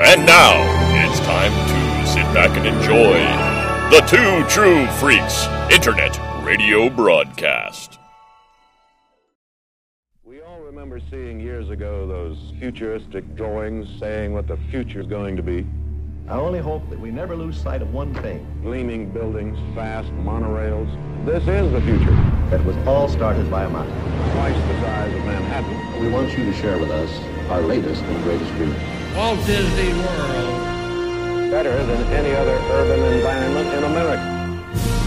And now it's time to sit back and enjoy the Two True Freaks Internet Radio Broadcast. We all remember seeing years ago those futuristic drawings saying what the future is going to be. I only hope that we never lose sight of one thing. Gleaming buildings, fast monorails. This is the future. That was all started by a mountain. Twice the size of Manhattan. We want you to share with us our latest and greatest dreams. Walt Disney World. Better than any other urban environment in America.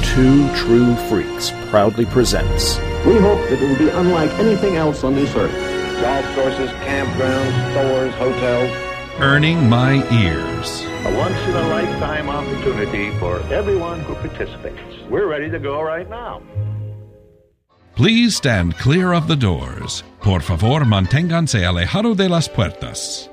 Two True Freaks proudly presents We hope that it will be unlike anything else on this earth. Golf courses, campgrounds, stores, hotels. Earning My Ears. A once in a lifetime opportunity for everyone who participates. We're ready to go right now. Please stand clear of the doors. Por favor, manténganse alejado de las puertas.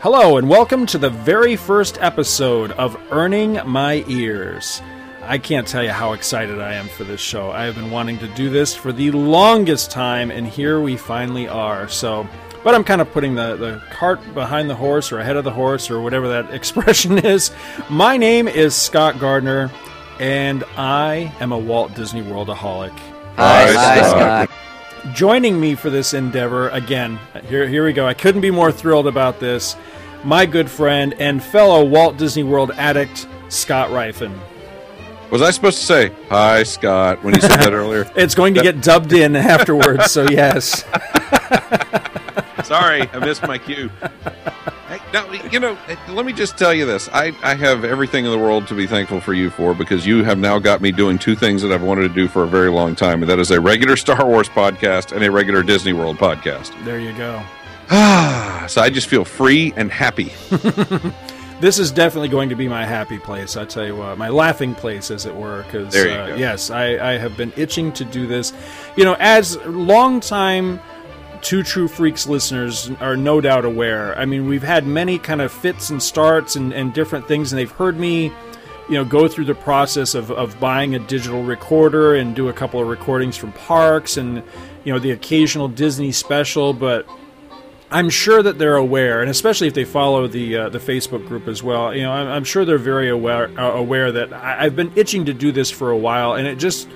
Hello, and welcome to the very first episode of Earning My Ears. I can't tell you how excited I am for this show. I have been wanting to do this for the longest time, and here we finally are. So, but I'm kind of putting the, the cart behind the horse or ahead of the horse or whatever that expression is. My name is Scott Gardner, and I am a Walt Disney Worldaholic. Hi, Hi Scott. Joining me for this endeavor, again, here, here we go. I couldn't be more thrilled about this. My good friend and fellow Walt Disney World addict, Scott Rifen. Was I supposed to say hi, Scott, when you said that earlier? It's going to get dubbed in afterwards, so yes. Sorry, I missed my cue. Hey, now, you know, let me just tell you this. I, I have everything in the world to be thankful for you for because you have now got me doing two things that I've wanted to do for a very long time, and that is a regular Star Wars podcast and a regular Disney World podcast. There you go. Ah, so I just feel free and happy. this is definitely going to be my happy place. I tell you what, my laughing place, as it were. Because uh, yes, I, I have been itching to do this. You know, as longtime Two True Freaks listeners are no doubt aware. I mean, we've had many kind of fits and starts and, and different things, and they've heard me, you know, go through the process of, of buying a digital recorder and do a couple of recordings from parks and, you know, the occasional Disney special, but I'm sure that they're aware, and especially if they follow the uh, the Facebook group as well. You know, I'm, I'm sure they're very aware uh, aware that I, I've been itching to do this for a while, and it just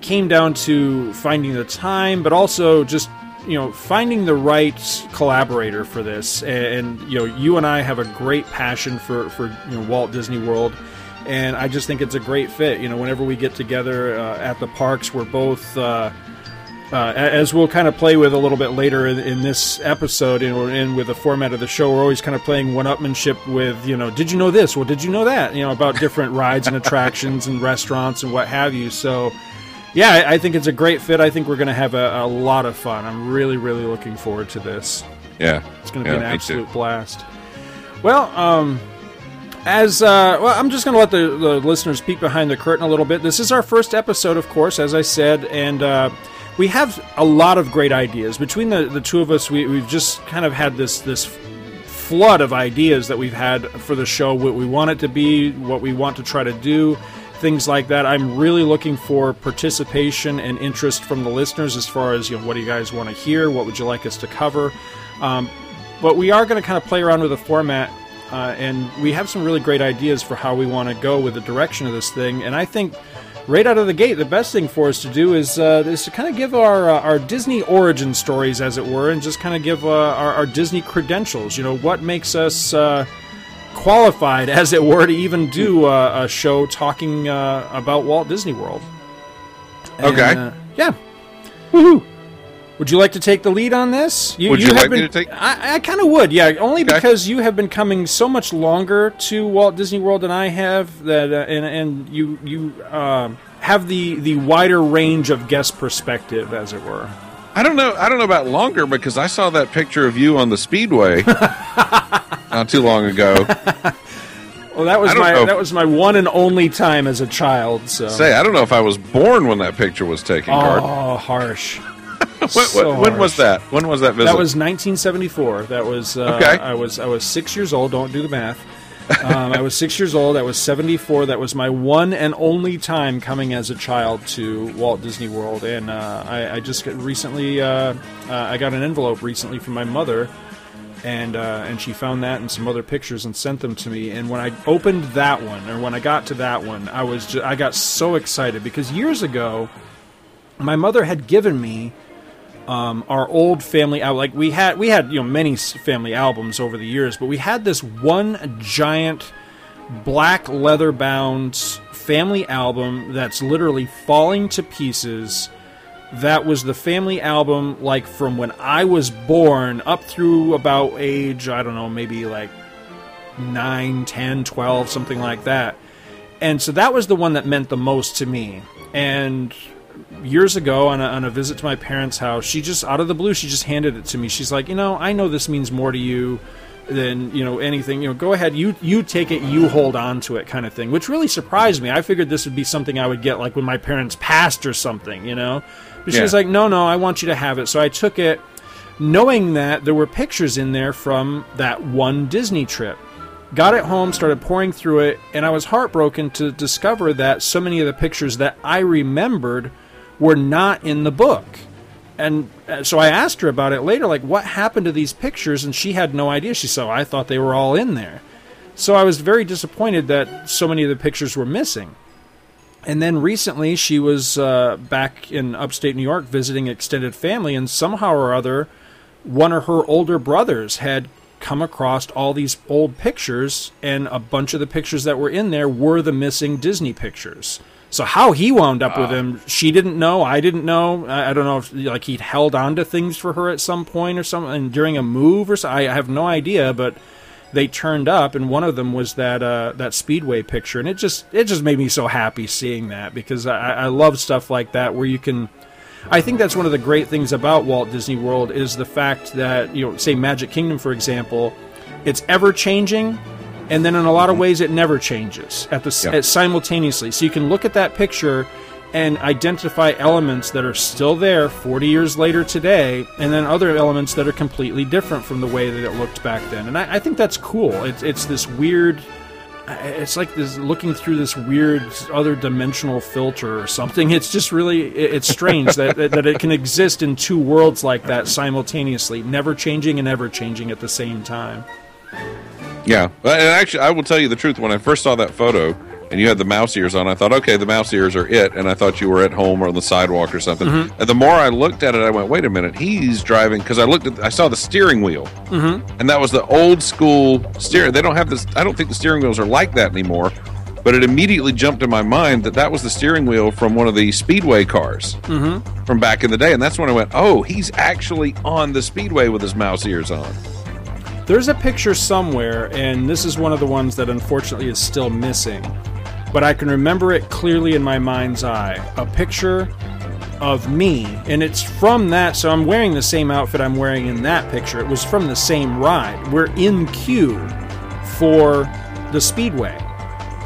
came down to finding the time, but also just you know finding the right collaborator for this. And, and you know, you and I have a great passion for for you know, Walt Disney World. And I just think it's a great fit. You know, whenever we get together uh, at the parks, we're both uh, uh, as we'll kind of play with a little bit later in, in this episode and, with the format of the show, we're always kind of playing one-upmanship with, you know, did you know this? Well, did you know that? You know, about different rides and attractions and restaurants and what have you. So, yeah, I, I think it's a great fit. I think we're going to have a, a, lot of fun. I'm really, really looking forward to this. Yeah, it's going to yeah, be an absolute blast. Well, um, as uh, well, I'm just going to let the, the, listeners peek behind the curtain a little bit. This is our first episode, of course, as I said, and. Uh, we have a lot of great ideas between the, the two of us. We, we've just kind of had this this flood of ideas that we've had for the show. What we want it to be, what we want to try to do, things like that. I'm really looking for participation and interest from the listeners as far as you know, what do you guys want to hear? What would you like us to cover? Um, but we are going to kind of play around with the format. Uh, and we have some really great ideas for how we want to go with the direction of this thing. And I think right out of the gate, the best thing for us to do is uh, is to kind of give our uh, our Disney origin stories, as it were, and just kind of give uh, our, our, Disney credentials. You know, what makes us uh, qualified, as it were, to even do uh, a show talking uh, about Walt Disney World. And, okay. yeah. Woohoo! Would you like to take the lead on this? You, would you, you like been, me to take? I, I kind of would, yeah. Only okay. because you have been coming so much longer to Walt Disney World than I have. That uh, and and you you uh, have the the wider range of guest perspective, as it were. I don't know. I don't know about longer because I saw that picture of you on the speedway not too long ago. Well, that was my that was my one and only time as a child. So say, I don't know if I was born when that picture was taken. Oh, Card. harsh when, so when was that? When was that visit? That was 1974. That was uh, okay. I was I was six years old. Don't do the math. um, I was six years old. I was 74. That was my one and only time coming as a child to Walt Disney World. And uh, I, I, just recently, uh, uh, I got an envelope recently from my mother and uh, and she found that and some other pictures and sent them to me. And when I opened that one, or when I got to that one, I was just, I got so excited because years ago, my mother had given me um, our old family like we had we had you know many family albums over the years, but we had this one giant black leather bound family album that's literally falling to pieces. That was the family album like from when I was born up through about age I don't know maybe like 9 10 12 something like that. And so that was the one that meant the most to me. And years ago on a, on a visit to my parents house she just out of the blue she just handed it to me she's like you know I know this means more to you than you know anything you know go ahead you you take it you hold on to it kind of thing which really surprised me i figured this would be something i would get like when my parents passed or something you know but she Yeah. was like, no, no, I want you to have it. So I took it, knowing that there were pictures in there from that one Disney trip. Got it home, started pouring through it, and I was heartbroken to discover that so many of the pictures that I remembered were not in the book. And uh, so I asked her about it later, like, what happened to these pictures? And she had no idea. She said, I thought they were all in there. So I was very disappointed that so many of the pictures were missing. And then recently, she was uh, back in upstate New York visiting extended family, and somehow or other, one of her older brothers had come across all these old pictures, and a bunch of the pictures that were in there were the missing Disney pictures. So how he wound up with them, she didn't know. I didn't know. I, I don't know if like he'd held on to things for her at some point or something during a move or so. I have no idea, but they turned up, and one of them was that uh, that Speedway picture, and it just it just made me so happy seeing that because I, I love stuff like that where you can. I think that's one of the great things about Walt Disney World is the fact that you know, say Magic Kingdom for example, it's ever changing, and then in a lot of mm-hmm. ways it never changes at the Yeah. at simultaneously. So you can look at that picture and identify elements that are still there 40 years later today, and then other elements that are completely different from the way that it looked back then. And I, I think that's cool. It's, it's this weird. It's like this looking through this weird other dimensional filter or something. It's just really it's strange that, that that it can exist in two worlds like that simultaneously, never changing and ever changing at the same time. Yeah, and actually, I will tell you the truth. When I first saw that photo and you had the mouse ears on, I thought, okay, the mouse ears are it, and I thought you were at home or on the sidewalk or something. Mhm. And the more I looked at it, I went, wait a minute, he's driving because I looked at, I saw the steering wheel, Mm-hmm. and that was the old school steering. They don't have this. I don't think the steering wheels are like that anymore. But it immediately jumped in my mind that that was the steering wheel from one of the speedway cars Mm-hmm. from back in the day, and that's when I went, oh, he's actually on the speedway with his mouse ears on. There's a picture somewhere, and this is one of the ones that unfortunately is still missing. But I can remember it clearly in my mind's eye. A picture of me, and it's from that, so I'm wearing the same outfit I'm wearing in that picture. It was from the same ride. We're in queue for the Speedway.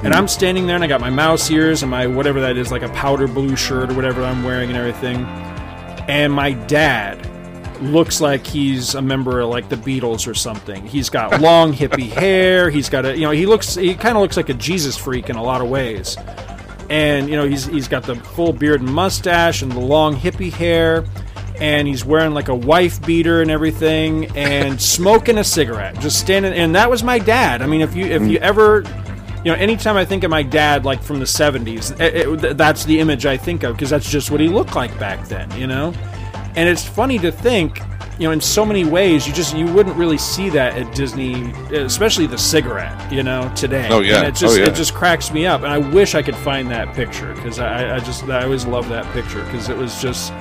And I'm mm-hmm. standing there, and I got my mouse ears and my whatever that is, like a powder blue shirt or whatever I'm wearing and everything. And my dad looks like he's a member of like the Beatles or something. He's got long hippie hair. He's got a you know he looks he kind of looks like a Jesus freak in a lot of ways. And you know he's he's got the full beard and mustache and the long hippie hair. And he's wearing like a wife beater and everything, and smoking a cigarette, just standing. And that was my dad. I mean, if you if you mm. ever you know, anytime I think of my dad, like from the '70s, it, it- that's the image I think of because that's just what he looked like back then. You know, and it's funny to think, you know, in so many ways, you just you wouldn't really see that at Disney, especially the cigarette. You know, today. Oh, yeah. and it just Oh, yeah. it just cracks me up, and I wish I could find that picture because I, I just I always love that picture because it was just.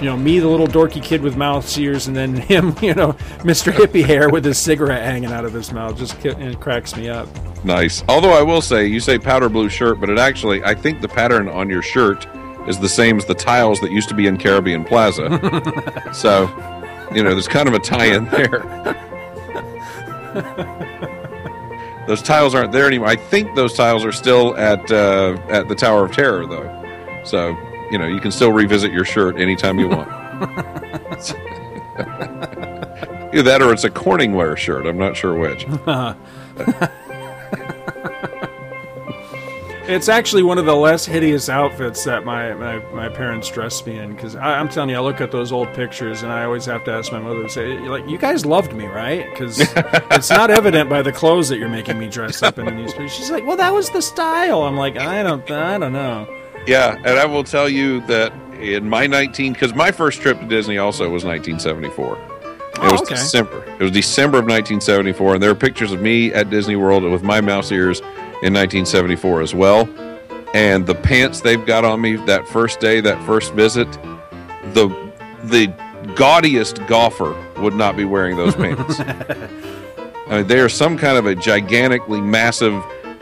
You know, me, the little dorky kid with mouth ears, and then him, you know, Mr. Hippie hair with his cigarette hanging out of his mouth. Just it cracks me up. Nice. Although I will say, you say powder blue shirt, but it actually, I think the pattern on your shirt is the same as the tiles that used to be in Caribbean Plaza. so, you know, there's kind of a tie-in there. those tiles aren't there anymore. I think those tiles are still at uh, at the Tower of Terror, though. So, you know, you can still revisit your shirt anytime you want. Either that or it's a Corningware shirt. I'm not sure which. It's actually one of the less hideous outfits that my, my, my parents dressed me in because I'm telling you, I look at those old pictures and I always have to ask my mother, say, like, you guys loved me, right? Because it's not evident by the clothes that you're making me dress up in these pictures. She's like, well, that was the style. I'm like, I don't, I don't know. Yeah, and I will tell you that in my 19, because my first trip to Disney also was 1974. It Oh, was okay. December. It was December of 1974, and there are pictures of me at Disney World with my mouse ears in 1974 as well. And the pants they've got on me that first day, that first visit, the the gaudiest golfer would not be wearing those pants. I mean, they are some kind of a gigantically massive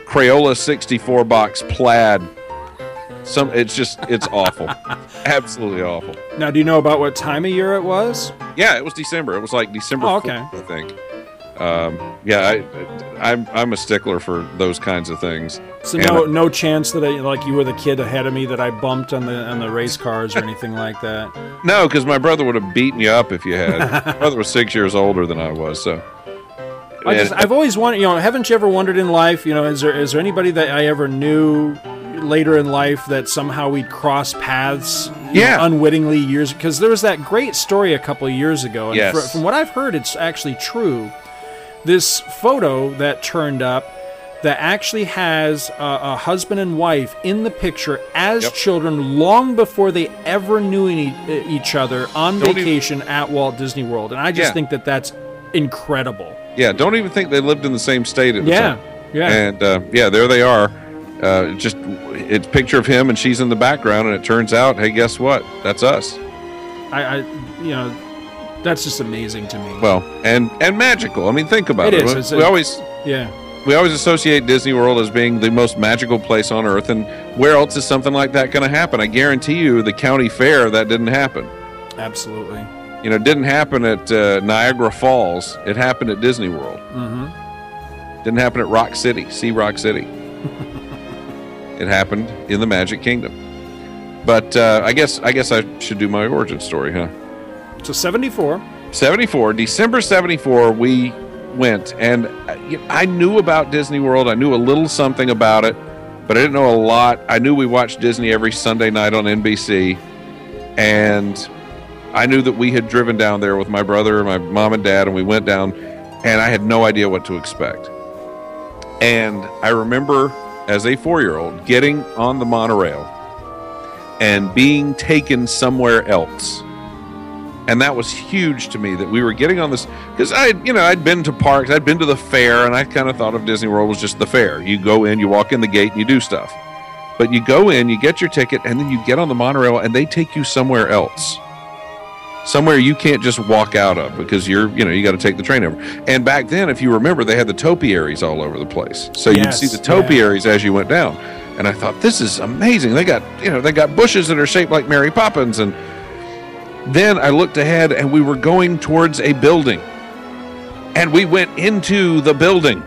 Crayola 64 box plaid. Some, it's just, it's awful, absolutely awful. Now, do you know about what time of year it was? Yeah, it was December. It was like December. Oh, okay. 4th, I think. Um, yeah, I, I'm I'm a stickler for those kinds of things. So And no, I- no chance that I, like you were the kid ahead of me that I bumped on the on the race cars or anything like that. no, because my brother would have beaten you up if you had. my brother was six years older than I was, so. I just, I've always wondered, you know, haven't you ever wondered in life, you know, is there is there anybody that I ever knew later in life that somehow we'd cross paths, Yeah. know, unwittingly years? Because there was that great story a couple of years ago, and Yes. fr- from what I've heard, it's actually true. This photo that turned up that actually has a, a husband and wife in the picture as Yep. children long before they ever knew any, each other on Don't even- vacation at Walt Disney World, and I just Yeah. think that that's incredible. yeah, don't even think they lived in the same state at the Yeah, time. yeah. And uh, yeah, there they are. Uh, just it's a picture of him and she's in the background, and it turns out, hey, guess what? That's us. I, I, you know, that's just amazing to me. Well, and and magical. I mean, think about It it. is. We- a- always yeah, we always associate Disney World as being the most magical place on earth, and where else is something like that going to happen? I guarantee you, the county fair that didn't happen. absolutely. You know, it didn't happen at uh, Niagara Falls. It happened at Disney World. hmm Didn't happen at Rock City. See Rock City. it happened in the Magic Kingdom. But uh, I guess I guess I should do my origin story, huh? So seventy four. 74 december 74 we went. And uh, i knew about disney world. I knew a little something about it but i didn't know a lot. I knew we watched disney every sunday night on nbc and i knew that we had driven down there with my brother and my mom and dad and we went down and i had no idea what to expect. And i remember as a four-year-old getting on the monorail and being taken somewhere else and that was huge to me that we were getting on this because I, you know, I'd been to parks, I'd been to the fair, and I kind of thought of Disney World was just the fair. You go in, you walk in the gate, and you do stuff. But you go in, you get your ticket, and then you get on the monorail, and they take you somewhere else, somewhere you can't just walk out of because you're, you know, you got to take the train over. And back then, if you remember, they had the topiaries all over the place, so you'd see the yeah. topiaries as you went down. And I thought, this is amazing. They got, you know, they got bushes that are shaped like Mary Poppins and then I looked ahead and we were going towards a building. And we went into the building.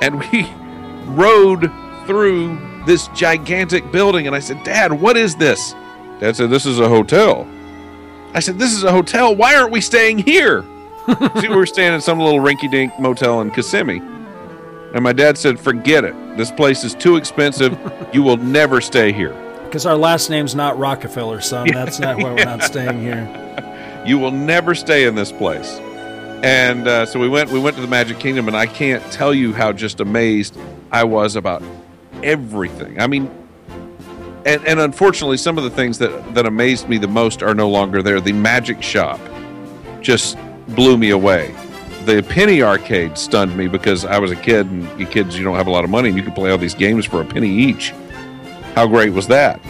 And we rode through this gigantic building. And I said, Dad, what is this? Dad said, This is a hotel. I said, This is a hotel. Why aren't we staying here? See, we were staying in some little rinky dink motel in Kissimmee. And my dad said, Forget it. This place is too expensive. You will never stay here. Because our last name's not Rockefeller, son. That's not why we're not staying here. You will never stay in this place. And uh, so we went. We went to the Magic Kingdom, and I can't tell you how just amazed I was about everything. I mean, and and unfortunately, some of the things that that amazed me the most are no longer there. The Magic Shop just blew me away. The penny arcade stunned me because I was a kid, and you kids, you don't have a lot of money, and you could play all these games for a penny each. How great was that?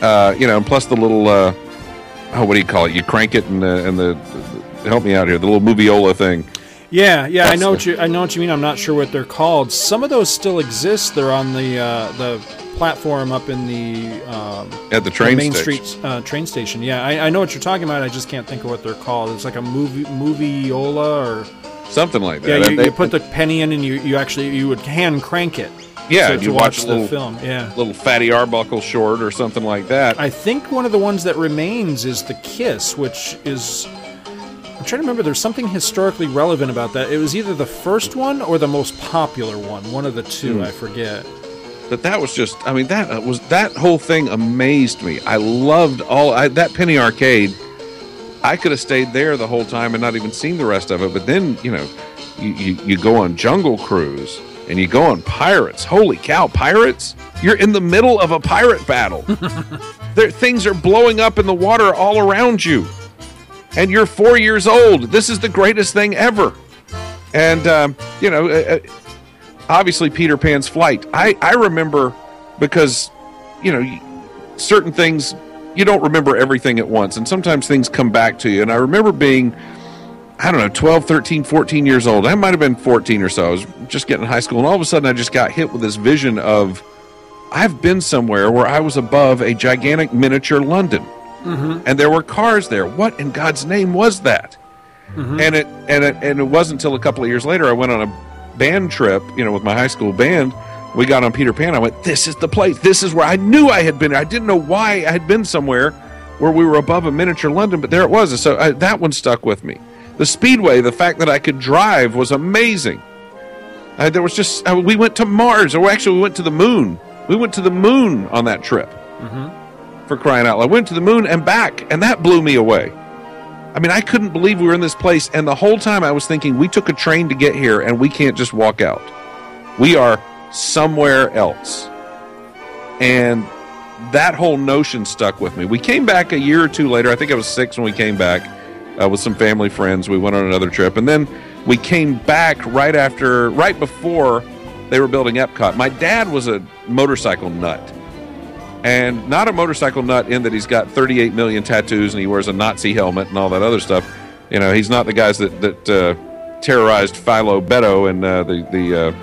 Uh, you know, and plus the little. Uh, oh, what do you call it? You crank it and the and the, help me out here. The little moviola thing. Yeah, yeah, I know what you I know what you mean. I'm not sure what they're called. Some of those still exist. They're on the uh, the platform up in the um, At the train Main station. Street uh, train station. Yeah, I, I know what you're talking about. I just can't think of what they're called. It's like a movie movieola or Something like that. yeah. You, They- you put the penny in and you, you actually you would hand crank it. Yeah, to, you watch watch a the little- film. Yeah. little fatty Arbuckle short or something like that. I think one of the ones that remains is the Kiss, which is. I'm trying to remember. There's something historically relevant about that. It was either the first one or the most popular one. One of the two. Hmm. I forget. but that was just I mean that uh, was that whole thing amazed me. I loved all I, that Penny Arcade. I could have stayed there the whole time and not even seen the rest of it. But then you know, you, you, you go on Jungle Cruise and you go on Pirates. Holy cow, Pirates! You're in the middle of a pirate battle. there, things are blowing up in the water all around you, and you're four years old. This is the greatest thing ever. And um, you know, uh, uh obviously Peter Pan's flight. I I remember because you know certain things you don't remember everything at once and sometimes things come back to you and I remember being I don't know 12 13 14 years old I might have been 14 or so I was just getting high school and all of a sudden I just got hit with this vision of I've been somewhere where I was above a gigantic miniature London mm-hmm. and there were cars there what in God's name was that mm-hmm. and it and it and it wasn't until a couple of years later I went on a band trip, you know, with my high school band, we got on Peter Pan. I went, this is the place. This is where I knew I had been. I didn't know why I had been somewhere where we were above a miniature London, but there it was. so I, that one stuck with me. The Speedway, the fact that I could drive was amazing. Uh, there was just, uh, we went to Mars, or actually, we went to the moon. We went to the moon on that trip mm-hmm. for crying out loud. I went to the moon and back, and that blew me away. I mean, I couldn't believe we were in this place. And the whole time I was thinking, we took a train to get here and we can't just walk out. We are somewhere else. And that whole notion stuck with me. We came back a year or two later. I think I was six when we came back uh, with some family friends. We went on another trip. And then we came back right after, right before they were building Epcot. My dad was a motorcycle nut and not a motorcycle nut in that he's got 38 million tattoos and he wears a Nazi helmet and all that other stuff. You know, he's not the guys that that uh, terrorized Philo Beddoe and uh, the the uh,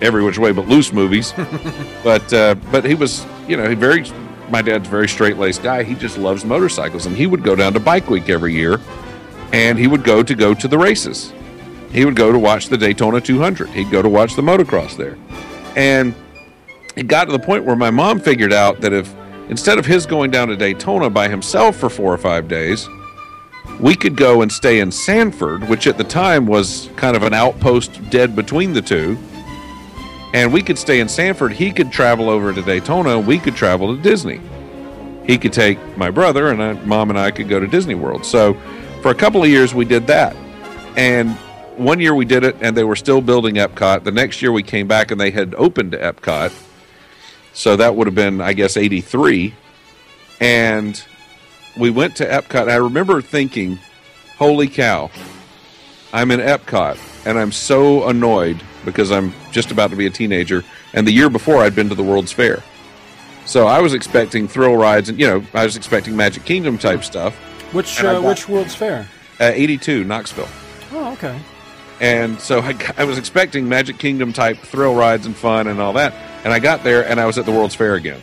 Every Which Way But Loose movies. but uh, but he was, you know, he very. My dad's a very straight laced guy. He just loves motorcycles, and he would go down to Bike Week every year, and he would go to go to the races. He would go to watch the Daytona 200. He'd go to watch the motocross there, and it got to the point where my mom figured out that if instead of his going down to Daytona by himself for four or five days, we could go and stay in Sanford, which at the time was kind of an outpost dead between the two. And we could stay in Sanford. He could travel over to Daytona. We could travel to Disney. He could take my brother, and I, mom and I could go to Disney World. So for a couple of years, we did that. And one year we did it, and they were still building Epcot. The next year we came back, and they had opened Epcot so that would have been, I guess, 83. And we went to Epcot. I remember thinking, holy cow, I'm in Epcot and I'm so annoyed because I'm just about to be a teenager. And the year before, I'd been to the World's Fair. So I was expecting thrill rides and, you know, I was expecting Magic Kingdom type stuff. Which, uh, which World's Fair? Uh, 82, Knoxville. Oh, okay. And so I, I was expecting Magic Kingdom type thrill rides and fun and all that. And I got there and I was at the World's Fair again.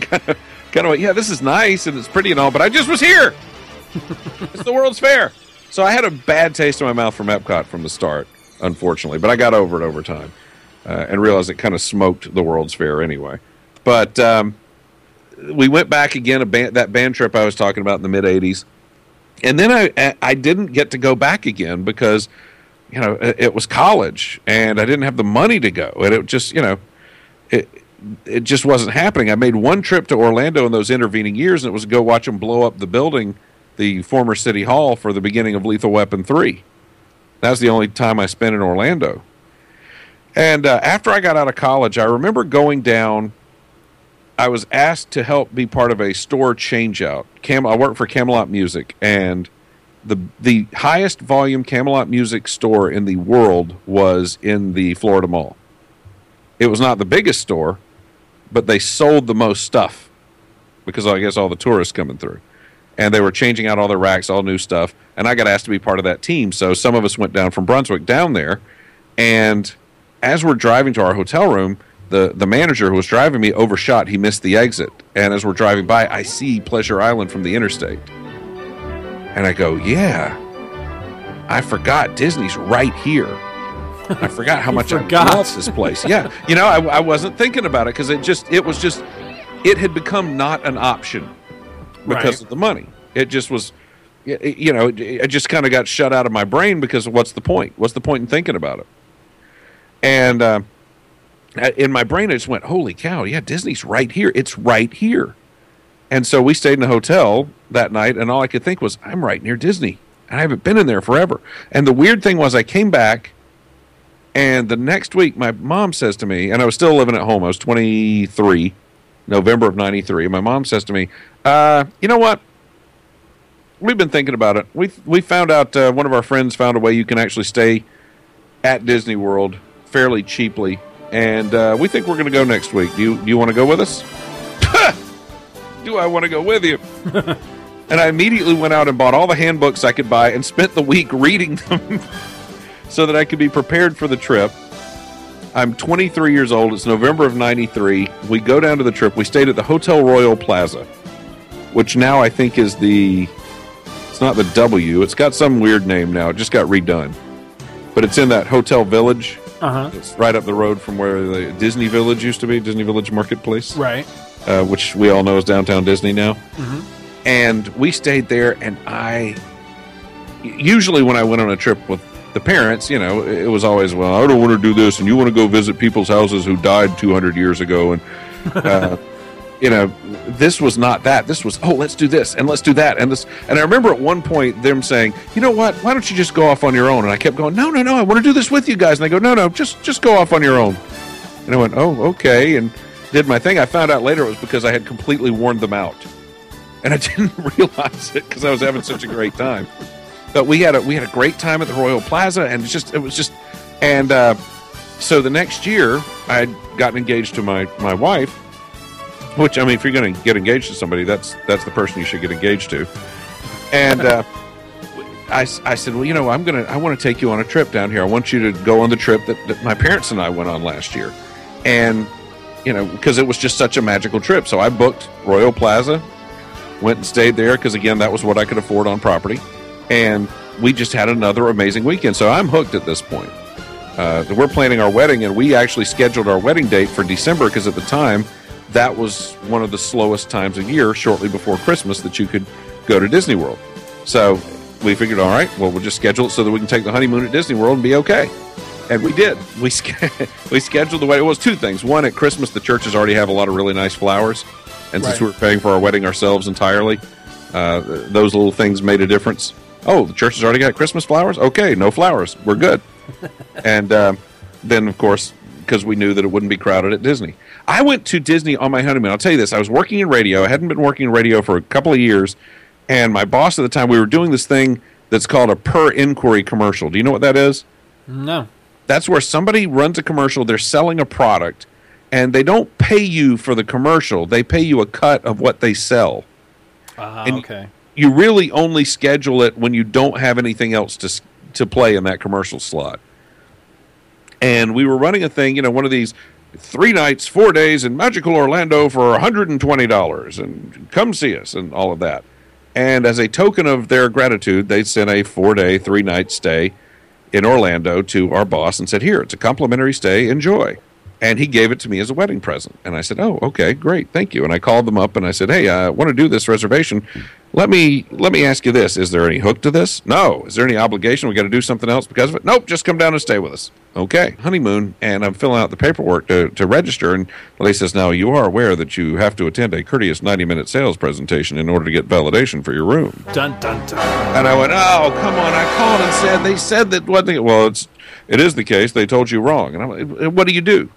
kind, of, kind of like, yeah, this is nice and it's pretty and all, but I just was here. it's the World's Fair. So I had a bad taste in my mouth from Epcot from the start, unfortunately, but I got over it over time uh, and realized it kind of smoked the World's Fair anyway. But um, we went back again, band, that band trip I was talking about in the mid 80s. And then I, I didn't get to go back again because you know, it, was college and I didn't have the money to go. And it just, you know, it, it just wasn't happening. I made one trip to Orlando in those intervening years, and it was to go watch them blow up the building, the former City Hall, for the beginning of Lethal Weapon 3. That was the only time I spent in Orlando. And uh, after I got out of college, I remember going down. I was asked to help be part of a store changeout. Cam- I worked for Camelot Music, and the the highest volume Camelot music store in the world was in the Florida Mall. It was not the biggest store, but they sold the most stuff because I guess all the tourists coming through. And they were changing out all their racks, all new stuff. And I got asked to be part of that team. So some of us went down from Brunswick down there. And as we're driving to our hotel room, the, the manager who was driving me overshot. He missed the exit. And as we're driving by, I see Pleasure Island from the interstate. And I go, yeah, I forgot Disney's right here. I forgot how much I love this place. Yeah, you know, I, I wasn't thinking about it because it just it was just it had become not an option because right. of the money. It just was, you know, it just kind of got shut out of my brain because what's the point? What's the point in thinking about it? And uh, in my brain, I just went, "Holy cow! Yeah, Disney's right here. It's right here." And so we stayed in a hotel that night, and all I could think was, "I'm right near Disney, and I haven't been in there forever." And the weird thing was, I came back, and the next week, my mom says to me, and I was still living at home. I was 23, November of '93. My mom says to me, uh, "You know what? We've been thinking about it. We we found out uh, one of our friends found a way you can actually stay at Disney World fairly cheaply." And uh, we think we're going to go next week. Do you do you want to go with us? do I want to go with you? and I immediately went out and bought all the handbooks I could buy and spent the week reading them so that I could be prepared for the trip. I'm 23 years old. It's November of 93. We go down to the trip. We stayed at the Hotel Royal Plaza, which now I think is the it's not the W. It's got some weird name now. It just got redone. But it's in that hotel village Uh-huh. it's right up the road from where the Disney Village used to be, Disney Village Marketplace, Right. uh, which we all know is downtown Disney now. Mhm. And we stayed there, and I usually when I went on a trip with the parents, you know, it was always, well, I don't want to do this, and you want to go visit people's houses who died 200 years ago, and uh, you know, this was not that. This was, oh, let's do this and let's do that, and this. And I remember at one point them saying, you know what? Why don't you just go off on your own? And I kept going, no, no, no, I want to do this with you guys. And they go, no, no, just just go off on your own. And I went, oh, okay, and did my thing. I found out later it was because I had completely worn them out, and I didn't realize it because I was having such a great time. But we had a we had a great time at the Royal Plaza, and it's just it was just, and uh, so the next year I had gotten engaged to my my wife, which I mean, if you're going to get engaged to somebody, that's that's the person you should get engaged to, and. Uh, I, I said, well, you know, I'm gonna, I want to take you on a trip down here. I want you to go on the trip that, that my parents and I went on last year, and you know, because it was just such a magical trip. So I booked Royal Plaza, went and stayed there because again, that was what I could afford on property, and we just had another amazing weekend. So I'm hooked at this point. Uh, we're planning our wedding, and we actually scheduled our wedding date for December because at the time, that was one of the slowest times of year, shortly before Christmas, that you could go to Disney World. So we figured, all right, well, we'll just schedule it so that we can take the honeymoon at Disney World and be okay. And we did. We we scheduled the wedding. It was two things. One, at Christmas, the churches already have a lot of really nice flowers, and since Right. we were paying for our wedding ourselves entirely, uh, those little things made a difference. Oh, the church has already got Christmas flowers. Okay, no flowers. We're good. and um, then, of course, because we knew that it wouldn't be crowded at Disney. I went to Disney on my honeymoon. I'll tell you this: I was working in radio. I hadn't been working in radio for a couple of years, and my boss at the time, we were doing this thing that's called a per inquiry commercial. Do you know what that is? No. That's where somebody runs a commercial, they're selling a product, and they don't pay you for the commercial. They pay you a cut of what they sell. Ah, And- okay. You really only schedule it when you don't have anything else to to play in that commercial slot. And we were running a thing, you know, one of these three nights, four days in magical Orlando for $120 and come see us and all of that. And as a token of their gratitude, they sent a four day, three night stay in Orlando to our boss and said, Here, it's a complimentary stay, enjoy. And he gave it to me as a wedding present. And I said, Oh, okay, great, thank you. And I called them up and I said, Hey, I want to do this reservation. Let me let me ask you this. Is there any hook to this? No. Is there any obligation? We got to do something else because of it? Nope, just come down and stay with us. Okay. Honeymoon, and I'm filling out the paperwork to, to register. And lady says, Now you are aware that you have to attend a courteous 90 minute sales presentation in order to get validation for your room. Dun dun dun. And I went, "Oh, come on!" I called and said they said that what? They, well, it's it is the case. They told you wrong. And I'm like, "What do you do?"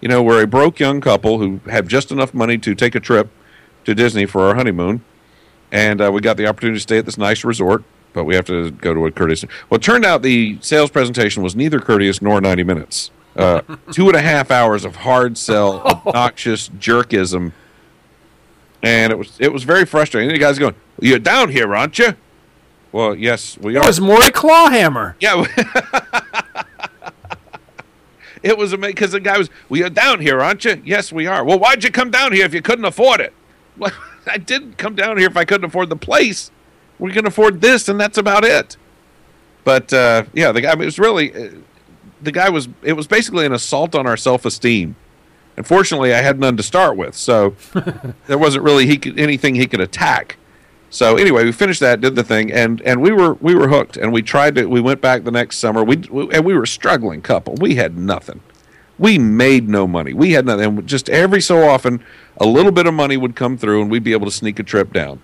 You know, we're a broke young couple who have just enough money to take a trip to Disney for our honeymoon, and uh, we got the opportunity to stay at this nice resort. But we have to go to a courteous. Well, it turned out the sales presentation was neither courteous nor 90 minutes. Uh, two and a half hours of hard sell, obnoxious jerkism, and it was it was very frustrating. The guy's going, "You're down here, aren't you?" Well, yes, we It are. It was Maury Clawhammer. Yeah. it was amazing because the guy was, "We are down here, aren't you?" Yes, we are. Well, why'd you come down here if you couldn't afford it? I didn't come down here if I couldn't afford the place. We can afford this, and that's about it. But uh, yeah, the guy I mean, it was really uh, the guy was. It was basically an assault on our self esteem. Unfortunately, I had none to start with, so there wasn't really he could, anything he could attack. So anyway, we finished that, did the thing, and and we were we were hooked, and we tried to. We went back the next summer. We, we and we were a struggling couple. We had nothing. We made no money. We had nothing. And just every so often, a little bit of money would come through, and we'd be able to sneak a trip down.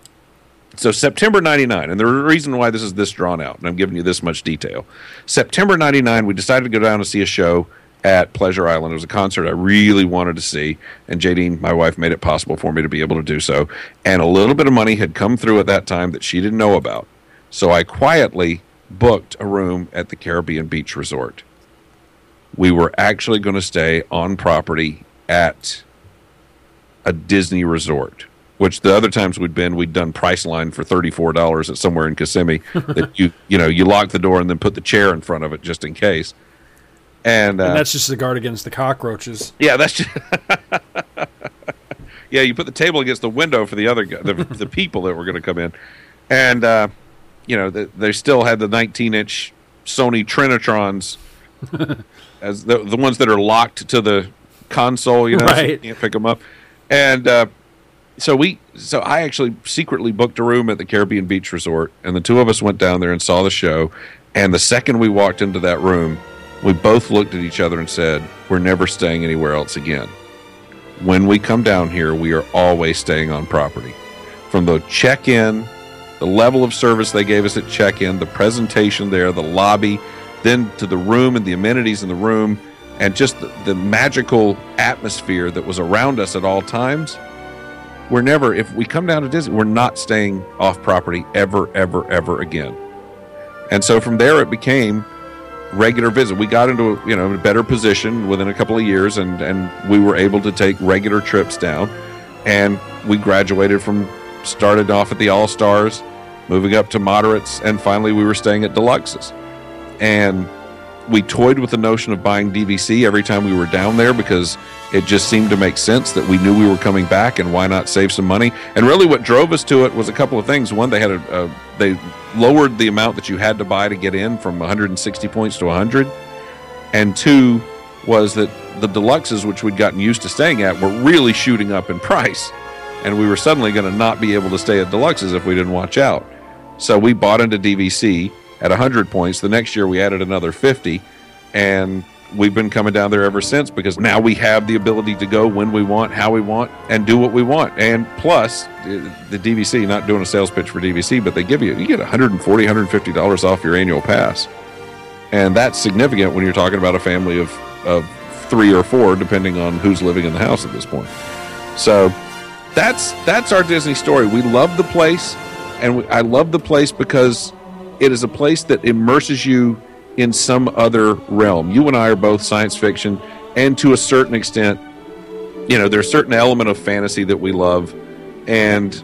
So September 99, and the reason why this is this drawn out, and I'm giving you this much detail. September 99, we decided to go down to see a show at Pleasure Island. It was a concert I really wanted to see, and Jadine, my wife, made it possible for me to be able to do so. And a little bit of money had come through at that time that she didn't know about. So I quietly booked a room at the Caribbean Beach Resort. We were actually going to stay on property at a Disney resort, which the other times we'd been, we'd done Priceline for $34 at somewhere in Kissimmee that you, you know, you lock the door and then put the chair in front of it just in case. And, uh, and that's just the guard against the cockroaches. Yeah, that's just. yeah, you put the table against the window for the other the, the people that were going to come in, and uh, you know the, they still had the 19 inch Sony Trinitrons as the the ones that are locked to the console. You know, right. so you can't pick them up, and uh, so we so I actually secretly booked a room at the Caribbean Beach Resort, and the two of us went down there and saw the show. And the second we walked into that room, we both looked at each other and said, We're never staying anywhere else again. When we come down here, we are always staying on property. From the check in, the level of service they gave us at check in, the presentation there, the lobby, then to the room and the amenities in the room, and just the, the magical atmosphere that was around us at all times. We're never, if we come down to Disney, we're not staying off property ever, ever, ever again. And so from there, it became regular visit. We got into you know a better position within a couple of years, and and we were able to take regular trips down, and we graduated from started off at the All Stars, moving up to moderates, and finally we were staying at deluxes, and we toyed with the notion of buying DVC every time we were down there because it just seemed to make sense that we knew we were coming back and why not save some money? And really what drove us to it was a couple of things. One they had a, a they lowered the amount that you had to buy to get in from 160 points to 100 and two was that the deluxes which we'd gotten used to staying at were really shooting up in price. And we were suddenly going to not be able to stay at deluxes if we didn't watch out. So we bought into dvc at 100 points the next year we added another 50 and we've been coming down there ever since because now we have the ability to go when we want, how we want, and do what we want. And plus, uh, the DVC, not doing a sales pitch for DVC, but they give you, you get $140, $150 off your annual pass. And that's significant when you're talking about a family of, of three or four, depending on who's living in the house at this point. So that's that's our Disney story. We love the place, and we, I love the place because it is a place that immerses you in some other realm. You and I are both science fiction, and to a certain extent, you know, there's a certain element of fantasy that we love, and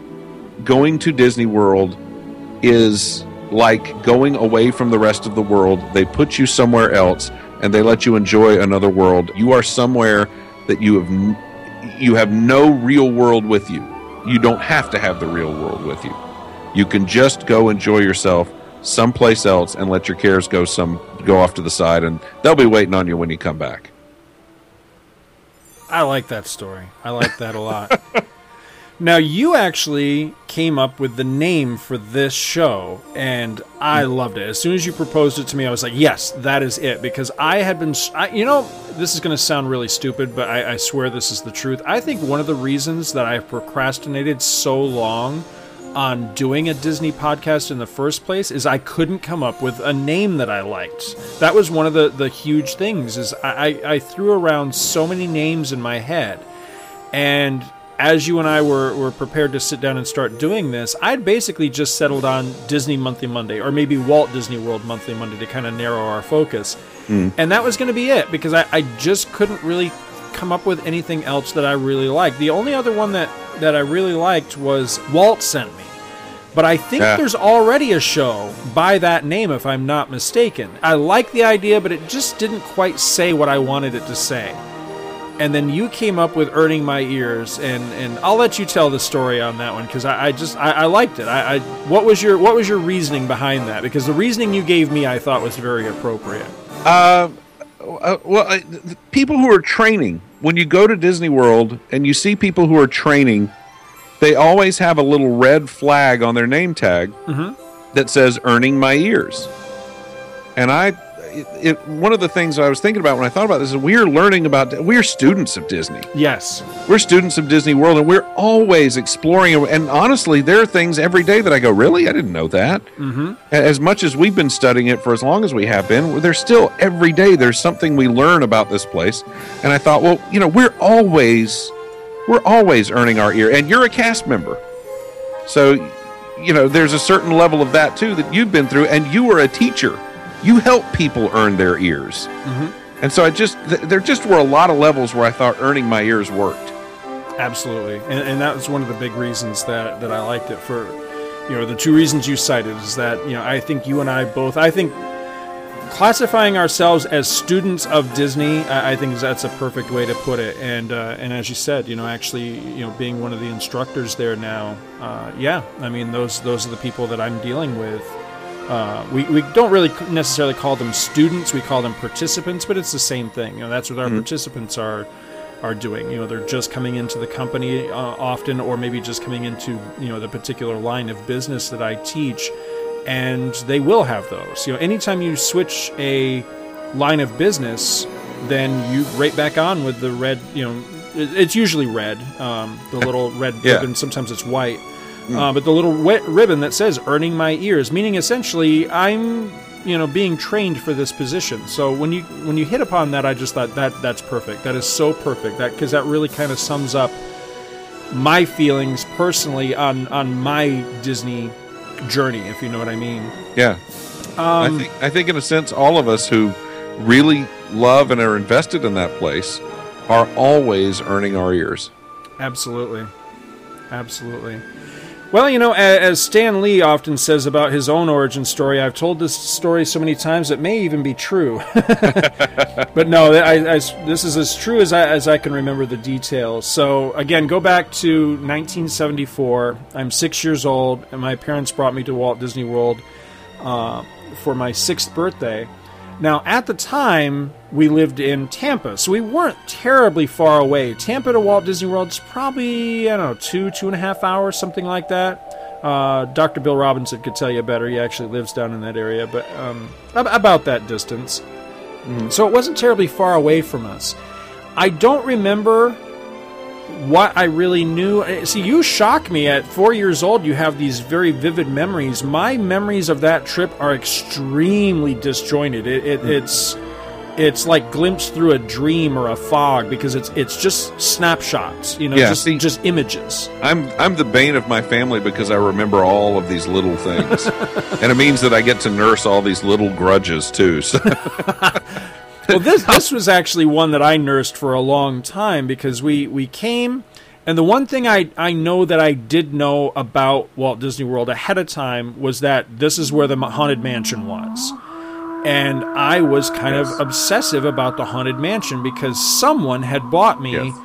going to Disney World is like going away from the rest of the world. They put you somewhere else, and they let you enjoy another world. You are somewhere that you have you have no real world with you. You don't have to have the real world with you. You can just go enjoy yourself someplace else and let your cares go some go off to the side and they'll be waiting on you when you come back. I like that story. I like that a lot. now you actually came up with the name for this show and I mm. loved it. As soon as you proposed it to me I was like, "Yes, that is it" because I had been I, you know, this is going to sound really stupid, but I, I swear this is the truth. I think one of the reasons that I have procrastinated so long on doing a Disney podcast in the first place is I couldn't come up with a name that I liked. That was one of the, the huge things is I, I threw around so many names in my head. And as you and I were, were prepared to sit down and start doing this, I'd basically just settled on Disney Monthly Monday or maybe Walt Disney World Monthly Monday to kind of narrow our focus. Mm. And that was going to be it because I, I just couldn't really come up with anything else that I really liked. The only other one that, that I really liked was Walt sent me. But I think yeah. there's already a show by that name, if I'm not mistaken. I like the idea, but it just didn't quite say what I wanted it to say. And then you came up with "Earning My Ears," and, and I'll let you tell the story on that one because I, I, just I, I liked it. I, I, what was your what was your reasoning behind that? Because the reasoning you gave me, I thought was very appropriate. Uh, uh well, people who are training when you go to Disney World and you see people who are training they always have a little red flag on their name tag mm-hmm. that says earning my ears. And I it, it, one of the things I was thinking about when I thought about this is we're learning about we're students of Disney. Yes, we're students of Disney World, and we're always exploring. And honestly, there are things every day that I go, "Really, I didn't know that." Mm-hmm. As much as we've been studying it for as long as we have been, there's still every day there's something we learn about this place. And I thought, well, you know, we're always we're always earning our ear, and you're a cast member, so you know there's a certain level of that too that you've been through, and you were a teacher you help people earn their ears. Mm-hmm. And so I just, th- there just were a lot of levels where I thought earning my ears worked. Absolutely. And, and that was one of the big reasons that, that I liked it for, you know, the two reasons you cited is that, you know, I think you and I both, I think classifying ourselves as students of Disney, I, I think that's a perfect way to put it. And, uh, and as you said, you know, actually, you know, being one of the instructors there now, uh, yeah, I mean, those, those are the people that I'm dealing with uh, we, we don't really necessarily call them students we call them participants but it's the same thing you know that's what our mm-hmm. participants are are doing you know they're just coming into the company uh, often or maybe just coming into you know the particular line of business that I teach and they will have those you know anytime you switch a line of business then you right back on with the red you know it's usually red um, the little red yeah. ribbon sometimes it's white Mm. Uh, but the little wet ribbon that says "earning my ears," meaning essentially I'm, you know, being trained for this position. So when you when you hit upon that, I just thought that that's perfect. That is so perfect. That because that really kind of sums up my feelings personally on on my Disney journey, if you know what I mean. Yeah. Um, I think I think in a sense, all of us who really love and are invested in that place are always earning our ears. Absolutely. Absolutely. Well, you know, as Stan Lee often says about his own origin story, I've told this story so many times it may even be true. but no, I, I, this is as true as I, as I can remember the details. So, again, go back to 1974. I'm six years old, and my parents brought me to Walt Disney World uh, for my sixth birthday. Now, at the time, we lived in Tampa, so we weren't terribly far away. Tampa to Walt Disney World is probably, I don't know, two, two and a half hours, something like that. Uh, Dr. Bill Robinson could tell you better. He actually lives down in that area, but um, about that distance. Mm. So it wasn't terribly far away from us. I don't remember what I really knew. Eh, see, you shock me at four years old. You have these very vivid memories. My memories of that trip are extremely disjointed. It, it, mm. It's it's like glimpsed through a dream or a fog because it's it's just snapshots, you know, yeah, just see, just images. I'm I'm the bane of my family because I remember all of these little things, and it means that I get to nurse all these little grudges too. So. well, this this was actually one that I nursed for a long time because we we came. And the one thing I, I know that I did know about Walt Disney World ahead of time was that this is where the Haunted Mansion was and I was kind yes. of obsessive about the Haunted Mansion because someone had bought me yes.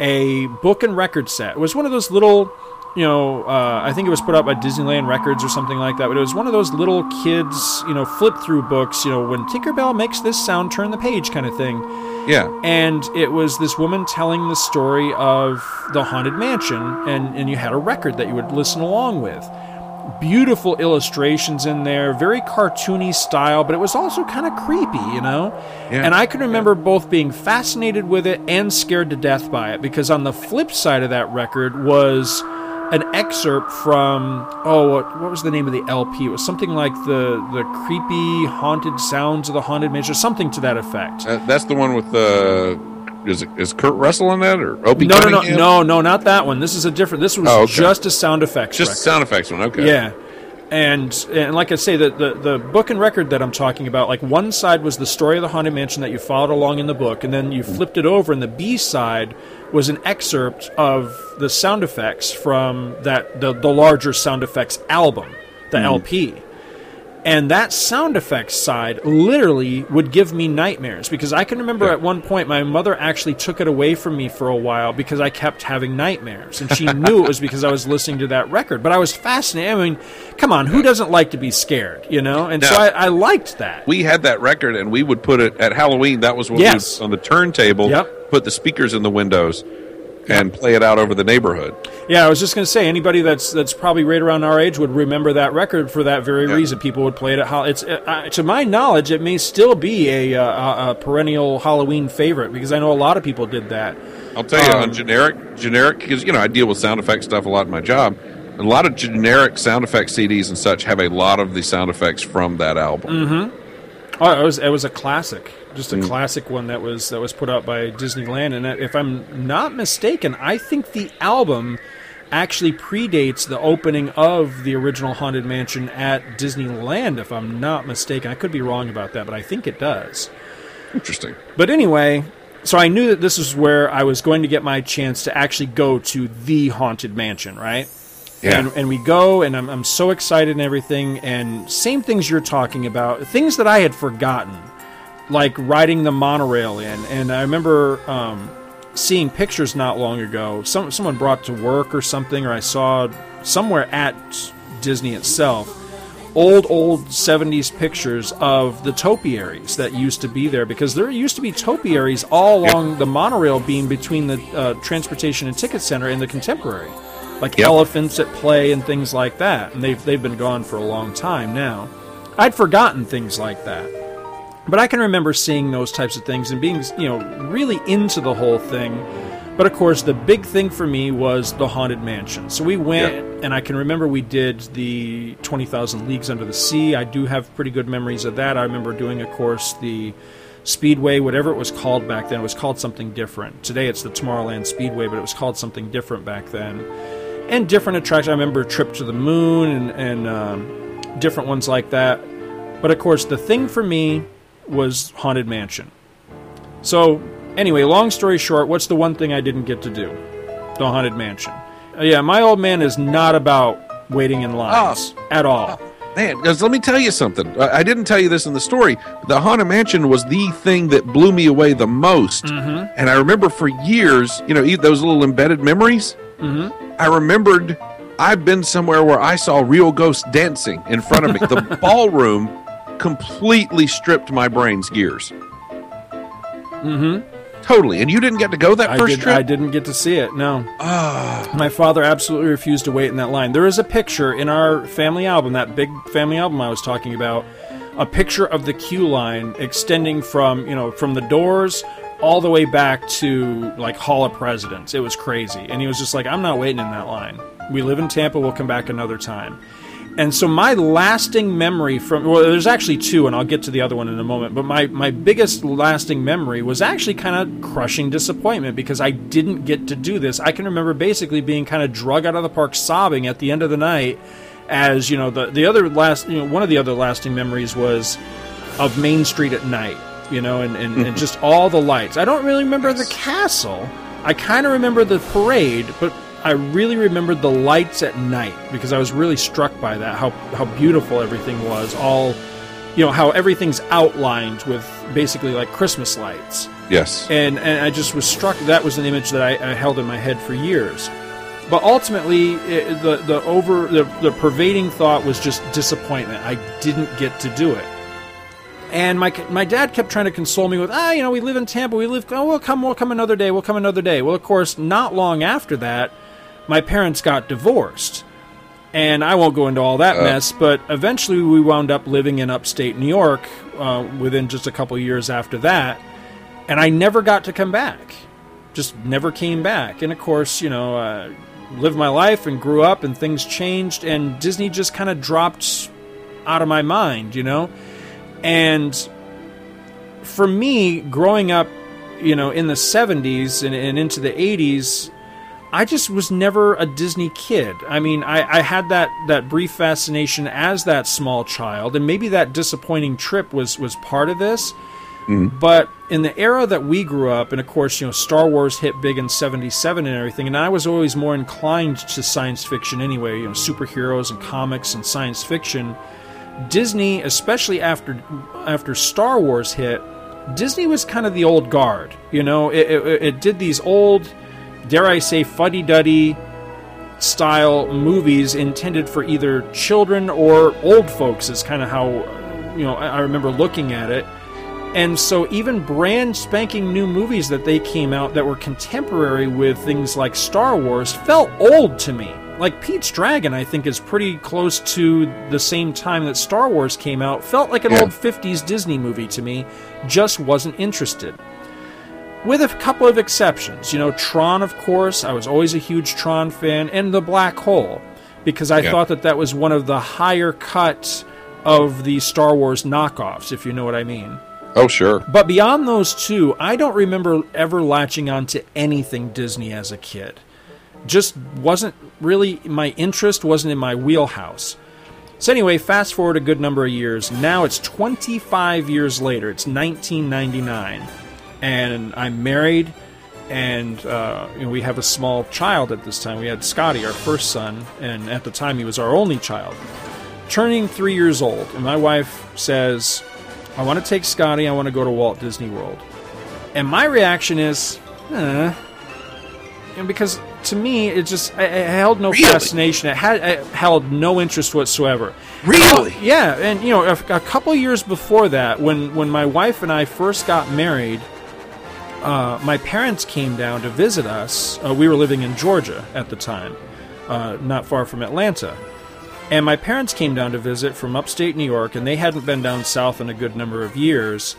a book and record set. It was one of those little, you know, uh, I think it was put out by Disneyland Records or something like that, but it was one of those little kids, you know, flip through books, you know, when Tinkerbell makes this sound, turn the page kind of thing. Yeah. And it was this woman telling the story of the Haunted Mansion, and, and you had a record that you would listen along with beautiful illustrations in there, very cartoony style, but it was also kind of creepy, you know? Yeah. And I can remember yeah. both being fascinated with it and scared to death by it because on the flip side of that record was an excerpt from oh what, what was the name of the LP? It was something like the the creepy haunted sounds of the haunted mansion, something to that effect. Uh, that's the one with the is is Kurt Russell in that or Opie? No, no, no, no, no, not that one. This is a different. This was oh, okay. just a sound effects. Just record. sound effects one. Okay. Yeah. And, and like I say, the, the, the book and record that I'm talking about, like one side was the story of the Haunted Mansion that you followed along in the book, and then you flipped it over, and the B side was an excerpt of the sound effects from that the, the larger sound effects album, the mm-hmm. LP. And that sound effects side literally would give me nightmares because I can remember yeah. at one point my mother actually took it away from me for a while because I kept having nightmares. And she knew it was because I was listening to that record. But I was fascinated. I mean, come on, who doesn't like to be scared, you know? And now, so I, I, liked that. We had that record and we would put it at Halloween. That was when yes. we on the turntable, yep. Put the speakers in the windows and play it out over the neighborhood. Yeah, I was just going to say anybody that's that's probably right around our age would remember that record for that very Yeah. reason. People would play it at. It's uh, to my knowledge, it may still be a, uh, a, a perennial Halloween favorite because I know a lot of people did that. I'll tell you Um, on generic, generic because you know I deal with sound effect stuff a lot in my job. A lot of generic sound effect CDs and such have a lot of the sound effects from that album. Mm-hmm. Oh, it was it was a classic, just a Mm. classic one that was that was put out by Disneyland. And if I'm not mistaken, I think the album actually predates the opening of the original Haunted Mansion at Disneyland. If I'm not mistaken, I could be wrong about that, but I think it does. Interesting. But anyway, so I knew that this was where I was going to get my chance to actually go to the Haunted Mansion, right? Yeah. And, and we go, and I'm, I'm so excited and everything. And same things you're talking about, things that I had forgotten, like riding the monorail in. And I remember um, seeing pictures not long ago. Some someone brought to work or something, or I saw somewhere at Disney itself. Old, old 70s pictures of the topiaries that used to be there because there used to be topiaries all Yep. along the monorail beam between the uh, Transportation and Ticket Center and the Contemporary like Yep. elephants at play and things like that. And they've they've been gone for a long time now. I'd forgotten things like that. But I can remember seeing those types of things and being, you know, really into the whole thing. But of course, the big thing for me was the Haunted Mansion. So we went, and I can remember we did the 20,000 Leagues Under the Sea. I do have pretty good memories of that. I remember doing, of course, the Speedway, whatever it was called back then. It was called something different. Today it's the Tomorrowland Speedway, but it was called something different back then and different attractions. I remember Trip to the Moon and, and um, different ones like that. But of course, the thing for me was Haunted Mansion. So, anyway, long story short, what's the one thing I didn't get to do? The Haunted Mansion. Uh, yeah, my old man is not about waiting in lines at all. Man, because let me tell you something. I didn't tell you this in the story. The Haunted Mansion was the thing that blew me away the most. Mm-hmm. And I remember for years, you know, those little embedded memories. Mm-hmm. I remembered I've been somewhere where I saw real ghosts dancing in front of me. the ballroom completely stripped my brain's gears. Mm-hmm. Totally. And you didn't get to go that I, first did, trip? I didn't get to see it, no. Ah. My father absolutely refused to wait in that line. There is a picture in our family album, that big family album I was talking about, a picture of the queue line extending from, you know, from the doors all the way back to like Hall of Presidents. It was crazy. And he was just like, I'm not waiting in that line. We live in Tampa, we'll come back another time. And so my lasting memory from well, there's actually two, and I'll get to the other one in a moment. But my my biggest lasting memory was actually kind of crushing disappointment because I didn't get to do this. I can remember basically being kind of drug out of the park, sobbing at the end of the night. As you know, the the other last you know one of the other lasting memories was of Main Street at night. You know, and and, and mm-hmm. just all the lights. I don't really remember the castle. I kind of remember the parade, but I really remembered the lights at night because I was really struck by that how how beautiful everything was. All you know how everything's outlined with basically like Christmas lights. Yes. And and I just was struck. That was an image that I, I held in my head for years. But ultimately, it, the the over the, the pervading thought was just disappointment. I didn't get to do it. And my my dad kept trying to console me with, ah, you know, we live in Tampa. We live. Oh, we'll come. We'll come another day. We'll come another day. Well, of course, not long after that, my parents got divorced, and I won't go into all that Uh. mess. But eventually, we wound up living in upstate New York. Uh, within just a couple years after that, and I never got to come back. Just never came back. And of course, you know, uh, lived my life and grew up, and things changed, and Disney just kind of dropped out of my mind. You know. And for me, growing up, you know, in the 70s and, and into the 80s, I just was never a Disney kid. I mean, I, I had that, that brief fascination as that small child, and maybe that disappointing trip was, was part of this. Mm-hmm. But in the era that we grew up, and of course, you know, Star Wars hit big in '77 and everything, and I was always more inclined to science fiction anyway. You know, superheroes and comics and science fiction. Disney, especially after after Star Wars hit, Disney was kind of the old guard. You know, it, it, it did these old, dare I say, fuddy duddy style movies intended for either children or old folks. Is kind of how you know I remember looking at it. And so, even brand spanking new movies that they came out that were contemporary with things like Star Wars felt old to me. Like Pete's Dragon, I think is pretty close to the same time that Star Wars came out. Felt like an Yeah. old 50s Disney movie to me. Just wasn't interested. With a couple of exceptions. You know, Tron, of course. I was always a huge Tron fan. And The Black Hole. Because I Yeah. thought that that was one of the higher cuts of the Star Wars knockoffs, if you know what I mean. Oh, sure. But beyond those two, I don't remember ever latching on to anything Disney as a kid. Just wasn't really my interest, wasn't in my wheelhouse. So, anyway, fast forward a good number of years. Now it's 25 years later. It's 1999. And I'm married, and uh, you know, we have a small child at this time. We had Scotty, our first son, and at the time he was our only child. Turning three years old, and my wife says, I want to take Scotty. I want to go to Walt Disney World. And my reaction is, eh. And because to me, it just held no Really? fascination. It had it held no interest whatsoever. Really? Yeah, and you know, a, a couple years before that, when when my wife and I first got married, uh, my parents came down to visit us. Uh, we were living in Georgia at the time, uh, not far from Atlanta. And my parents came down to visit from upstate New York, and they hadn't been down south in a good number of years.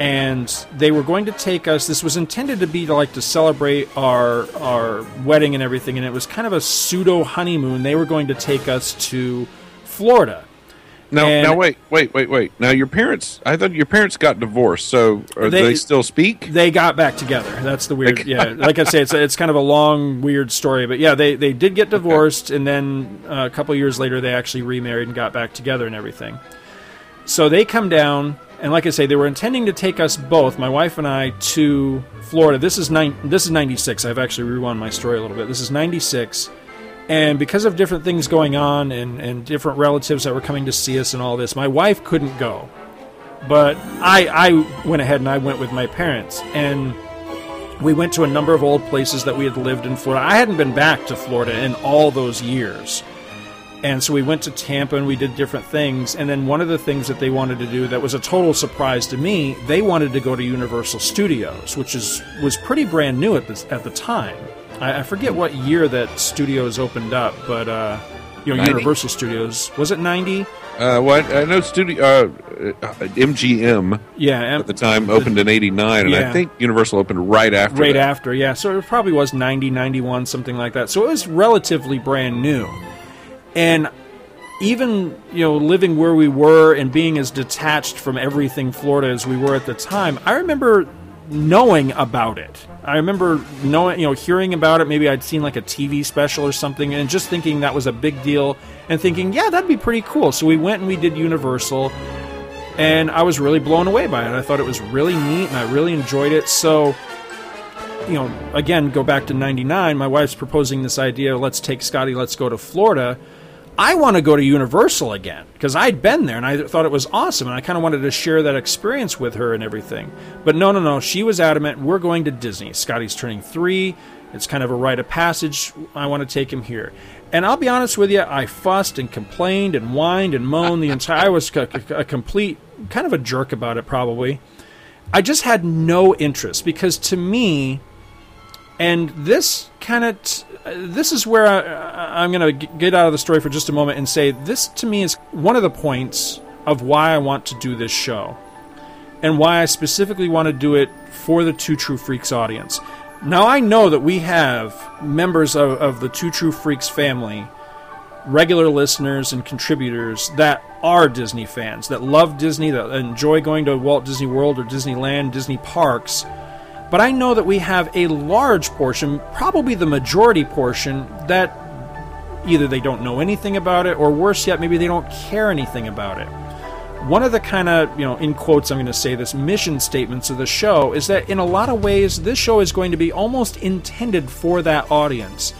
And they were going to take us. This was intended to be to like to celebrate our our wedding and everything, and it was kind of a pseudo honeymoon. They were going to take us to Florida. Now, And- now, wait, wait, wait, wait. Now, your parents, I thought your parents got divorced, so are They- they, still speak? They got back together. That's the weird. Yeah, like I say, it's it's kind of a long, weird story. But yeah, they they did get divorced, and then uh, a couple years later, they actually remarried and got back together and everything. So they come down, and like I say, they were intending to take us both, my wife and I, to Florida. This is nine. This is ninety six. I've actually rewound my story a little bit. This is ninety six. And because of different things going on and, and different relatives that were coming to see us and all this, my wife couldn't go but I, I went ahead and I went with my parents and we went to a number of old places that we had lived in Florida. I hadn't been back to Florida in all those years. And so we went to Tampa and we did different things. And then one of the things that they wanted to do that was a total surprise to me, they wanted to go to Universal Studios, which is was pretty brand new at this at the time. I, I forget what year that studios opened up, but uh, you know, 90? Universal Studios was it ninety? Uh, what I know, studio uh, uh, MGM Yeah, and- at the time opened in '89, and Yeah. I think Universal opened right after. right that. after yeah so it probably was 90 91 something like that so it was relatively brand new and even you know living where we were and being as detached from everything florida as we were at the time i remember knowing about it i remember knowing you know hearing about it. Maybe i'd seen like a tv special or something and just thinking that was a big deal and thinking yeah that'd be pretty cool. So we went and we did universal and i was really blown away by it. I thought it was really neat and i really enjoyed it. So you know, again, go back to 99, my wife's proposing this idea, let's take Scotty, let's go to Florida. I want to go to Universal again because I'd been there and I thought it was awesome and I kind of wanted to share that experience with her and everything. But no, no, no, she was adamant, we're going to Disney. Scotty's turning three. It's kind of a rite of passage. I want to take him here. And I'll be honest with you, I fussed and complained and whined and moaned the entire. I was a, complete, kind of a jerk about it, probably. I just had no interest because to me, and this kind of t- this is where I, I'm going to get out of the story for just a moment and say this to me is one of the points of why I want to do this show and why I specifically want to do it for the Two True Freaks audience. Now I know that we have members of, of the Two True Freaks family, regular listeners and contributors that are Disney fans, that love Disney, that enjoy going to Walt Disney World or Disneyland, Disney parks. But I know that we have a large portion, probably the majority portion, that either they don't know anything about it, or worse yet, maybe they don't care anything about it. One of the kind of, you know, in quotes, I'm going to say this mission statements of the show is that in a lot of ways, this show is going to be almost intended for that audience.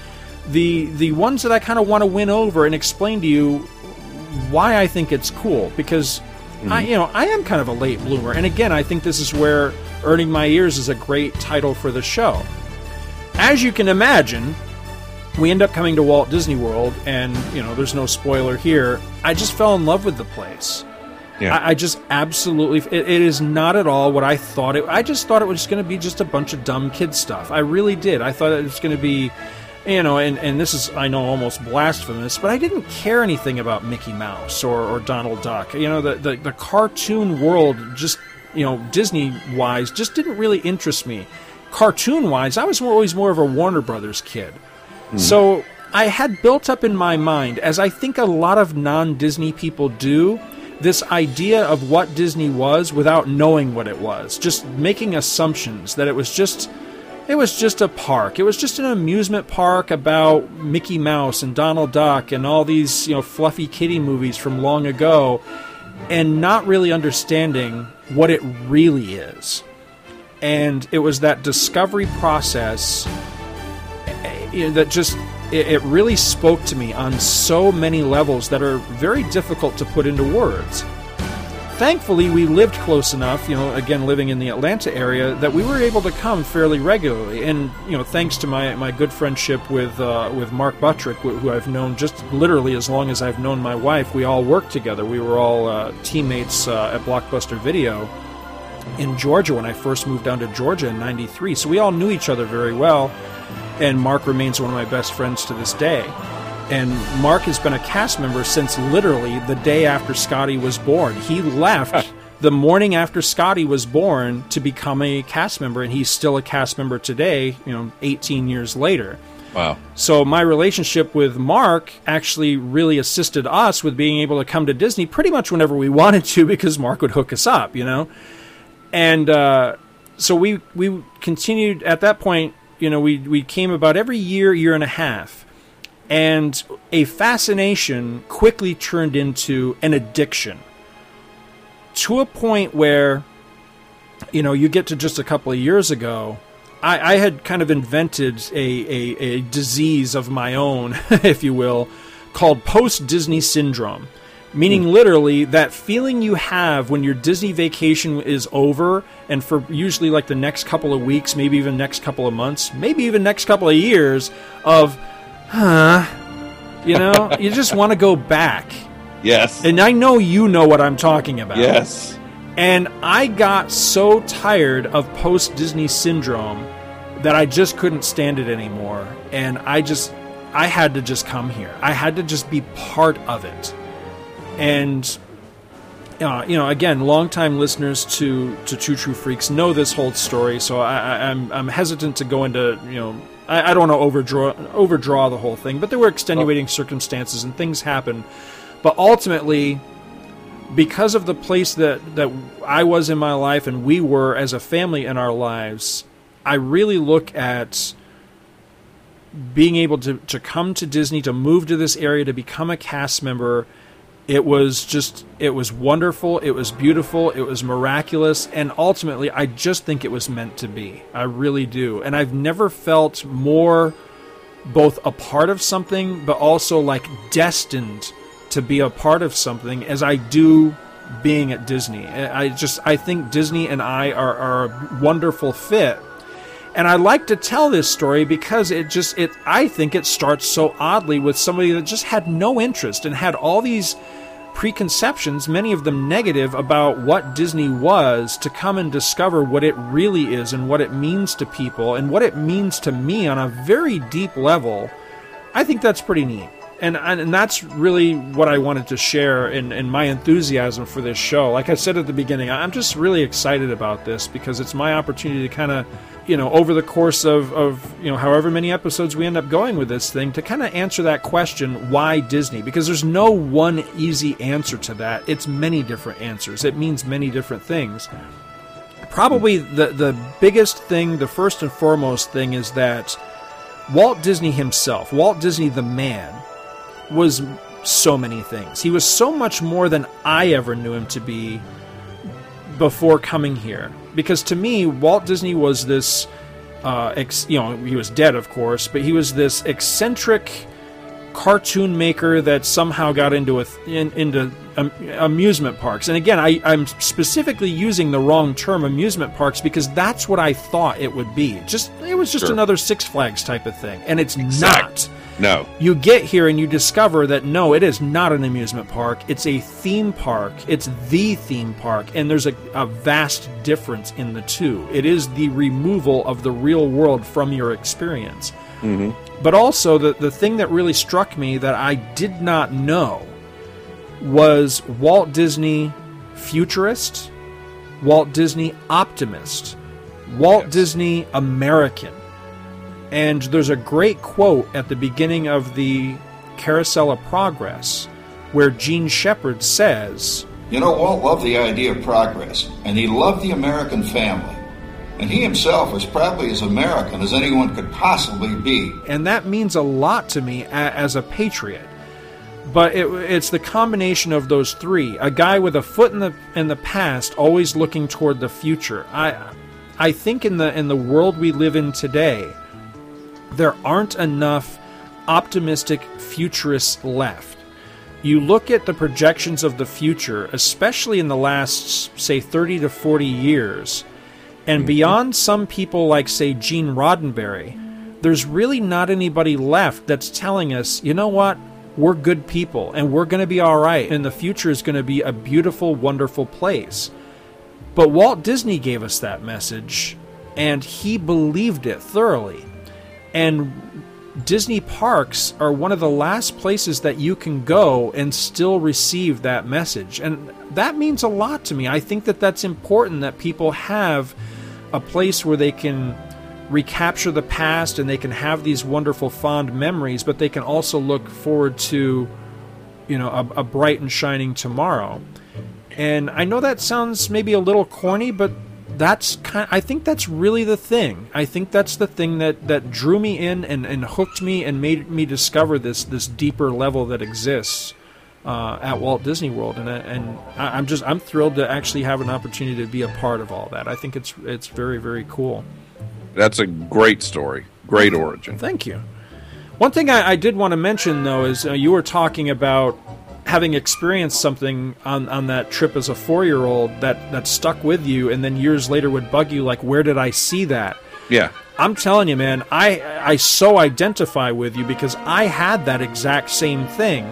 The the ones that I kind of want to win over and explain to you why I think it's cool because Mm-hmm. I you know I am kind of a late bloomer and again I think this is where earning my ears is a great title for the show. As you can imagine, we end up coming to Walt Disney World and you know there's no spoiler here. I just fell in love with the place. Yeah. I, I just absolutely. It, it is not at all what I thought it. I just thought it was going to be just a bunch of dumb kid stuff. I really did. I thought it was going to be, you know, and, and this is I know almost blasphemous, but I didn't care anything about Mickey Mouse or, or Donald Duck. You know, the, the the cartoon world just you know Disney wise just didn't really interest me. Cartoon wise, I was always more of a Warner Brothers kid. Hmm. So I had built up in my mind, as I think a lot of non Disney people do, this idea of what Disney was without knowing what it was, just making assumptions that it was just it was just a park. It was just an amusement park about Mickey Mouse and Donald Duck and all these, you know, fluffy kitty movies from long ago and not really understanding what it really is. And it was that discovery process eh, that just it really spoke to me on so many levels that are very difficult to put into words. Thankfully, we lived close enough, you know, again, living in the Atlanta area, that we were able to come fairly regularly. And, you know, thanks to my, my good friendship with, uh, with Mark Buttrick, who I've known just literally as long as I've known my wife, we all worked together. We were all uh, teammates uh, at Blockbuster Video in Georgia when I first moved down to Georgia in 93. So we all knew each other very well and Mark remains one of my best friends to this day. And Mark has been a cast member since literally the day after Scotty was born. He left the morning after Scotty was born to become a cast member, and he's still a cast member today, you know, 18 years later. Wow. So my relationship with Mark actually really assisted us with being able to come to Disney pretty much whenever we wanted to because Mark would hook us up, you know? And uh, so we we continued at that point you know, we, we came about every year, year and a half. And a fascination quickly turned into an addiction to a point where, you know, you get to just a couple of years ago, I, I had kind of invented a, a, a disease of my own, if you will, called post Disney syndrome meaning hmm. literally that feeling you have when your Disney vacation is over and for usually like the next couple of weeks, maybe even next couple of months, maybe even next couple of years of huh, you know, you just want to go back. Yes. And I know you know what I'm talking about. Yes. And I got so tired of post Disney syndrome that I just couldn't stand it anymore and I just I had to just come here. I had to just be part of it and uh, you know, again, longtime listeners to to Two True Freaks know this whole story, so I, am I'm, I'm hesitant to go into you know I, I don't want to overdraw overdraw the whole thing, but there were extenuating oh. circumstances and things happened. But ultimately, because of the place that that I was in my life and we were as a family in our lives, I really look at being able to to come to Disney, to move to this area, to become a cast member it was just it was wonderful it was beautiful it was miraculous and ultimately i just think it was meant to be. I really do. And i've never felt more both a part of something but also like destined to be a part of something as i do being at disney. I just i think disney and i are, are a wonderful fit and I like to tell this story because it just it I think it starts so oddly with somebody that just had no interest and had all these preconceptions, many of them negative, about what Disney was to come and discover what it really is and what it means to people and what it means to me on a very deep level. I think that's pretty neat. And, and that's really what I wanted to share in, in my enthusiasm for this show. Like I said at the beginning, I'm just really excited about this because it's my opportunity to kind of you know, over the course of, of you know, however many episodes we end up going with this thing, to kind of answer that question, why Disney? Because there's no one easy answer to that. It's many different answers. It means many different things. Probably the the biggest thing, the first and foremost thing, is that Walt Disney himself, Walt Disney the man, was so many things. He was so much more than I ever knew him to be before coming here because to me, Walt Disney was this, uh, ex, you know, he was dead, of course, but he was this eccentric cartoon maker that somehow got into a, in, into um, amusement parks. And again, I, I'm specifically using the wrong term, amusement parks, because that's what I thought it would be. Just it was just sure. another Six Flags type of thing, and it's exact. not. No. You get here and you discover that no, it is not an amusement park. It's a theme park. It's the theme park. And there's a, a vast difference in the two. It is the removal of the real world from your experience. Mm-hmm. But also, the, the thing that really struck me that I did not know was Walt Disney futurist, Walt Disney optimist, Walt Yes. Disney American. And there's a great quote at the beginning of the Carousel of Progress where Jean Shepherd says, You know, Walt loved the idea of progress, and he loved the American family. And he himself was probably as American as anyone could possibly be. and that means a lot to me as a patriot. But it, it's the combination of those three: a guy with a foot in the in the past, always looking toward the future. I, I think in the in the world we live in today, there aren't enough optimistic futurists left. You look at the projections of the future, especially in the last, say, 30 to 40 years, and mm-hmm. beyond some people like, say, Gene Roddenberry, there's really not anybody left that's telling us, you know what, we're good people and we're going to be all right, and the future is going to be a beautiful, wonderful place. But Walt Disney gave us that message, and he believed it thoroughly. And Disney parks are one of the last places that you can go and still receive that message. And that means a lot to me. I think that that's important that people have a place where they can recapture the past and they can have these wonderful fond memories, but they can also look forward to, you know, a, a bright and shining tomorrow. And I know that sounds maybe a little corny, but that's kind I think that's really the thing. I think that's the thing that, that drew me in and, and hooked me and made me discover this this deeper level that exists uh, at Walt Disney World. And I- and I- I'm just I'm thrilled to actually have an opportunity to be a part of all that. I think it's it's very very cool. That's a great story. Great origin. Thank you. One thing I, I did want to mention, though, is uh, you were talking about having experienced something on, on that trip as a four year old that, that stuck with you, and then years later would bug you, like, where did I see that? Yeah. I'm telling you, man, I, I so identify with you because I had that exact same thing.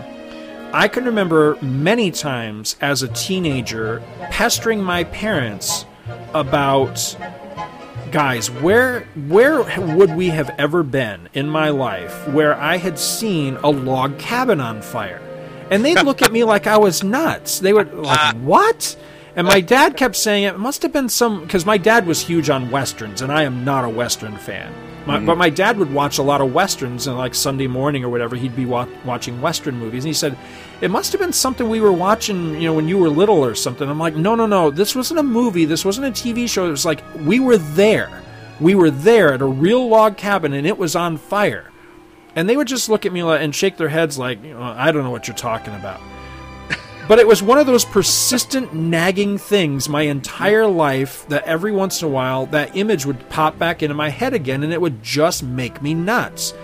I can remember many times as a teenager pestering my parents about guys where where would we have ever been in my life where i had seen a log cabin on fire and they'd look at me like i was nuts. They would like uh, what? And my uh, dad kept saying it must have been some because my dad was huge on westerns and i am not a western fan. My, mm-hmm. but my dad would watch a lot of westerns and like sunday morning or whatever he'd be wa- watching western movies. And he said it must have been something we were watching you know when you were little or something. I'm like no no no. This wasn't a movie. This wasn't a tv show. It was like we were there. We were there at a real log cabin and it was on fire and they would just look at me and shake their heads like i don't know what you're talking about. But it was one of those persistent nagging things my entire life that every once in a while that image would pop back into my head again and it would just make me nuts.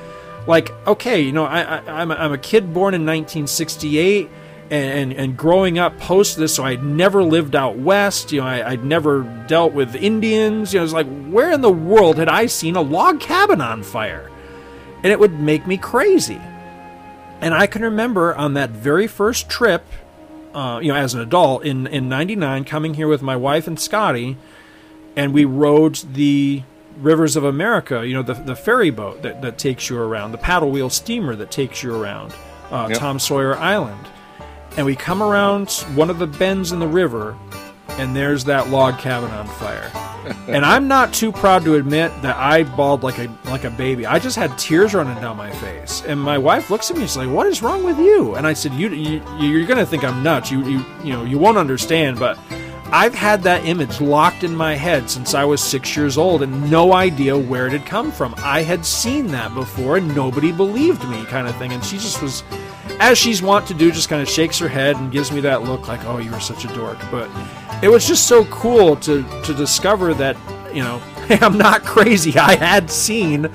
Like okay you know I, I, I'm, a, I'm a kid born in 1968 and, and, and growing up post this so i'd never lived out west you know I, i'd never dealt with indians you know it's like where in the world had i seen a log cabin on fire and it would make me crazy and i can remember on that very first trip uh, you know, as an adult in in '99, coming here with my wife and Scotty, and we rode the rivers of America. You know, the the ferry boat that, that takes you around, the paddle wheel steamer that takes you around uh, Yep. Tom Sawyer Island, and we come around one of the bends in the river, and there's that log cabin on fire. And I'm not too proud to admit that I bawled like a like a baby. I just had tears running down my face. And my wife looks at me and she's like, "What is wrong with you?" And I said, "You, you you're going to think I'm nuts. You you you know, you won't understand, but I've had that image locked in my head since I was 6 years old and no idea where it had come from. I had seen that before and nobody believed me kind of thing. And she just was as she's wont to do, just kind of shakes her head and gives me that look like, "Oh, you were such a dork." But it was just so cool to to discover that you know I'm not crazy. I had seen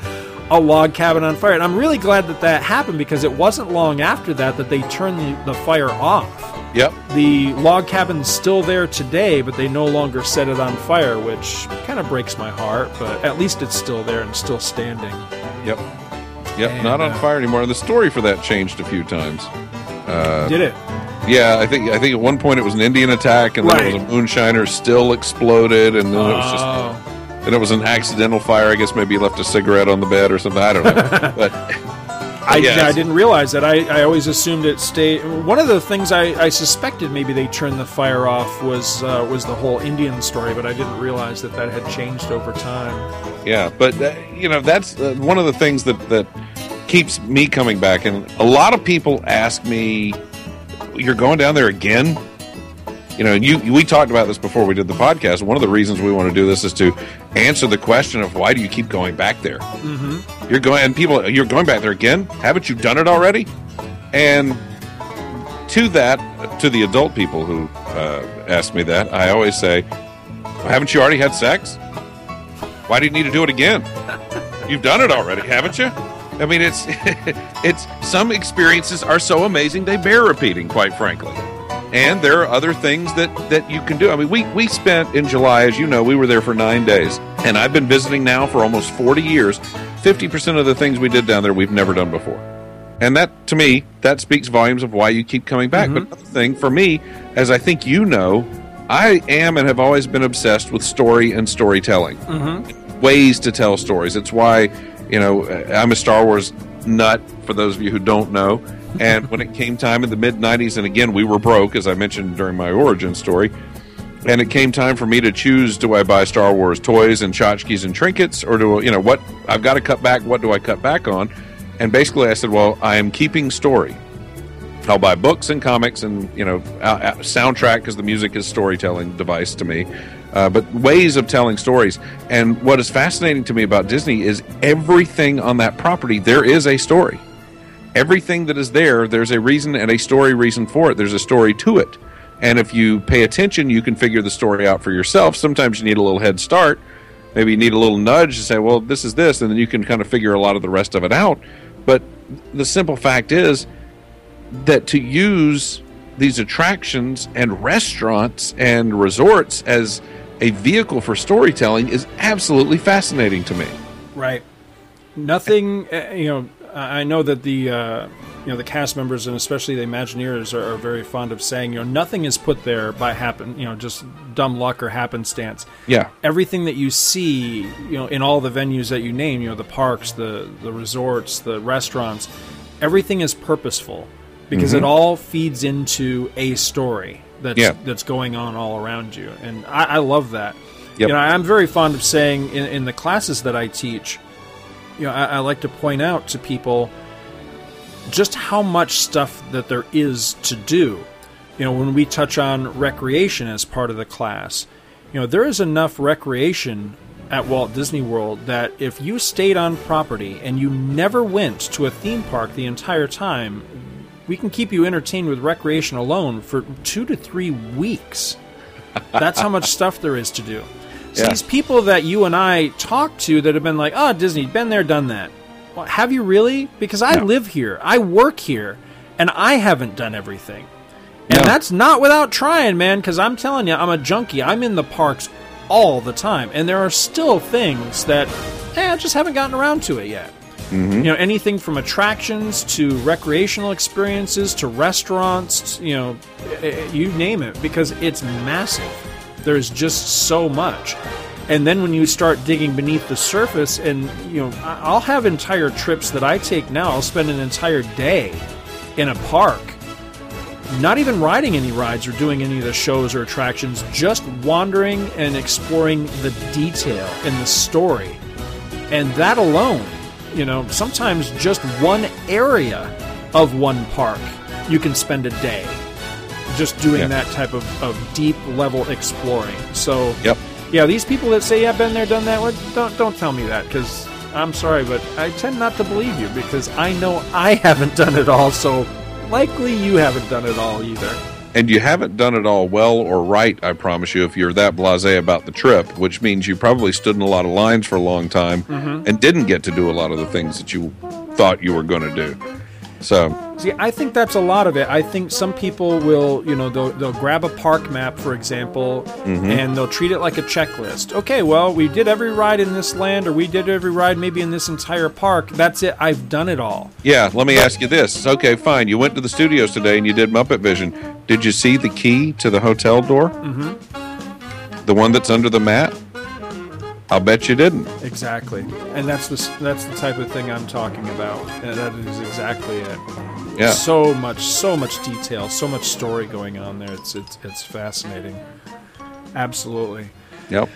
a log cabin on fire, and I'm really glad that that happened because it wasn't long after that that they turned the, the fire off. Yep. The log cabin's still there today, but they no longer set it on fire, which kind of breaks my heart. But at least it's still there and still standing. Yep. Yep, And, not on uh, fire anymore. The story for that changed a few times. Uh, Did it? Yeah, I think I think at one point it was an Indian attack, and then it was a moonshiner still exploded, and then it was just Oh. then it was an accidental fire. I guess maybe he left a cigarette on the bed or something. I don't know, but I, yeah, I didn't realize that. I, I always assumed it stayed. One of the things I, I suspected maybe they turned the fire off was uh, was the whole Indian story, but I didn't realize that that had changed over time. Yeah, but uh, you know that's uh, one of the things that that keeps me coming back. And a lot of people ask me, "You're going down there again?" You know, you we talked about this before we did the podcast. One of the reasons we want to do this is to answer the question of why do you keep going back there? Mm-hmm. You're going and people you're going back there again? Haven't you done it already? And to that, to the adult people who uh, ask me that, I always say, "Haven't you already had sex? Why do you need to do it again? You've done it already, haven't you?" I mean, it's it's some experiences are so amazing they bear repeating, quite frankly. And there are other things that that you can do. I mean, we we spent in July, as you know, we were there for nine days, and I've been visiting now for almost forty years. Fifty percent of the things we did down there, we've never done before. And that, to me, that speaks volumes of why you keep coming back. But another thing for me, as I think you know, I am and have always been obsessed with story and storytelling, Mm-hmm. ways to tell stories. It's why, you know, I'm a Star Wars nut. For those of you who don't know, and when it came time in the mid '90s, and again we were broke, as I mentioned during my origin story. And it came time for me to choose: do I buy Star Wars toys and tchotchkes and trinkets, or do you know what? I've got to cut back. What do I cut back on? And basically, I said, well, I am keeping story. I'll buy books and comics and you know uh, uh, soundtrack because the music is storytelling device to me. Uh, but ways of telling stories. And what is fascinating to me about Disney is everything on that property. There is a story. Everything that is there, there's a reason and a story reason for it. There's a story to it. And if you pay attention, you can figure the story out for yourself. Sometimes you need a little head start. Maybe you need a little nudge to say, well, this is this. And then you can kind of figure a lot of the rest of it out. But the simple fact is that to use these attractions and restaurants and resorts as a vehicle for storytelling is absolutely fascinating to me. Right. Nothing. uh, You know, I know that the uh, you know the cast members and especially the Imagineers are, are very fond of saying, you know, nothing is put there by happen, you know, just dumb luck or happenstance. Yeah. Everything that you see, you know, in all the venues that you name, you know, the parks, the the resorts, the restaurants, everything is purposeful because Mhm. it all feeds into a story that's Yeah. that's going on all around you, and I, I love that. Yep. You know, I'm very fond of saying in, in the classes that I teach, you know, I, I like to point out to people just how much stuff that there is to do. You know, when we touch on recreation as part of the class, you know, there is enough recreation at Walt Disney World that if you stayed on property and you never went to a theme park the entire time, we can keep you entertained with recreation alone for two to three weeks. That's how much stuff there is to do. So Yeah. these people that you and I talk to that have been like, "Oh, Disney, been there, done that." Well, have you really? Because I No. live here, I work here, and I haven't done everything. And No. that's not without trying, man. Because I'm telling you, I'm a junkie. I'm in the parks all the time, and there are still things that eh, I just haven't gotten around to it yet. You know, anything from attractions to recreational experiences to restaurants, you know, eh, eh, you name it, because it's massive. There's just so much. And then when you start digging beneath the surface, and, you know, I'll have entire trips that I take now, I'll spend an entire day in a park not even riding any rides or doing any of the shows or attractions, just wandering and exploring the detail and the story. And that alone, you know, sometimes just one area of one park, you can spend a day just doing Yeah. that type of, of deep level exploring. So, Yep. yeah, these people that say, yeah, I've been there, done that, well, don't, don't tell me that because I'm sorry, but I tend not to believe you because I know I haven't done it all, so likely you haven't done it all either. And you haven't done it all well or right, I promise you, if you're that blase about the trip, which means you probably stood in a lot of lines for a long time Mhm. and didn't get to do a lot of the things that you thought you were going to do. So, See, I think that's a lot of it. I think some people will, you know, they'll, they'll grab a park map, for example, Mm-hmm. and they'll treat it like a checklist. Okay, well, we did every ride in this land, or we did every ride maybe in this entire park. That's it. I've done it all. Yeah, let me ask you this. Okay, fine. You went to the studios today and you did Muppet Vision. Did you see the key to the hotel door? Mm-hmm. The one that's under the mat? I'll bet you didn't. Exactly, and that's the that's the type of thing I'm talking about. And that is exactly it. Yeah. So much, so much detail, so much story going on there. It's it's it's fascinating. Absolutely. Yep.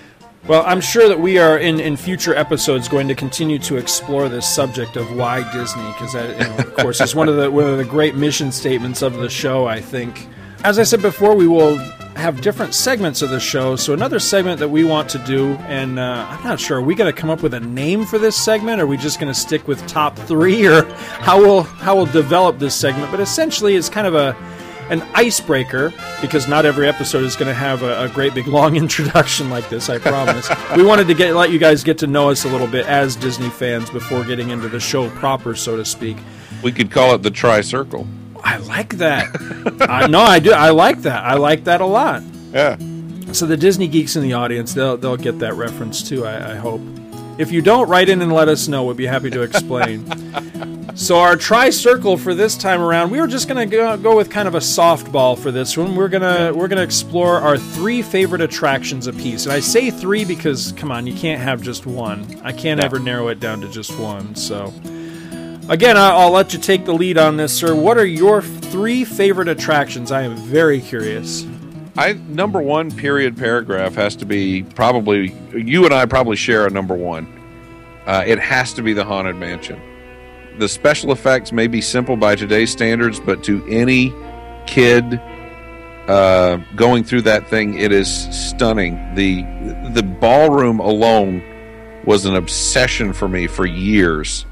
Well, I'm sure that we are in, in future episodes going to continue to explore this subject of why Disney, because that, you know, of course, is one of the one of the great mission statements of the show. I think, as I said before, we will have different segments of the show. So another segment that we want to do, and uh, I'm not sure, are we going to come up with a name for this segment? Or are we just going to stick with top three, or how we'll how we'll develop this segment? But essentially, it's kind of a an icebreaker because not every episode is going to have a, a great big long introduction like this. I promise. we wanted to get let you guys get to know us a little bit as Disney fans before getting into the show proper, so to speak. We could call it the Tri Circle. I like that. I, no, I do. I like that. I like that a lot. Yeah. So the Disney geeks in the audience, they'll they'll get that reference too. I, I hope. If you don't, write in and let us know. We'd be happy to explain. so our tri circle for this time around, we were just gonna go, go with kind of a softball for this one. We're gonna we're gonna explore our three favorite attractions apiece, and I say three because come on, you can't have just one. I can't No. ever narrow it down to just one. So. Again, I'll let you take the lead on this, sir. What are your three favorite attractions? I am very curious. I number one period paragraph has to be probably you and I probably share a number one. Uh, it has to be the haunted mansion. The special effects may be simple by today's standards, but to any kid uh, going through that thing, it is stunning. the The ballroom alone was an obsession for me for years.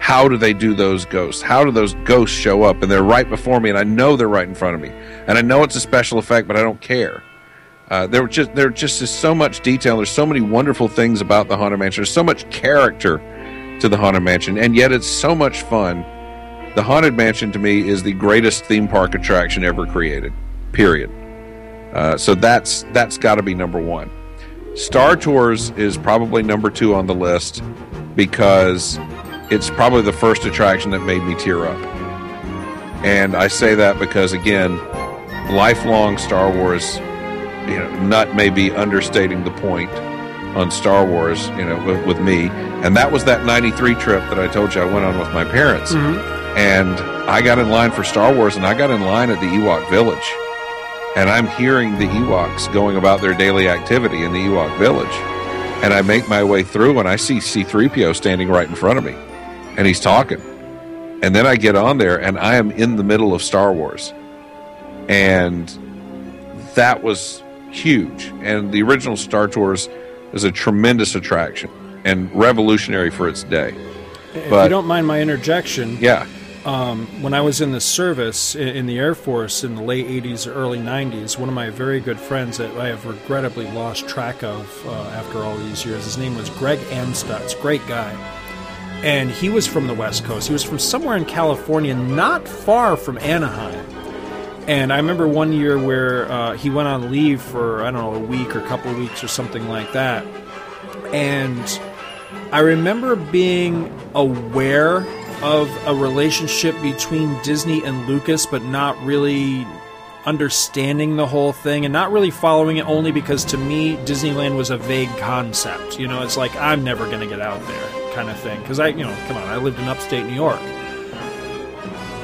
How do they do those ghosts? How do those ghosts show up? And they're right before me, and I know they're right in front of me, and I know it's a special effect, but I don't care. Uh, there just there just is so much detail. There's so many wonderful things about the haunted mansion. There's so much character to the haunted mansion, and yet it's so much fun. The haunted mansion to me is the greatest theme park attraction ever created. Period. Uh, so that's that's got to be number one. Star Tours is probably number two on the list because it's probably the first attraction that made me tear up. And I say that because again, lifelong Star Wars, you know, nut may be understating the point on Star Wars, you know, with, with me. And that was that 93 trip that I told you I went on with my parents. Mm-hmm. And I got in line for Star Wars and I got in line at the Ewok Village. And I'm hearing the Ewoks going about their daily activity in the Ewok Village. And I make my way through and I see C3PO standing right in front of me. And he's talking. And then I get on there and I am in the middle of Star Wars. And that was huge. And the original Star Tours is a tremendous attraction and revolutionary for its day. If But- you don't mind my interjection, Yeah. um, when I was in the service in the Air Force in the late 80s or early 90s, one of my very good friends that I have regrettably lost track of uh, after all these years, his name was Greg Amstutz, great guy. And he was from the West Coast. He was from somewhere in California, not far from Anaheim. And I remember one year where uh, he went on leave for, I don't know, a week or a couple of weeks or something like that. And I remember being aware of a relationship between Disney and Lucas, but not really understanding the whole thing and not really following it only because to me Disneyland was a vague concept. You know, it's like I'm never going to get out there kind of thing because I, you know, come on, I lived in upstate New York.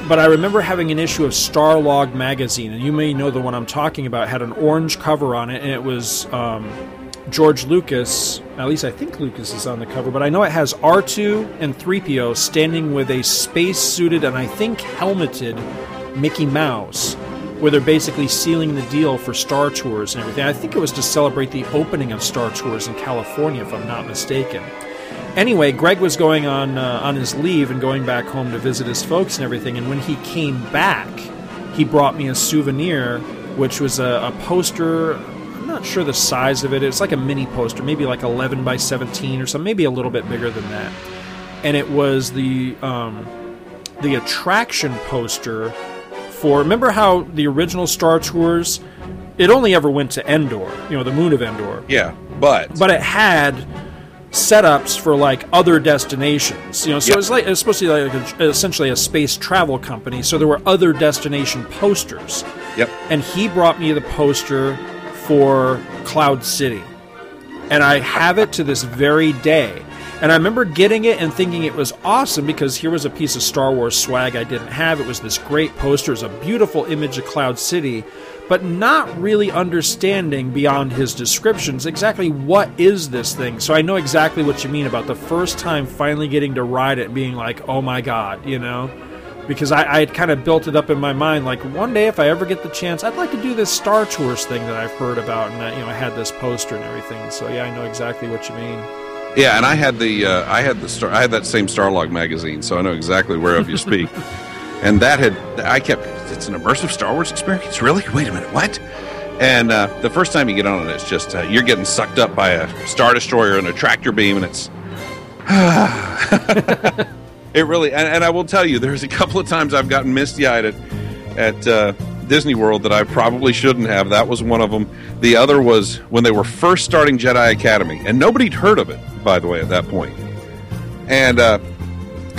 But I remember having an issue of Starlog magazine, and you may know the one I'm talking about. Had an orange cover on it, and it was um, George Lucas. At least I think Lucas is on the cover, but I know it has R2 and 3PO standing with a space-suited and I think helmeted Mickey Mouse, where they're basically sealing the deal for Star Tours and everything. I think it was to celebrate the opening of Star Tours in California, if I'm not mistaken. Anyway, Greg was going on uh, on his leave and going back home to visit his folks and everything. And when he came back, he brought me a souvenir, which was a, a poster. I'm not sure the size of it. It's like a mini poster, maybe like 11 by 17 or something, maybe a little bit bigger than that. And it was the um, the attraction poster for. Remember how the original Star Tours, it only ever went to Endor, you know, the moon of Endor. Yeah, but but it had setups for like other destinations. You know, so yep. it was like it's supposed to be like a, essentially a space travel company. So there were other destination posters. Yep. And he brought me the poster for Cloud City, and I have it to this very day. And I remember getting it and thinking it was awesome because here was a piece of Star Wars swag I didn't have. It was this great poster, it was a beautiful image of Cloud City, but not really understanding beyond his descriptions exactly what is this thing. So I know exactly what you mean about the first time finally getting to ride it being like, oh my god, you know? Because I, I had kind of built it up in my mind, like one day if I ever get the chance, I'd like to do this Star Tours thing that I've heard about, and I, you know I had this poster and everything. So yeah, I know exactly what you mean. Yeah, and I had the uh, I had the star I had that same Starlog magazine, so I know exactly whereof you speak. and that had I kept it's an immersive Star Wars experience. Really? Wait a minute, what? And uh, the first time you get on it, it's just uh, you're getting sucked up by a star destroyer and a tractor beam, and it's. it really, and, and, I will tell you, there's a couple of times I've gotten misty eyed at, at uh, Disney World that I probably shouldn't have. That was one of them. The other was when they were first starting Jedi Academy, and nobody'd heard of it, by the way, at that point. And uh,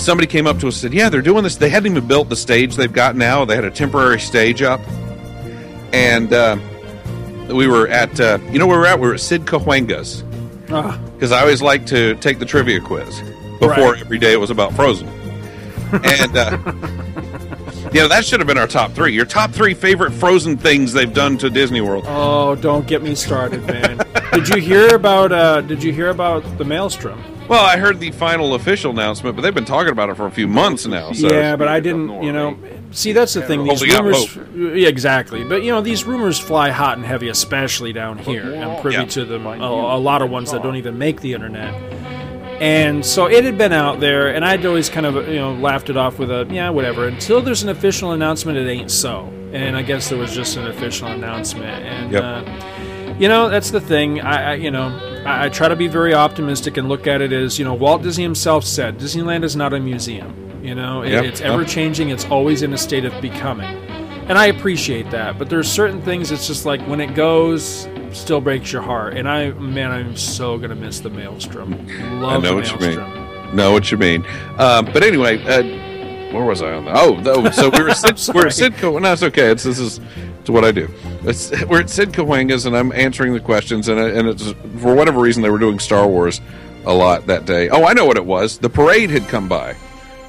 somebody came up to us and said, Yeah, they're doing this. They hadn't even built the stage they've got now, they had a temporary stage up. And uh, we were at, uh, you know where we are at? We were at Sid Cahuenga's. Because ah. I always like to take the trivia quiz before right. every day it was about Frozen. And uh, you know, that should have been our top three. Your top three favorite Frozen things they've done to Disney World. Oh, don't get me started, man. did you hear about? Uh, did you hear about the Maelstrom? Well, I heard the final official announcement, but they've been talking about it for a few months now. So yeah, but I didn't. You know, see, that's the thing. These rumors, yeah, exactly. But you know, these rumors fly hot and heavy, especially down here. I'm privy yeah. to them. A, a lot of ones that don't even make the internet. And so it had been out there, and I'd always kind of you know laughed it off with a yeah whatever. Until there's an official announcement, it ain't so. And I guess there was just an official announcement, and yep. uh, you know that's the thing. I, I you know I, I, try to be very optimistic and look at it as you know Walt Disney himself said, Disneyland is not a museum. You know, it, yep. it's ever changing. It's always in a state of becoming, and I appreciate that. But there's certain things. It's just like when it goes still breaks your heart. And I, man, I'm so gonna miss the Maelstrom. Love I know what you mean. Know what you mean. Um, but anyway, uh, where was I on that? Oh, no, oh, so we were Sid, we're at Sidco. No, it's okay. It's this is it's what I do. It's, we're at Sid Cahuenga's, and I'm answering the questions, and and it's for whatever reason they were doing Star Wars a lot that day. Oh, I know what it was. The parade had come by.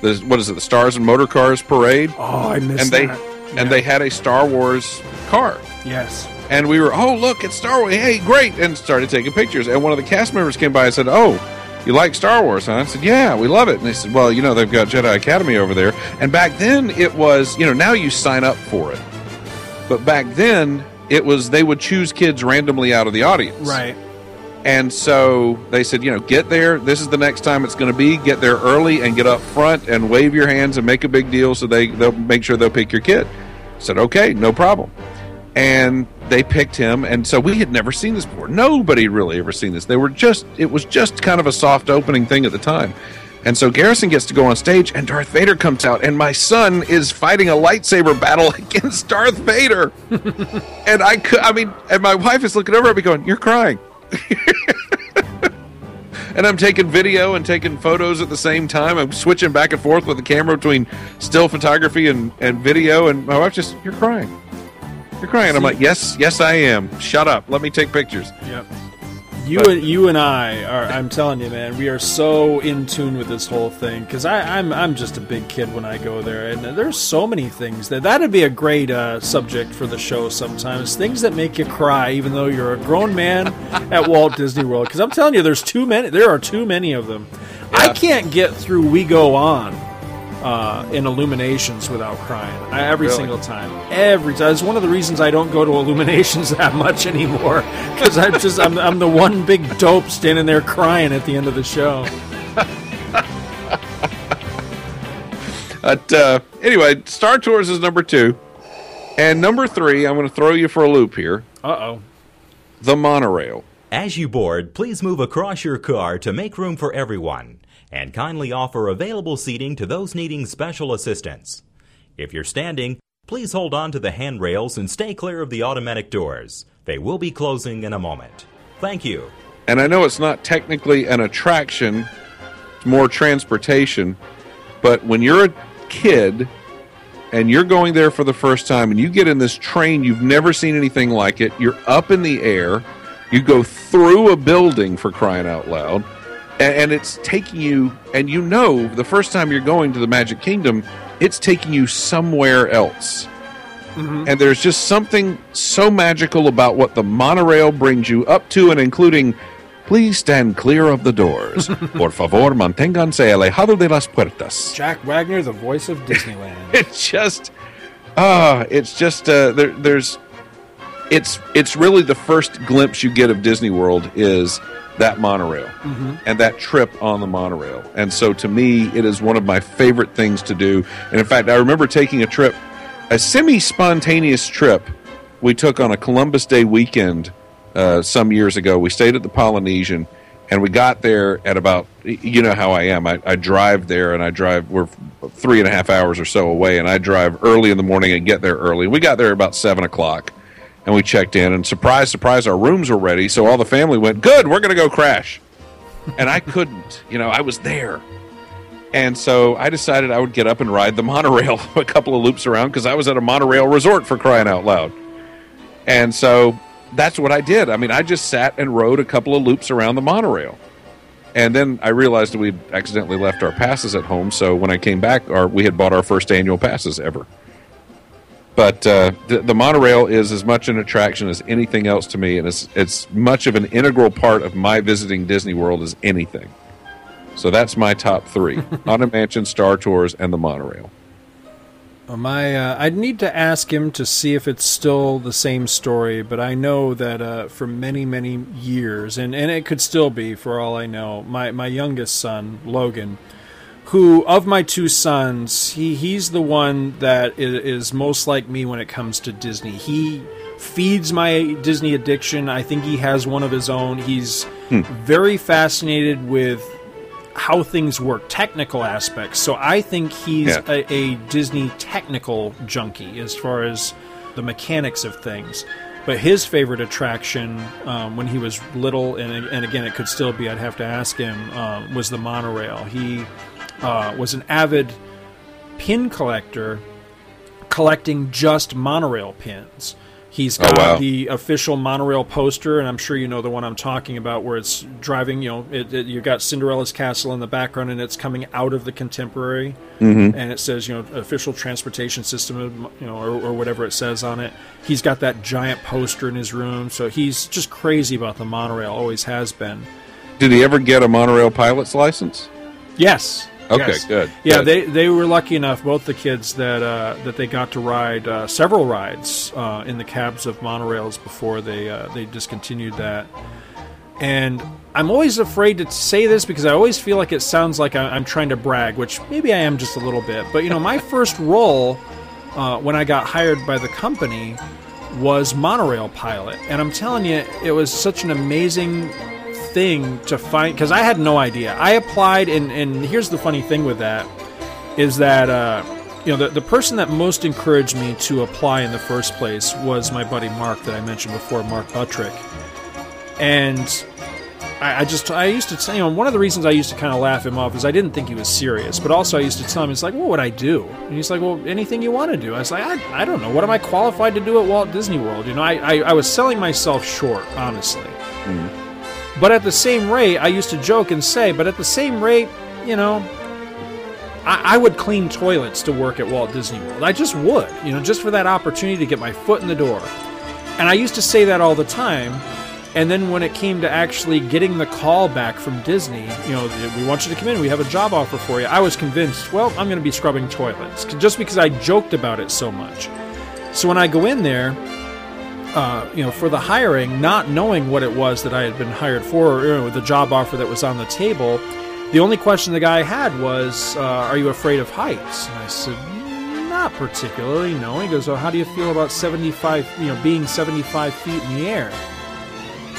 The, what is it? The Stars and Motor Cars parade. Oh, I missed and they, that. Yeah. And they had a Star Wars car. Yes and we were, oh look, it's Star Wars. Hey, great, and started taking pictures. And one of the cast members came by and said, oh. You like Star Wars, huh? I said, Yeah, we love it. And they said, Well, you know, they've got Jedi Academy over there. And back then it was, you know, now you sign up for it. But back then it was they would choose kids randomly out of the audience. Right. And so they said, you know, get there. This is the next time it's going to be. Get there early and get up front and wave your hands and make a big deal so they, they'll make sure they'll pick your kid. I said, okay, no problem. And they picked him, and so we had never seen this before. Nobody really ever seen this. They were just it was just kind of a soft opening thing at the time. And so Garrison gets to go on stage, and Darth Vader comes out, and my son is fighting a lightsaber battle against Darth Vader. and I could, I mean, and my wife is looking over at me going, "You're crying." and I'm taking video and taking photos at the same time. I'm switching back and forth with the camera between still photography and, and video, and my wife just, "You're crying." You're crying. I'm like, yes, yes, I am. Shut up. Let me take pictures. Yep. You but, and you and I are. I'm telling you, man, we are so in tune with this whole thing because I'm I'm just a big kid when I go there, and there's so many things that that'd be a great uh, subject for the show. Sometimes things that make you cry, even though you're a grown man at Walt Disney World. Because I'm telling you, there's too many. There are too many of them. Yeah. I can't get through. We go on uh, in Illuminations without crying. I, every really? single time. Every time. It's one of the reasons I don't go to Illuminations that much anymore because I'm just I'm, I'm the one big dope standing there crying at the end of the show. but uh, anyway, Star Tours is number two, and number three. I'm going to throw you for a loop here. Uh oh. The monorail. As you board, please move across your car to make room for everyone, and kindly offer available seating to those needing special assistance. If you're standing, please hold on to the handrails and stay clear of the automatic doors. They will be closing in a moment. Thank you. And I know it's not technically an attraction, it's more transportation, but when you're a kid and you're going there for the first time and you get in this train, you've never seen anything like it, you're up in the air, you go through a building for crying out loud, and, and it's taking you, and you know the first time you're going to the Magic Kingdom, it's taking you somewhere else. Mm-hmm. And there's just something so magical about what the monorail brings you up to and including Please stand clear of the doors. Por favor, manténganse alejado de las puertas. Jack Wagner, the voice of Disneyland. it's just, ah, uh, it's just uh, there, there's, it's it's really the first glimpse you get of Disney World is that monorail mm-hmm. and that trip on the monorail. And so to me, it is one of my favorite things to do. And in fact, I remember taking a trip, a semi spontaneous trip we took on a Columbus Day weekend uh, some years ago. We stayed at the Polynesian, and we got there at about you know how I am. I, I, drive there, and I drive. We're three and a half hours or so away, and I drive early in the morning and get there early. We got there about seven o'clock, and we checked in, and surprise, surprise, our rooms were ready. So all the family went, "Good, we're going to go crash," and I couldn't. You know, I was there. And so I decided I would get up and ride the monorail a couple of loops around because I was at a monorail resort for crying out loud. And so that's what I did. I mean, I just sat and rode a couple of loops around the monorail. And then I realized that we'd accidentally left our passes at home. So when I came back, our, we had bought our first annual passes ever. But uh, the, the, monorail is as much an attraction as anything else to me, and it's it's much of an integral part of my visiting Disney World as anything. So that's my top three: Haunted Mansion, Star Tours, and the monorail. My, uh, I'd need to ask him to see if it's still the same story, but I know that uh, for many, many years, and, and it could still be for all I know, my, my youngest son, Logan, who, of my two sons, he, he's the one that is most like me when it comes to Disney. He feeds my Disney addiction. I think he has one of his own. He's hmm. very fascinated with how things work, technical aspects. So I think he's yeah. a, a, Disney technical junkie as far as the mechanics of things. But his favorite attraction um, when he was little, and, and again, it could still be, I'd have to ask him, uh, was the monorail. He uh, was an avid pin collector, collecting just monorail pins. He's got oh, wow. the official monorail poster, and I'm sure you know the one I'm talking about, where it's driving. You know, it, it, you got Cinderella's castle in the background, and it's coming out of the contemporary, mm-hmm. and it says, you know, official transportation system, you know, or, or, whatever it says on it. He's got that giant poster in his room, so he's just crazy about the monorail. Always has been. Did he ever get a monorail pilot's license? Yes. Okay, yes. good. Yeah, good. they they were lucky enough, both the kids, that uh, that they got to ride uh, several rides uh, in the cabs of monorails before they uh, they discontinued that. And I'm always afraid to say this because I always feel like it sounds like I'm trying to brag, which maybe I am just a little bit. But you know, my first role uh, when I got hired by the company was monorail pilot, and I'm telling you, it was such an amazing thing to find because I had no idea. I applied, and and here's the funny thing with that is that uh, you know the the person that most encouraged me to apply in the first place was my buddy Mark that I mentioned before, Mark Buttrick, and. I, just I used to you know one of the reasons I used to kind of laugh him off is I didn't think he was serious, but also I used to tell him it's like what would I do? And he's like, well, anything you want to do. I was like, I, I don't know, what am I qualified to do at Walt Disney World? You know, I I, I was selling myself short, honestly. Mm. But at the same rate, I used to joke and say, but at the same rate, you know, I, I, would clean toilets to work at Walt Disney World. I just would, you know, just for that opportunity to get my foot in the door. And I used to say that all the time. And then when it came to actually getting the call back from Disney, you know, we want you to come in, we have a job offer for you, I was convinced, well, I'm going to be scrubbing toilets just because I joked about it so much. So when I go in there, uh, you know, for the hiring, not knowing what it was that I had been hired for, or you know, the job offer that was on the table, the only question the guy had was, uh, "Are you afraid of heights?" And I said, "Not particularly. No." He goes, "Well, how do you feel about seventy-five? You know, being seventy-five feet in the air?"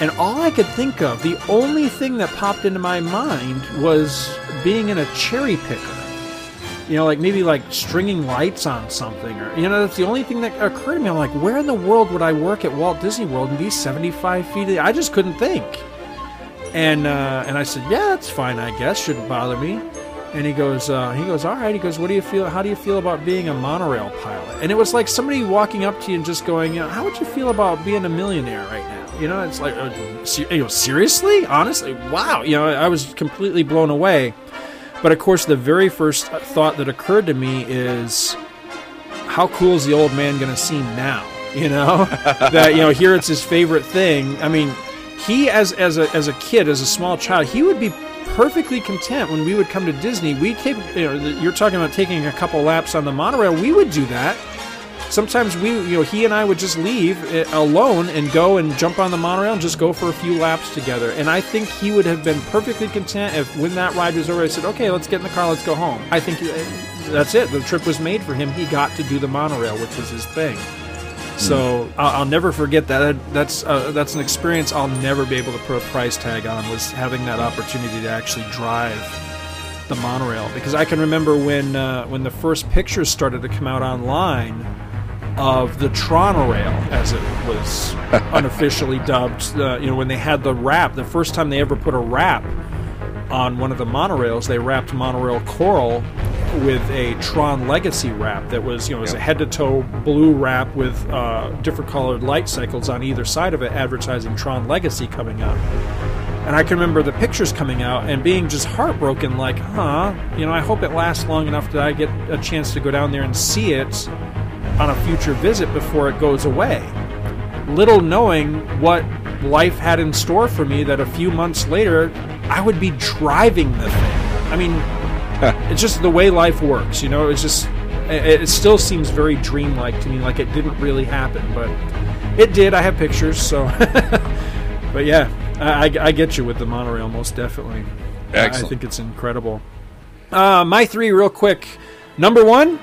And all I could think of, the only thing that popped into my mind was being in a cherry picker. You know, like maybe like stringing lights on something, or you know, that's the only thing that occurred to me. I'm like, where in the world would I work at Walt Disney World and be 75 feet? I just couldn't think. And uh, and I said, yeah, that's fine, I guess. Shouldn't bother me. And he goes, uh, he goes, all right. He goes, what do you feel? How do you feel about being a monorail pilot? And it was like somebody walking up to you and just going, you know, how would you feel about being a millionaire right now? You know, it's like, uh, you know, seriously, honestly, wow. You know, I was completely blown away. But of course, the very first thought that occurred to me is, how cool is the old man going to seem now? You know, that you know here it's his favorite thing. I mean, he as as a as a kid, as a small child, he would be perfectly content when we would come to Disney. We take, you know, you're talking about taking a couple laps on the monorail. We would do that. Sometimes we, you know, he and I would just leave alone and go and jump on the monorail and just go for a few laps together. And I think he would have been perfectly content if, when that ride was over, I said, "Okay, let's get in the car, let's go home." I think eh, that's it. The trip was made for him. He got to do the monorail, which was his thing. So I'll, I'll, never forget that. That's uh, that's an experience I'll never be able to put a price tag on. Was having that opportunity to actually drive the monorail because I can remember when uh, when the first pictures started to come out online of the Tronorail, as it was unofficially dubbed. Uh, you know, when they had the wrap, the first time they ever put a wrap on one of the monorails, they wrapped monorail coral with a Tron Legacy wrap that was, you know, it was a head to toe blue wrap with uh, different colored light cycles on either side of it, advertising Tron Legacy coming up. And I can remember the pictures coming out and being just heartbroken, like, huh, you know, I hope it lasts long enough that I get a chance to go down there and see it on a future visit before it goes away. Little knowing what life had in store for me that a few months later I would be driving the thing. I mean, it's just the way life works, you know. It's just it, still seems very dreamlike to me, like it didn't really happen, but it did. I have pictures, so. but yeah, I, I, get you with the monorail, most definitely. Excellent. I think it's incredible. Uh, my three, real quick. Number one,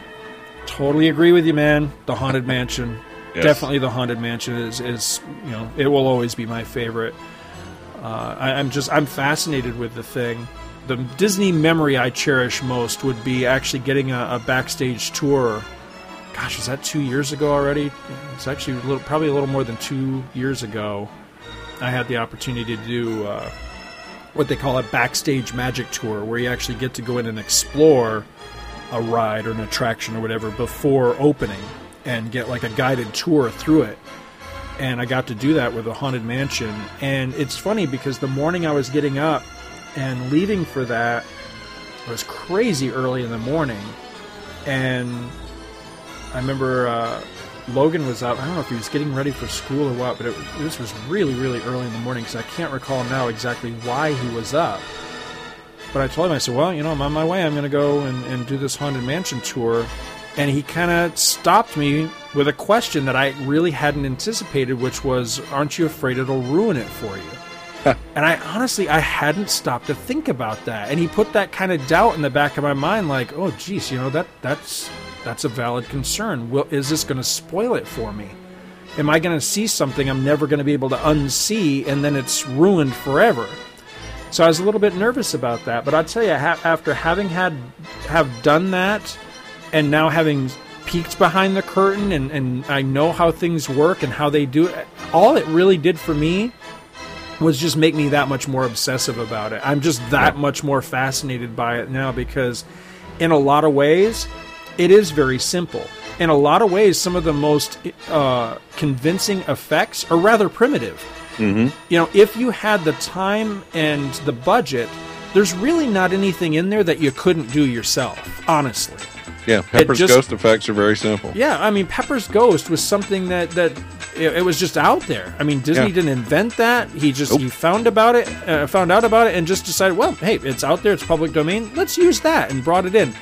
totally agree with you, man. The Haunted Mansion. Yes. Definitely, the Haunted Mansion is, is you know it will always be my favorite. Uh, I, I'm just I'm fascinated with the thing the Disney memory I cherish most would be actually getting a, a backstage tour. Gosh, is that two years ago already? It's actually a little, probably a little more than two years ago. I had the opportunity to do uh, what they call a backstage magic tour, where you actually get to go in and explore a ride or an attraction or whatever before opening and get like a guided tour through it. And I got to do that with a haunted mansion. And it's funny because the morning I was getting up and leaving for that was crazy early in the morning. And I remember uh, Logan was up. I don't know if he was getting ready for school or what, but it, this was really, really early in the morning because I can't recall now exactly why he was up. But I told him, I said, well, you know, I'm on my way. I'm going to go and, and do this Haunted Mansion tour. And he kind of stopped me with a question that I really hadn't anticipated, which was, aren't you afraid it'll ruin it for you? and I honestly I hadn't stopped to think about that. And he put that kind of doubt in the back of my mind, like, oh, geez, you know that that's that's a valid concern. Will is this going to spoil it for me? Am I going to see something I'm never going to be able to unsee, and then it's ruined forever? So I was a little bit nervous about that. But I'll tell you, ha- after having had have done that, and now having peeked behind the curtain, and, and I know how things work and how they do it, all it really did for me was just make me that much more obsessive about it. I'm just that yeah. much more fascinated by it now because, in a lot of ways, it is very simple. In a lot of ways, some of the most uh, convincing effects are rather primitive. Mm-hmm. You know, if you had the time and the budget, there's really not anything in there that you couldn't do yourself, honestly. Yeah, Pepper's just, ghost effects are very simple. Yeah, I mean, Pepper's ghost was something that that it, it was just out there. I mean, Disney yeah. didn't invent that. He just nope. he found about it, uh, found out about it, and just decided, well, hey, it's out there, it's public domain. Let's use that, and brought it in.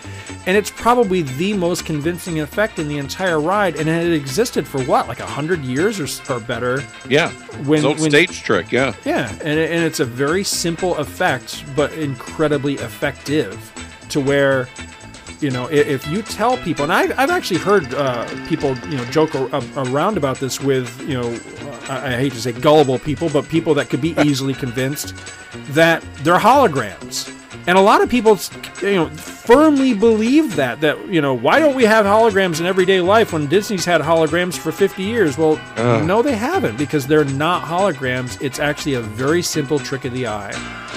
And it's probably the most convincing effect in the entire ride, and it existed for what, like a hundred years or, or better. Yeah, when, when stage trick. Yeah, yeah, and, and it's a very simple effect, but incredibly effective. To where you know, if you tell people, and I've, I've actually heard uh, people, you know, joke around about this with, you know, I hate to say gullible people, but people that could be easily convinced that they're holograms. And a lot of people, you know, firmly believe that. That you know, why don't we have holograms in everyday life when Disney's had holograms for 50 years? Well, Ugh. no, they haven't because they're not holograms. It's actually a very simple trick of the eye.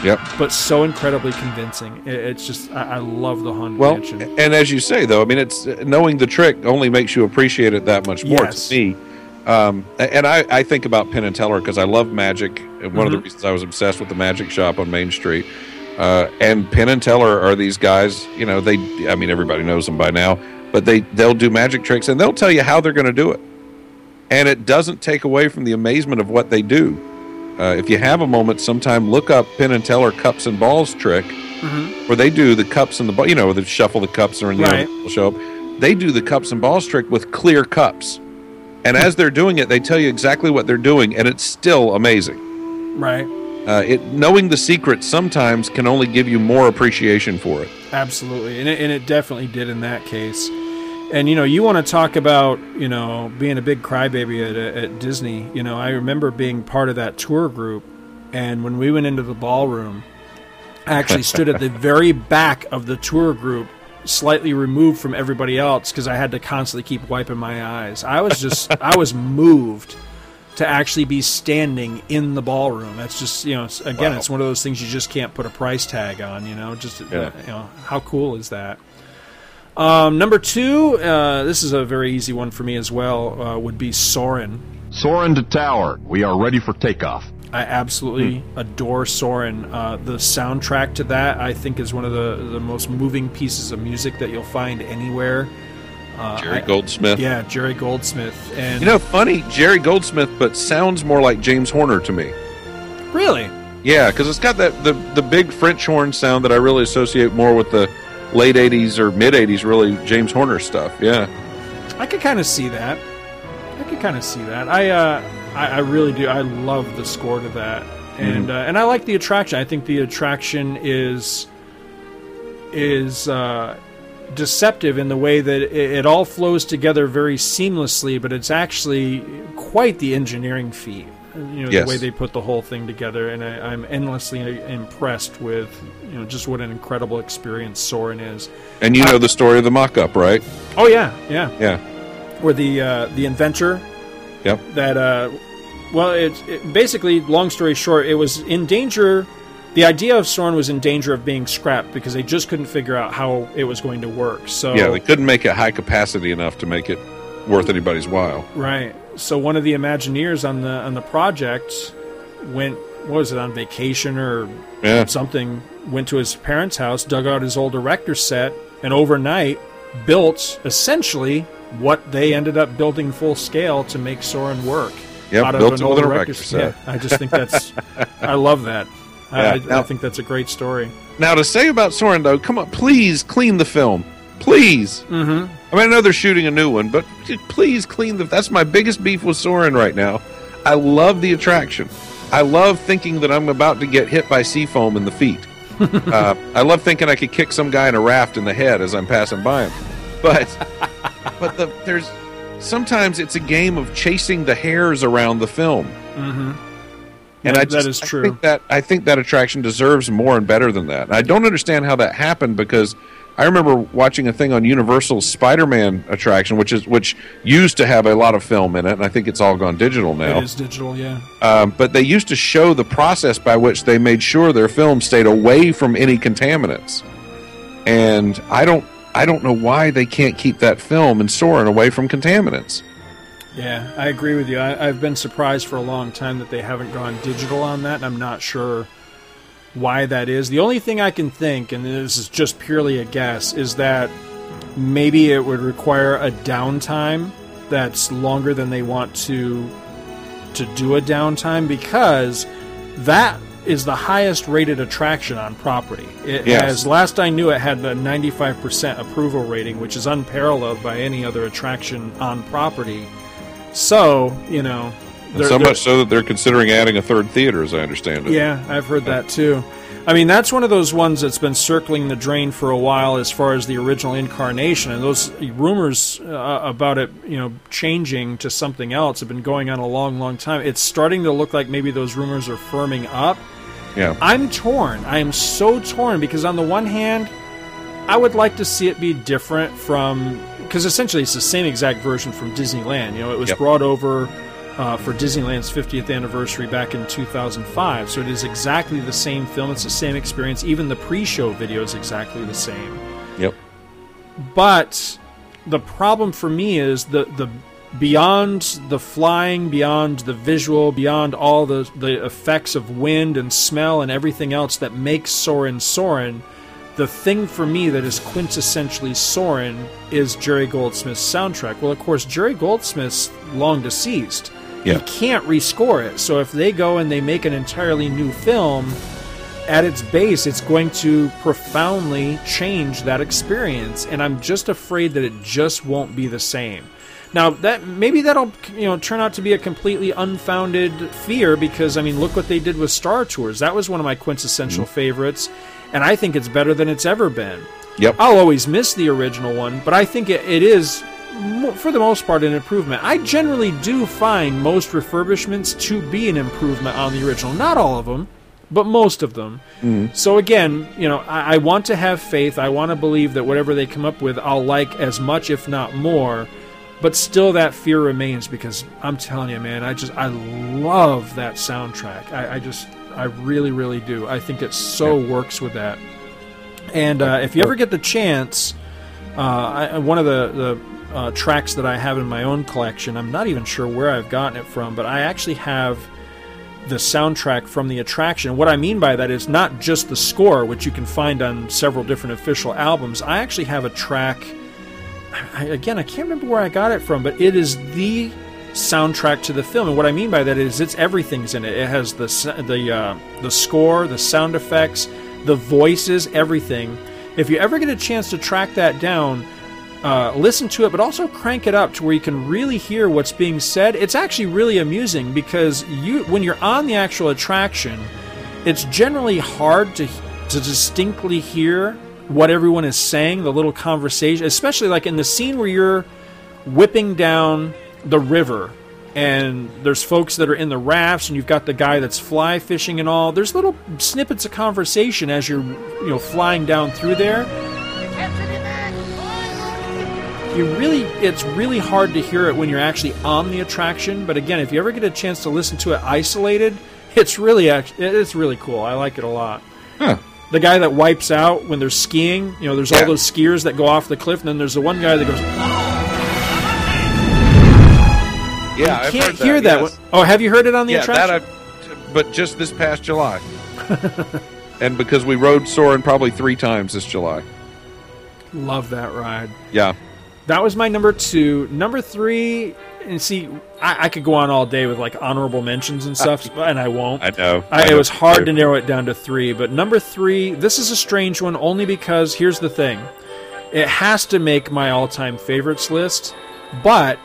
Yep. But so incredibly convincing. It's just, I, I love the Haunted Well, Mansion. and as you say, though, I mean, it's knowing the trick only makes you appreciate it that much more Yes. to me. Um, and I, I think about Penn and Teller because I love magic. And one of the Mhm. reasons I was obsessed with the magic shop on Main Street. Uh, and Penn and Teller are these guys. You know, they. I mean, everybody knows them by now, but they they'll do magic tricks and they'll tell you how they're going to do it, and it doesn't take away from the amazement of what they do. Uh, if you have a moment, sometime look up Penn and Teller cups and balls trick Mhm. where they do the cups and the ball. You know, they shuffle the cups and the Right. will show up. They do the cups and balls trick with clear cups, and as they're doing it, they tell you exactly what they're doing, and it's still amazing. Right. Uh, it knowing the secret sometimes can only give you more appreciation for it. Absolutely, and it, and it definitely did in that case. And you know, you want to talk about you know being a big crybaby at, at Disney. You know, I remember being part of that tour group, and when we went into the ballroom, I actually stood at the very back of the tour group, slightly removed from everybody else because I had to constantly keep wiping my eyes. I was just, I was moved to actually be standing in the ballroom. That's just, you know, it's, again, Wow. it's one of those things you just can't put a price tag on. You know, just Yeah. you know, how cool is that? Um, number two, uh, this is a very easy one for me as well. Uh, would be Soarin'. Soarin' to tower. We are ready for takeoff. I absolutely adore Soarin'. Uh, the soundtrack to that, I think, is one of the, the most moving pieces of music that you'll find anywhere. Uh, Jerry I- Goldsmith. Yeah, Jerry Goldsmith. And You know, funny, Jerry Goldsmith, but sounds more like James Horner to me. really, Yeah, because it's got that the the big French horn sound that I really associate more with the late '80s or mid '80s, really James Horner stuff. Yeah. I could kind of see that. I could kind of see that. I, uh, I, I really do. I love the score to that, and Mhm. uh, and I like the attraction. I think the attraction is is uh, deceptive in the way that it, it all flows together very seamlessly, but it's actually quite the engineering feat. You know Yes. the way they put the whole thing together, and I, I'm endlessly impressed with you know just what an incredible experience Soarin' is. And you know the story of the mock-up, right? Oh yeah, yeah Yeah. where the uh, the inventor Yep. that uh, well it, it basically long story short it was in danger the idea of Soarin' was in danger of being scrapped because they just couldn't figure out how it was going to work so Yeah, they couldn't make it high capacity enough to make it worth anybody's while. right so one of the imagineers on the on the project went what was it on vacation or Yeah. something went to his parents house dug out his old erector set and overnight built essentially what they ended up building full scale to make Soarin' work. Of built an old erector erector set. Yeah, I just think that's, I love that. I, Yeah, I, now- I think that's a great story. Now to say about Soarin' though, come on, please clean the film, please. Mm-hmm. I mean, I know they're shooting a new one, but please clean the. That's my biggest beef with Soarin' right now. I love the attraction. I love thinking that I'm about to get hit by seafoam in the feet. uh, I love thinking I could kick some guy in a raft in the head as I'm passing by him. But but the, there's sometimes it's a game of chasing the hairs around the film. Mm-hmm. And That- I just, that is I true. think that I think that attraction deserves more and better than that. And I don't understand how that happened because I remember watching a thing on Universal's Spider-Man attraction, which is which used to have a lot of film in it, and I think it's all gone digital now. It is digital, yeah. Um, but they used to show the process by which they made sure their film stayed away from any contaminants. And I don't I don't know why they can't keep that film and Soarin' away from contaminants. Yeah, I agree with you. I, I've been surprised for a long time that they haven't gone digital on that, and I'm not sure why that is. The only thing I can think, and this is just purely a guess, is that maybe it would require a downtime that's longer than they want to to do a downtime because that is the highest rated attraction on property. It Yes. has last I knew it had a 95% approval rating, which is unparalleled by any other attraction on property. So, you know, they're- so they're- much so that they're considering adding a third theater, as I understand it. yeah, I've heard that too. I mean, that's one of those ones that's been circling the drain for a while as far as the original incarnation, and those rumors uh, about it, you know, changing to something else have been going on a long, long time. It's starting to look like maybe those rumors are firming up. Yeah. I'm torn. I am so torn because on the one hand, I would like to see it be different from because essentially it's the same exact version from Disneyland. You know, it was Yep. brought over uh, for Disneyland's 50th anniversary back in 2005, so it is exactly the same film. It's the same experience. Even the pre-show video is exactly the same. Yep. But the problem for me is the the beyond the flying, beyond the visual, beyond all the the effects of wind and smell and everything else that makes Soarin' Soarin'. The thing for me that is quintessentially Soarin' is Jerry Goldsmith's soundtrack. Well, of course, Jerry Goldsmith's long deceased. Yeah. He can't rescore it. So if they go and they make an entirely new film, at its base, it's going to profoundly change that experience, and I'm just afraid that it just won't be the same. Now that maybe that'll you know turn out to be a completely unfounded fear because I mean look what they did with Star Tours. That was one of my quintessential mm-hmm. favorites, and I think it's better than it's ever been. Yep. I'll always miss the original one, but I think it, it is, for the most part, an improvement. I generally do find most refurbishments to be an improvement on the original. Not all of them, but most of them. Mm-hmm. So again, you know, I, I want to have faith. I want to believe that whatever they come up with, I'll like as much, if not more. But still, that fear remains because I'm telling you, man, I just I love that soundtrack. I, I just I really, really do. I think it so works with that. And uh, if you ever get the chance, uh, I, one of the the uh, tracks that I have in my own collection, I'm not even sure where I've gotten it from, but I actually have the soundtrack from the attraction. What I mean by that is not just the score, which you can find on several different official albums. I actually have a track. I, again, I can't remember where I got it from, but it is the soundtrack to the film. And what I mean by that is it's everything's in it. It has the the uh, the score, the sound effects, the voices, everything. If you ever get a chance to track that down, uh, listen to it, but also crank it up to where you can really hear what's being said. It's actually really amusing because you, when you're on the actual attraction, it's generally hard to to distinctly hear what everyone is saying, the little conversation, especially like in the scene where you're whipping down the river and there's folks that are in the rafts and you've got the guy that's fly fishing and all. There's little snippets of conversation as you're you know flying down through there. You really it's really hard to hear it when you're actually on the attraction but again if you ever get a chance to listen to it isolated it's really it's really cool. I like it a lot. The guy that wipes out when they're skiing you know there's all those skiers that go off the cliff and then there's the one guy that goes Yeah, you I've can't hear that, yes. one- oh have you heard it on the yeah, attraction that I, but just this past July. and because we rode Soarin' probably three times this July. love that ride Yeah. That was my number two. Number three, and see, I, I could go on all day with like honorable mentions and stuff, and I won't. I know. I, I it was hard to narrow it down to three, but number three, this is a strange one only because here's the thing it has to make my all time favorites list, but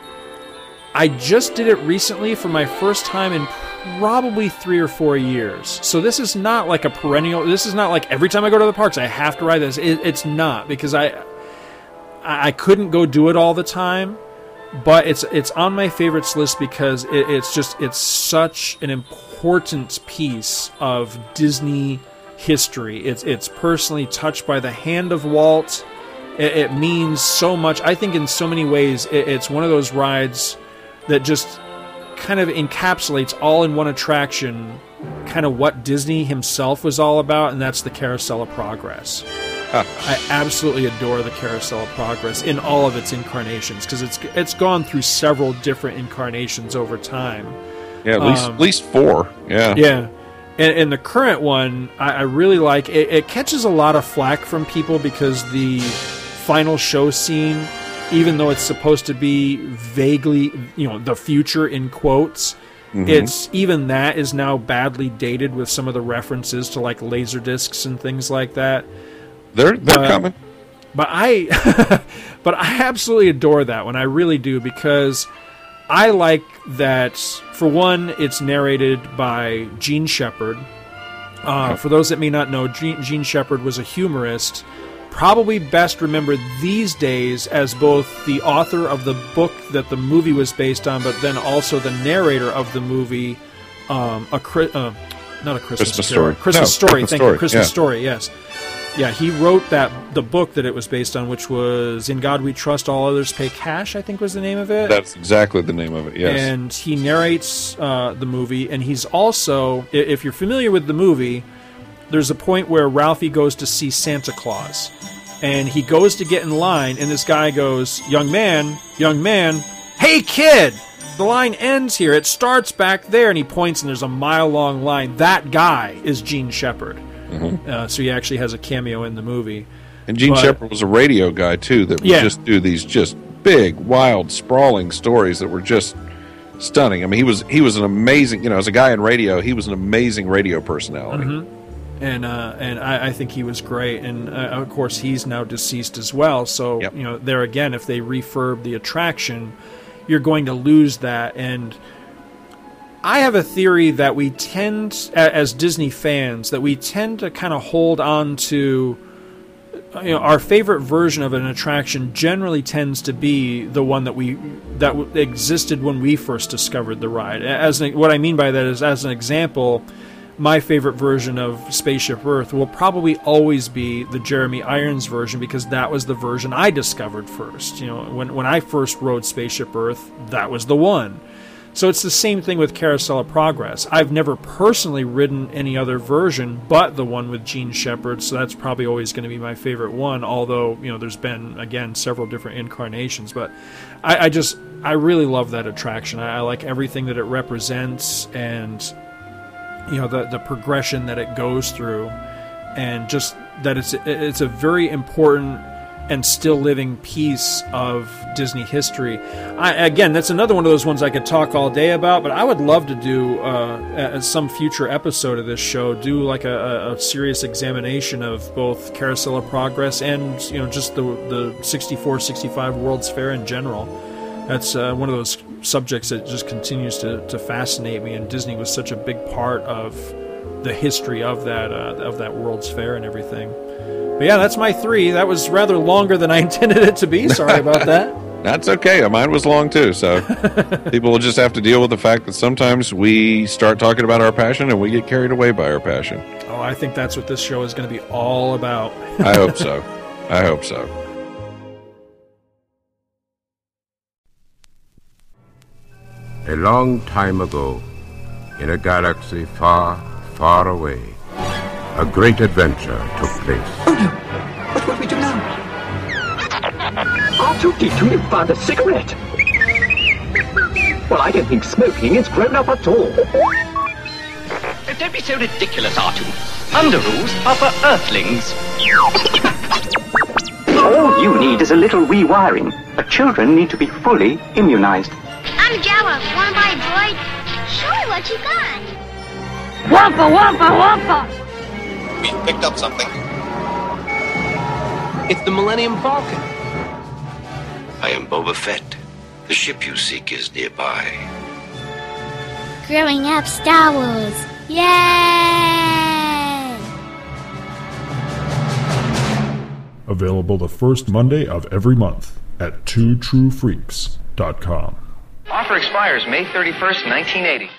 I just did it recently for my first time in probably three or four years. So this is not like a perennial. This is not like every time I go to the parks I have to ride this. It, it's not because I I couldn't go do it all the time, but it's it's on my favorites list because it, it's just it's such an important piece of Disney history. It's it's personally touched by the hand of Walt. It, it means so much. I think in so many ways it, it's one of those rides that just kind of encapsulates all in one attraction kind of what Disney himself was all about, and that's the Carousel of Progress. I absolutely adore the Carousel of Progress in all of its incarnations because it's it's gone through several different incarnations over time. Yeah, at least Um, at least four. Yeah. yeah. And, and the current one, I, I really like. It, it catches a lot of flack from people because the final show scene, even though it's supposed to be vaguely, you know, the future in quotes, Mhm. it's even that is now badly dated with some of the references to like laser discs and things like that. They're they're But- coming. But I, but I absolutely adore that one. I really do because I like that. For one, it's narrated by Jean Shepherd, Uh, for those that may not know, Gene, Jean Shepherd was a humorist, probably best remembered these days as both the author of the book that the movie was based on, but then also the narrator of the movie, um, a uh, not a Christmas, Christmas story. Christmas No, story. Christmas Thank Story, you. Christmas yeah. story. Yes. Yeah, he wrote that the book that it was based on, which was "In God We Trust, All Others Pay Cash." I think was the name of it. That's exactly the name of it. Yes. And he narrates uh, the movie, and he's also, if you're familiar with the movie, there's a point where Ralphie goes to see Santa Claus, and he goes to get in line, and this guy goes, "Young man, young man, hey kid." The line ends here. It starts back there, and he points, and there's a mile long line. That guy is Jean Shepherd. Uh, so he actually has a cameo in the movie. Mm-hmm. And Jean But- Shepherd was a radio guy too that would Yeah. just do these just big, wild, sprawling stories that were just stunning. I mean, he was he was an amazing, you know, as a guy in radio, he was an amazing radio personality. Mhm. And uh, and I, I think he was great. And uh, of course, he's now deceased as well. So you know, there again, if they refurb the attraction, you're going to lose that. And I have a theory that we tend, as Disney fans, that we tend to kind of hold on to. You know, our favorite version of an attraction generally tends to be the one that we that existed when we first discovered the ride. As an, what I mean by that is, as an example, my favorite version of Spaceship Earth will probably always be the Jeremy Irons version because that was the version I discovered first. You know, when when I first rode Spaceship Earth, that was the one. So it's the same thing with Carousel of Progress. I've never personally ridden any other version but the one with Jean Shepherd, so that's probably always going to be my favorite one. Although you know, there's been again several different incarnations, but I, I just I really love that attraction. I, I like everything that it represents, and you know the the progression that it goes through, and just that it's it's a very important and still living piece of Disney history. I, again, that's another one of those ones I could talk all day about, but I would love to do uh, some future episode of this show do like a, a- a serious examination of both Carousel of Progress and you know just the the 64 65 World's Fair in general. That's uh, one of those subjects that just continues to, to fascinate me, and Disney was such a big part of the history of that uh, of that World's Fair and everything. But yeah, that's my three. That was rather longer than I intended it to be. Sorry about that. That's okay. Mine was long too, so people will just have to deal with the fact that sometimes we start talking about our passion and we get carried away by our passion. Oh, I think that's what this show is going to be all about. I hope so. I hope so. A long time ago, in a galaxy far, far away, a great adventure took place. Oh no! What will we do now? R2D2, you found a cigarette. Well, I don't think smoking is grown up at all. Don't be so ridiculous, R2. Under rules are for Earthlings. All you need is a little rewiring. But children need to be fully immunized. I'm Jella. Wanna buy a droid? Show me what you got. Wampa, wampa, wampa! We picked up something. It's the Millennium Falcon. I am Boba Fett. The ship you seek is nearby. Growing up Star Wars. Yay! Available the first Monday of every month at twotruefreaks.com. Offer expires May 31st, 1980.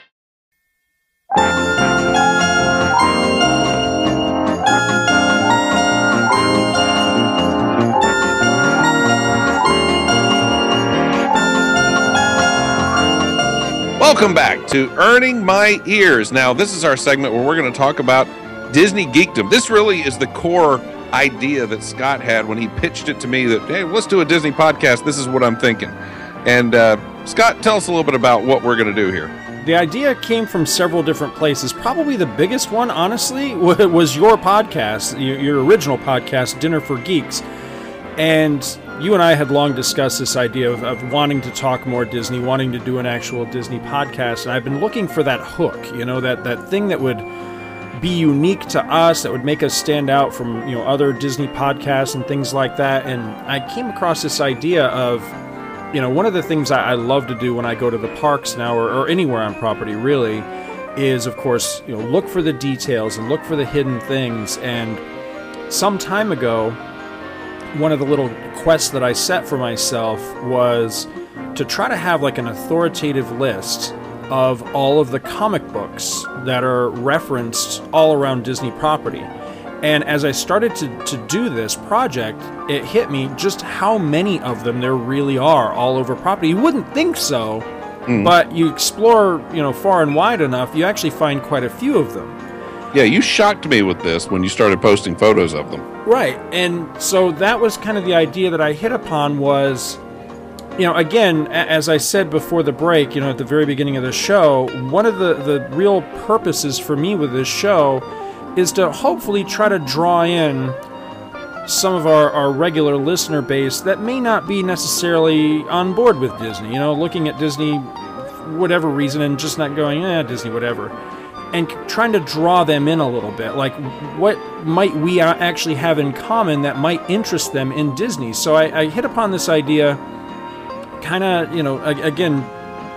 Welcome back to Earning My Ears. Now, this is our segment where we're going to talk about Disney geekdom. This really is the core idea that Scott had when he pitched it to me that, hey, let's do a Disney podcast. This is what I'm thinking. And uh, Scott, tell us a little bit about what we're going to do here. The idea came from several different places. Probably the biggest one, honestly, was your podcast, your, original podcast, Dinner for Geeks. And you and I had long discussed this idea of, of wanting to talk more Disney, wanting to do an actual Disney podcast. And I've been looking for that hook, you know, that, that thing that would be unique to us, that would make us stand out from, you know, other Disney podcasts and things like that. And I came across this idea of, you know, one of the things I, I love to do when I go to the parks now or, or anywhere on property really is, of course, you know, look for the details and look for the hidden things. And some time ago, one of the little quests that I set for myself was to try to have like an authoritative list of all of the comic books that are referenced all around Disney property. And as I started to, to do this project, it hit me just how many of them there really are all over property. You wouldn't think so, mm. but you explore, you know, far and wide enough, you actually find quite a few of them. Yeah, you shocked me with this when you started posting photos of them. Right. And so that was kind of the idea that I hit upon was you know, again, as I said before the break, you know, at the very beginning of the show, one of the, the real purposes for me with this show is to hopefully try to draw in some of our, our regular listener base that may not be necessarily on board with Disney, you know, looking at Disney whatever reason and just not going, eh, Disney, whatever. And trying to draw them in a little bit. Like, what might we actually have in common that might interest them in Disney? So I, I hit upon this idea kind of, you know, again,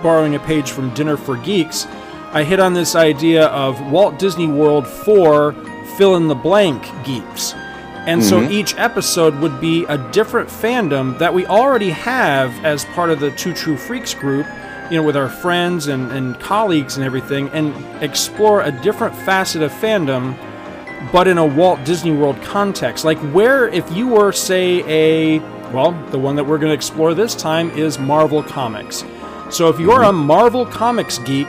borrowing a page from Dinner for Geeks, I hit on this idea of Walt Disney World for fill in the blank geeks. And mm-hmm. so each episode would be a different fandom that we already have as part of the Two True Freaks group, you know, with our friends and, and colleagues and everything, and explore a different facet of fandom, but in a Walt Disney World context. Like, where, if you were, say, a well, the one that we're going to explore this time is Marvel Comics. So if you're a Marvel Comics geek,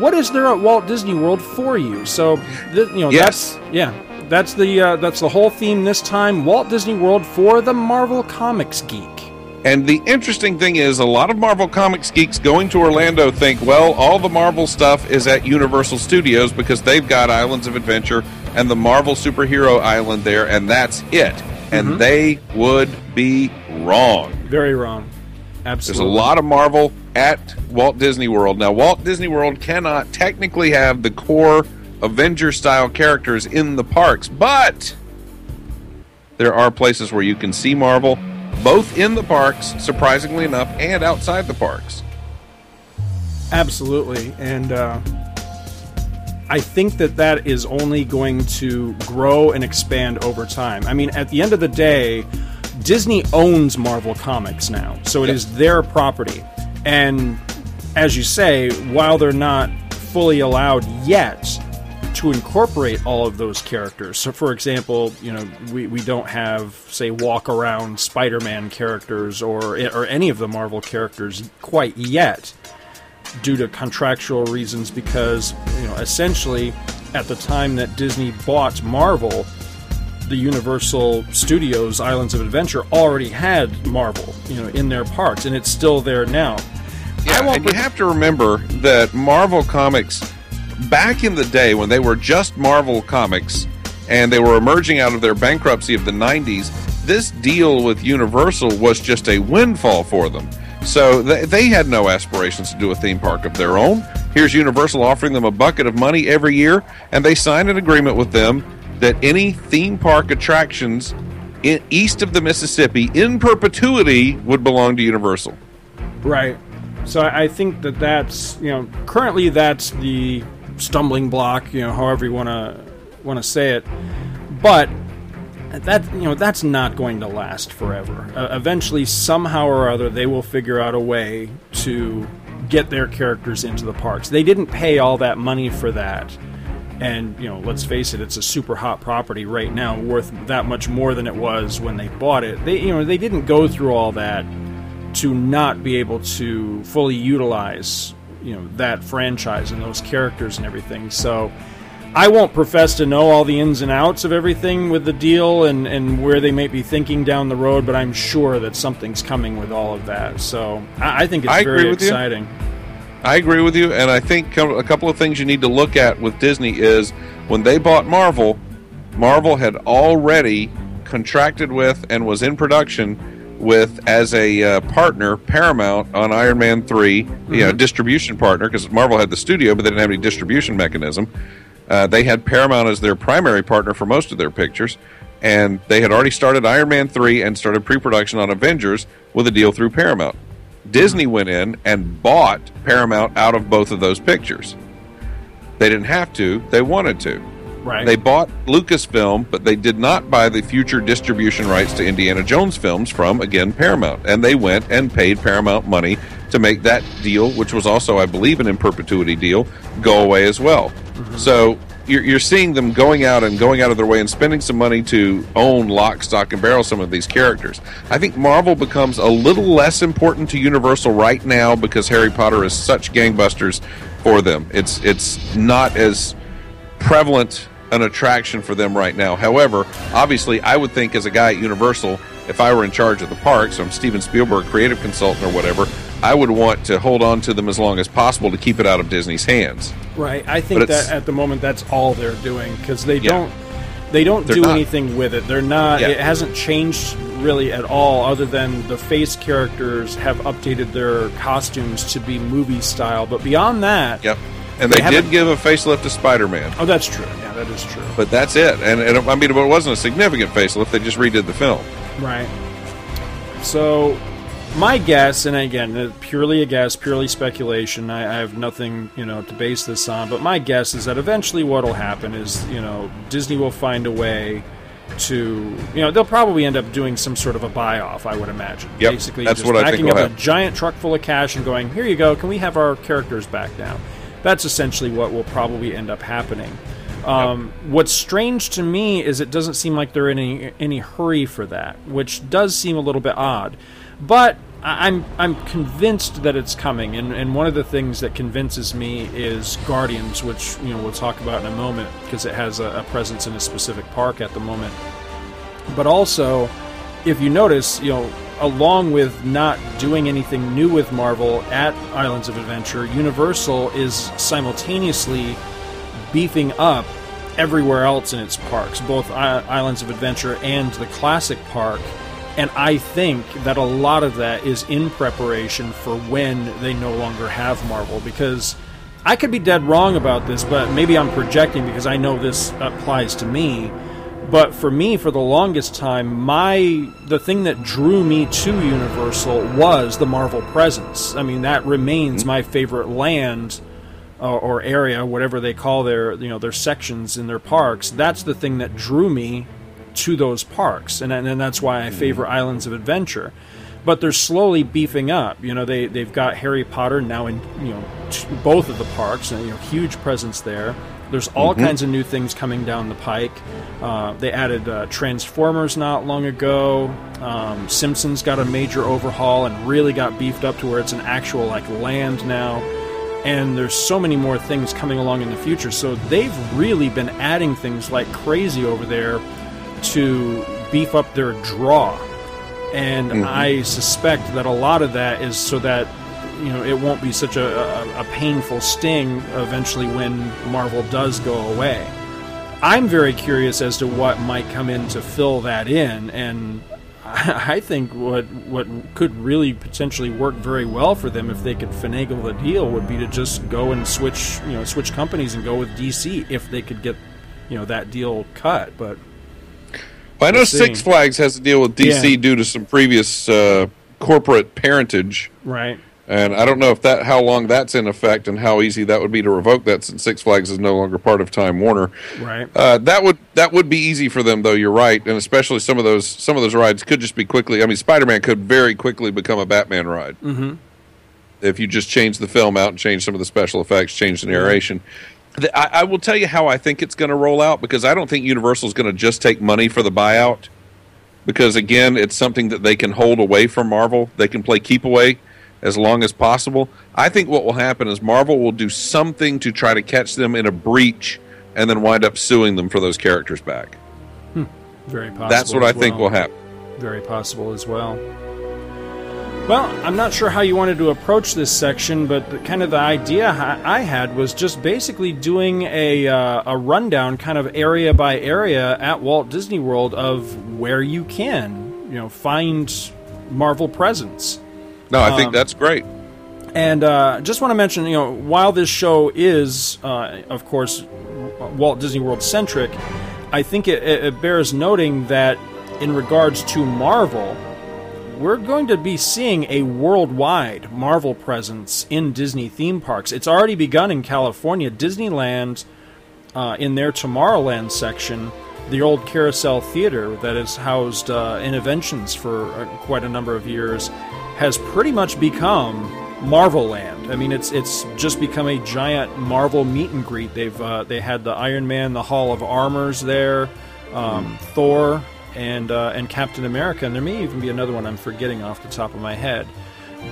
what is there at Walt Disney World for you? So, th- you know, yes. that's yeah, that's the uh, that's the whole theme this time. Walt Disney World for the Marvel Comics geek. And the interesting thing is, a lot of Marvel Comics geeks going to Orlando think, well, all the Marvel stuff is at Universal Studios because they've got Islands of Adventure and the Marvel Superhero Island there, and that's it and mm-hmm. they would be wrong. Very wrong. Absolutely. There's a lot of Marvel at Walt Disney World. Now, Walt Disney World cannot technically have the core Avenger style characters in the parks, but there are places where you can see Marvel both in the parks, surprisingly enough, and outside the parks. Absolutely. And, uh, I think that that is only going to grow and expand over time. I mean, at the end of the day, Disney owns Marvel Comics now, so it yep. is their property. And as you say, while they're not fully allowed yet to incorporate all of those characters. So, for example, you know, we, we don't have, say, walk around Spider Man characters or, or any of the Marvel characters quite yet due to contractual reasons because you know essentially at the time that Disney bought Marvel the Universal Studios Islands of Adventure already had Marvel, you know, in their parks, and it's still there now. Yeah, and you have to remember that Marvel Comics, back in the day when they were just Marvel Comics, and they were emerging out of their bankruptcy of the '90s, this deal with Universal was just a windfall for them. So they, they had no aspirations to do a theme park of their own. Here's Universal offering them a bucket of money every year, and they signed an agreement with them that any theme park attractions in, east of the Mississippi in perpetuity would belong to Universal. Right. So I think that that's you know currently that's the stumbling block, you know, however you want to want to say it. But that you know that's not going to last forever. Uh, eventually, somehow or other, they will figure out a way to get their characters into the parks. They didn't pay all that money for that, and you know, let's face it, it's a super hot property right now, worth that much more than it was when they bought it. They you know they didn't go through all that to not be able to fully utilize you know that franchise and those characters and everything. So I won't profess to know all the ins and outs of everything with the deal and, and where they might be thinking down the road, but I'm sure that something's coming with all of that. So I, I think it's I very exciting. You. I agree with you, and I think a couple of things you need to look at with Disney is when they bought Marvel, Marvel had already contracted with and was in production with as a uh, partner Paramount on Iron Man 3, mm-hmm. you know, distribution partner because Marvel had the studio, but they didn't have any distribution mechanism. Uh, they had Paramount as their primary partner for most of their pictures, and they had already started Iron Man 3 and started pre production on Avengers with a deal through Paramount. Disney went in and bought Paramount out of both of those pictures. They didn't have to, they wanted to. Right. They bought Lucasfilm, but they did not buy the future distribution rights to Indiana Jones films from, again, Paramount. And they went and paid Paramount money to make that deal, which was also, I believe, an in perpetuity deal, go away as well. Mm-hmm. So you're, you're seeing them going out and going out of their way and spending some money to own lock, stock, and barrel some of these characters. I think Marvel becomes a little less important to Universal right now because Harry Potter is such gangbusters for them. It's it's not as prevalent an attraction for them right now. However, obviously, I would think as a guy at Universal, if I were in charge of the parks, I'm Steven Spielberg, creative consultant or whatever, I would want to hold on to them as long as possible to keep it out of Disney's hands. Right. I think that at the moment that's all they're doing because they yeah. don't they don't they're do not, anything with it. They're not. Yeah. It hasn't changed really at all, other than the face characters have updated their costumes to be movie style. But beyond that, yep. And they, they did give a facelift to Spider Man. Oh, that's true. Yeah, that is true. But that's it. And, and I mean, it wasn't a significant facelift. They just redid the film. Right. So my guess, and again, uh, purely a guess, purely speculation. I, I, have nothing, you know, to base this on. But my guess is that eventually, what will happen is, you know, Disney will find a way to, you know, they'll probably end up doing some sort of a buy-off. I would imagine. Yep, Basically, that's just what think up a giant truck full of cash and going, "Here you go. Can we have our characters back now?" That's essentially what will probably end up happening. Um, yep. What's strange to me is it doesn't seem like they're in any, any hurry for that, which does seem a little bit odd. But I'm I'm convinced that it's coming, and, and one of the things that convinces me is Guardians, which you know we'll talk about in a moment because it has a, a presence in a specific park at the moment. But also, if you notice, you know, along with not doing anything new with Marvel at Islands of Adventure, Universal is simultaneously beefing up everywhere else in its parks, both Islands of Adventure and the classic park and I think that a lot of that is in preparation for when they no longer have Marvel. Because I could be dead wrong about this, but maybe I'm projecting because I know this applies to me. But for me, for the longest time, my the thing that drew me to Universal was the Marvel presence. I mean, that remains mm-hmm. my favorite land uh, or area, whatever they call their you know their sections in their parks. That's the thing that drew me to those parks, and and that's why I favor Islands of Adventure. But they're slowly beefing up. You know, they they've got Harry Potter now in you know t- both of the parks, and you know huge presence there. There's all mm-hmm. kinds of new things coming down the pike. Uh, they added uh, Transformers not long ago. Um, Simpsons got a major overhaul and really got beefed up to where it's an actual like land now. And there's so many more things coming along in the future. So they've really been adding things like crazy over there to beef up their draw. And mm-hmm. I suspect that a lot of that is so that you know it won't be such a, a, a painful sting eventually when Marvel does go away. I'm very curious as to what might come in to fill that in, and I think what what could really potentially work very well for them if they could finagle the deal would be to just go and switch you know switch companies and go with DC if they could get you know that deal cut. But well, I know Six Flags has to deal with DC yeah. due to some previous uh, corporate parentage, right? And I don't know if that how long that's in effect and how easy that would be to revoke that since Six Flags is no longer part of Time Warner. Right. Uh, that would that would be easy for them though. You're right, and especially some of those some of those rides could just be quickly. I mean, Spider Man could very quickly become a Batman ride. Mm-hmm. If you just change the film out and change some of the special effects, change the narration. I, I will tell you how I think it's going to roll out because I don't think Universal is going to just take money for the buyout. Because again, it's something that they can hold away from Marvel. They can play keep away as long as possible. I think what will happen is Marvel will do something to try to catch them in a breach and then wind up suing them for those characters back. Hmm. Very possible. That's what I think will happen. Very possible as well. Well, I'm not sure how you wanted to approach this section, but the, kind of the idea I had was just basically doing a, uh, a rundown, kind of area by area at Walt Disney World of where you can, you know, find Marvel presence. No, I think um, that's great. And uh, just want to mention, you know, while this show is, uh, of course, Walt Disney World centric, I think it, it bears noting that in regards to Marvel we're going to be seeing a worldwide Marvel presence in Disney theme parks. It's already begun in California. Disneyland, uh, in their Tomorrowland section, the old Carousel Theater that has housed uh, Innoventions for uh, quite a number of years, has pretty much become Marvel Land. I mean, it's it's just become a giant Marvel meet and greet. They've uh, they had the Iron Man, the Hall of Armors there, um, mm. Thor, and uh, and Captain America, and there may even be another one I'm forgetting off the top of my head.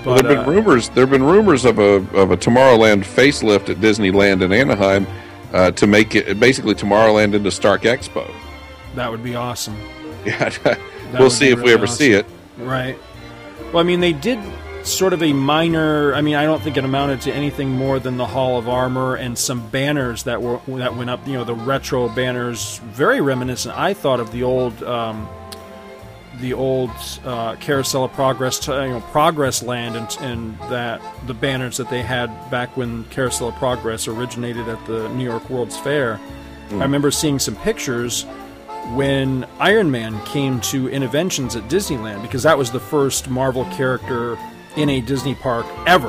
But, well, there've been uh, rumors. There've been rumors of a of a Tomorrowland facelift at Disneyland in Anaheim uh, to make it basically Tomorrowland into Stark Expo. That would be awesome. Yeah, we'll see if really we ever awesome. see it. Right. Well, I mean, they did sort of a minor. I mean, I don't think it amounted to anything more than the Hall of Armor and some banners that were that went up. You know, the retro banners, very reminiscent. I thought of the old. Um, the old uh, Carousel of Progress, you know, Progress Land, and, and that the banners that they had back when Carousel of Progress originated at the New York World's Fair. Mm. I remember seeing some pictures when Iron Man came to Innoventions at Disneyland because that was the first Marvel character in a Disney park ever.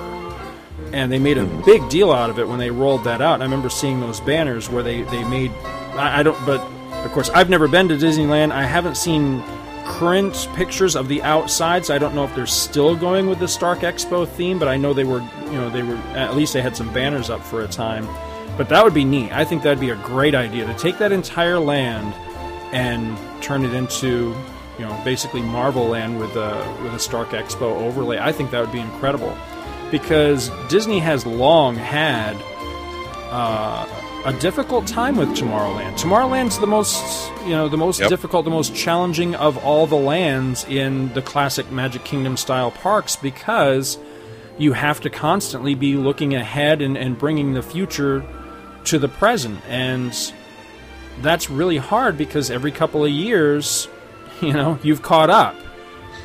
And they made a hmm. big deal out of it when they rolled that out. And I remember seeing those banners where they, they made. I, I don't. But, of course, I've never been to Disneyland. I haven't seen current pictures of the outside, so I don't know if they're still going with the Stark Expo theme, but I know they were, you know, they were at least they had some banners up for a time. But that would be neat. I think that'd be a great idea to take that entire land and turn it into you know basically Marvel Land with a with a Stark Expo overlay. I think that would be incredible because Disney has long had uh, a difficult time with Tomorrowland. Tomorrowland's the most you know the most yep. difficult, the most challenging of all the lands in the classic Magic Kingdom style parks because you have to constantly be looking ahead and, and bringing the future to the present and that's really hard because every couple of years you know, you've caught up.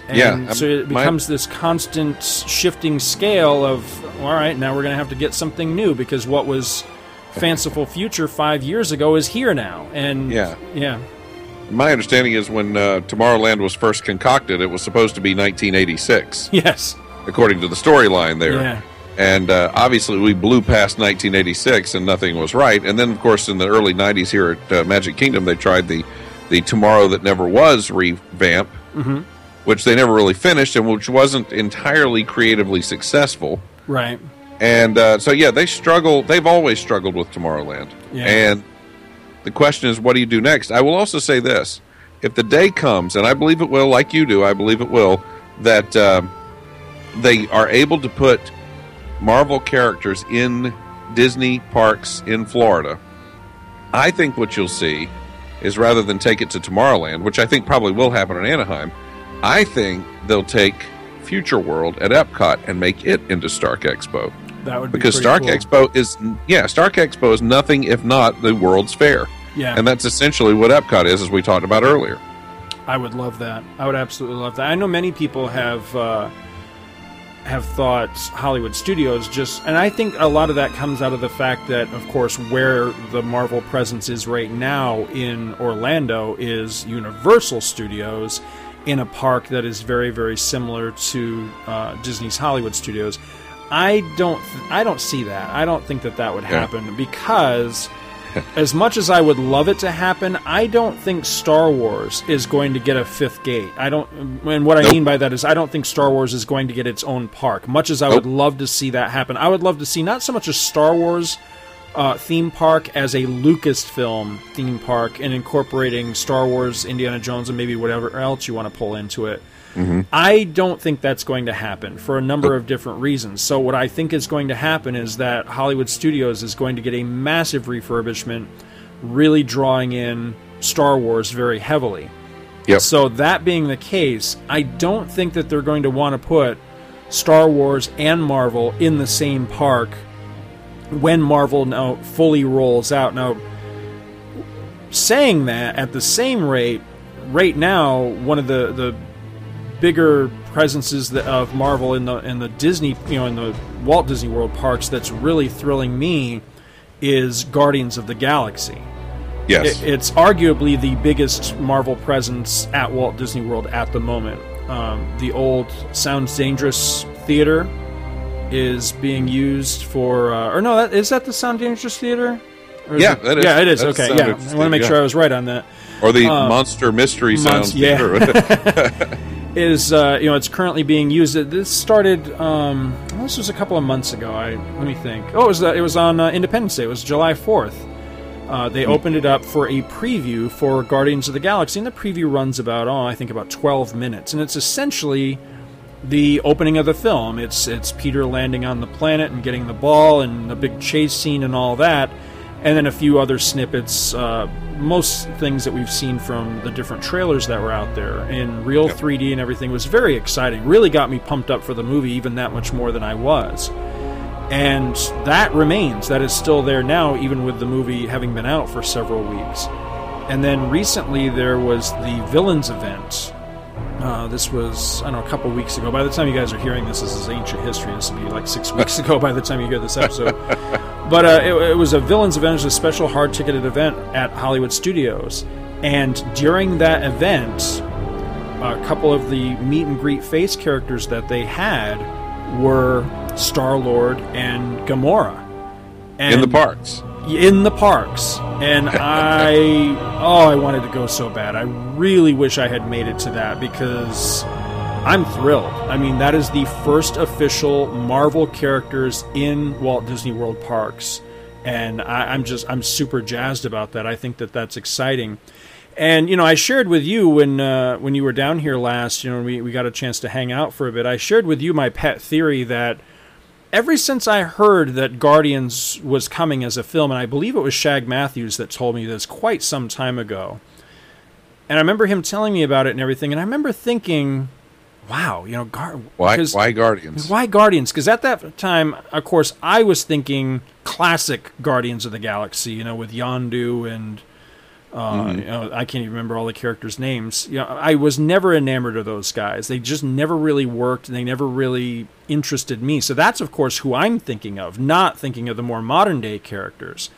And yeah, so it becomes my... this constant shifting scale of, all right, now we're going to have to get something new because what was fanciful future five years ago is here now. And yeah, yeah. My understanding is when uh, Tomorrowland was first concocted, it was supposed to be 1986. Yes, according to the storyline there. Yeah. And uh, obviously, we blew past 1986 and nothing was right. And then, of course, in the early 90s here at uh, Magic Kingdom, they tried the the Tomorrow That Never Was revamp, mm-hmm. which they never really finished and which wasn't entirely creatively successful. Right. And uh, so, yeah, they struggle. They've always struggled with Tomorrowland. Yeah. And the question is, what do you do next? I will also say this: if the day comes, and I believe it will, like you do, I believe it will, that uh, they are able to put Marvel characters in Disney parks in Florida, I think what you'll see is rather than take it to Tomorrowland, which I think probably will happen in Anaheim, I think they'll take Future World at Epcot and make it into Stark Expo. That would be because Stark cool. Expo is yeah, Stark Expo is nothing if not the World's Fair. Yeah, and that's essentially what Epcot is, as we talked about earlier. I would love that. I would absolutely love that. I know many people have uh, have thought Hollywood Studios just, and I think a lot of that comes out of the fact that, of course, where the Marvel presence is right now in Orlando is Universal Studios in a park that is very, very similar to uh, Disney's Hollywood Studios. I don't, th- I don't see that. I don't think that that would happen yeah. because as much as I would love it to happen, I don't think Star Wars is going to get a fifth gate. I don't, and what I mean by that is I don't think Star Wars is going to get its own park. Much as I nope. would love to see that happen, I would love to see not so much a Star Wars uh, theme park as a Lucasfilm theme park and incorporating Star Wars, Indiana Jones, and maybe whatever else you want to pull into it. Mm-hmm. I don't think that's going to happen for a number of different reasons. So, what I think is going to happen is that Hollywood Studios is going to get a massive refurbishment, really drawing in Star Wars very heavily. Yep. So, that being the case, I don't think that they're going to want to put Star Wars and Marvel in the same park when Marvel now fully rolls out. Now, saying that at the same rate, right now, one of the, the bigger presences of Marvel in the in the Disney, you know, in the Walt Disney World parks that's really thrilling me is Guardians of the Galaxy. Yes. It, it's arguably the biggest Marvel presence at Walt Disney World at the moment. um, the old Sounds Dangerous Theater is being used for, uh, or no, that, is that the Sound Dangerous Theater? yeah, it, that is, yeah, it is. Okay, yeah. I want to make yeah. sure I was right on that. Or the Um, Monster Mystery Monst- Sound yeah. Theater. is uh, you know it's currently being used. This started um, this was a couple of months ago. I let me think. Oh, it was uh, it was on uh, Independence Day. It was July fourth. Uh, they opened it up for a preview for Guardians of the Galaxy, and the preview runs about oh I think about twelve minutes, and it's essentially the opening of the film. It's it's Peter landing on the planet and getting the ball and the big chase scene and all that, and then a few other snippets. Uh, most things that we've seen from the different trailers that were out there in real 3D and everything was very exciting. Really got me pumped up for the movie, even that much more than I was. And that remains. That is still there now, even with the movie having been out for several weeks. And then recently there was the Villains event. Uh, this was, I don't know, a couple weeks ago. By the time you guys are hearing this, this is ancient history. This will be like six weeks ago by the time you hear this episode. but uh, it, it was a Villains Avengers, a special hard ticketed event at Hollywood Studios. And during that event, a couple of the meet and greet face characters that they had were Star Lord and Gamora. And In the parks. In the parks. And I, oh, I wanted to go so bad. I really wish I had made it to that because I'm thrilled. I mean, that is the first official Marvel characters in Walt Disney World parks. And I, I'm just, I'm super jazzed about that. I think that that's exciting. And you know, I shared with you when uh, when you were down here last. You know, we we got a chance to hang out for a bit. I shared with you my pet theory that ever since I heard that Guardians was coming as a film, and I believe it was Shag Matthews that told me this quite some time ago. And I remember him telling me about it and everything, and I remember thinking, "Wow, you know, Gar- Why, why Guardians? why Guardians? Because at that time, of course, I was thinking classic Guardians of the Galaxy, you know, with Yondu and uh, Mhm. you know, I can't even remember all the characters' names. You know, I was never enamored of those guys. They just never really worked, and they never really interested me. So that's, of course, who I'm thinking of, not thinking of the more modern day characters.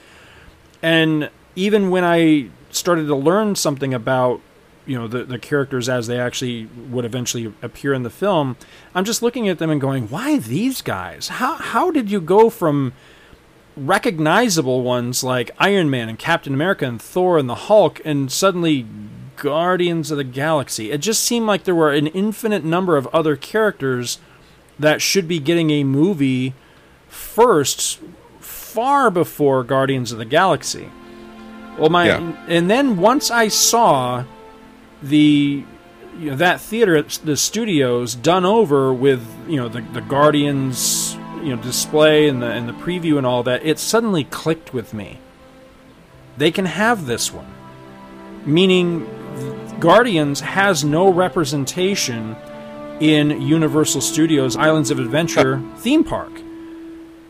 And even when I started to learn something about you know the the characters as they actually would eventually appear in the film, I'm just looking at them and going, "Why these guys? How how did you go from recognizable ones like Iron Man and Captain America and Thor and the Hulk and suddenly Guardians of the Galaxy?" It just seemed like there were an infinite number of other characters that should be getting a movie first far before Guardians of the Galaxy. Well, my Yeah. and then once I saw the you know that theater the studios done over with you know the the Guardians you know display and the and the preview and all that, it suddenly clicked with me. They can have this one, meaning Guardians has no representation in Universal Studios Islands of Adventure theme park.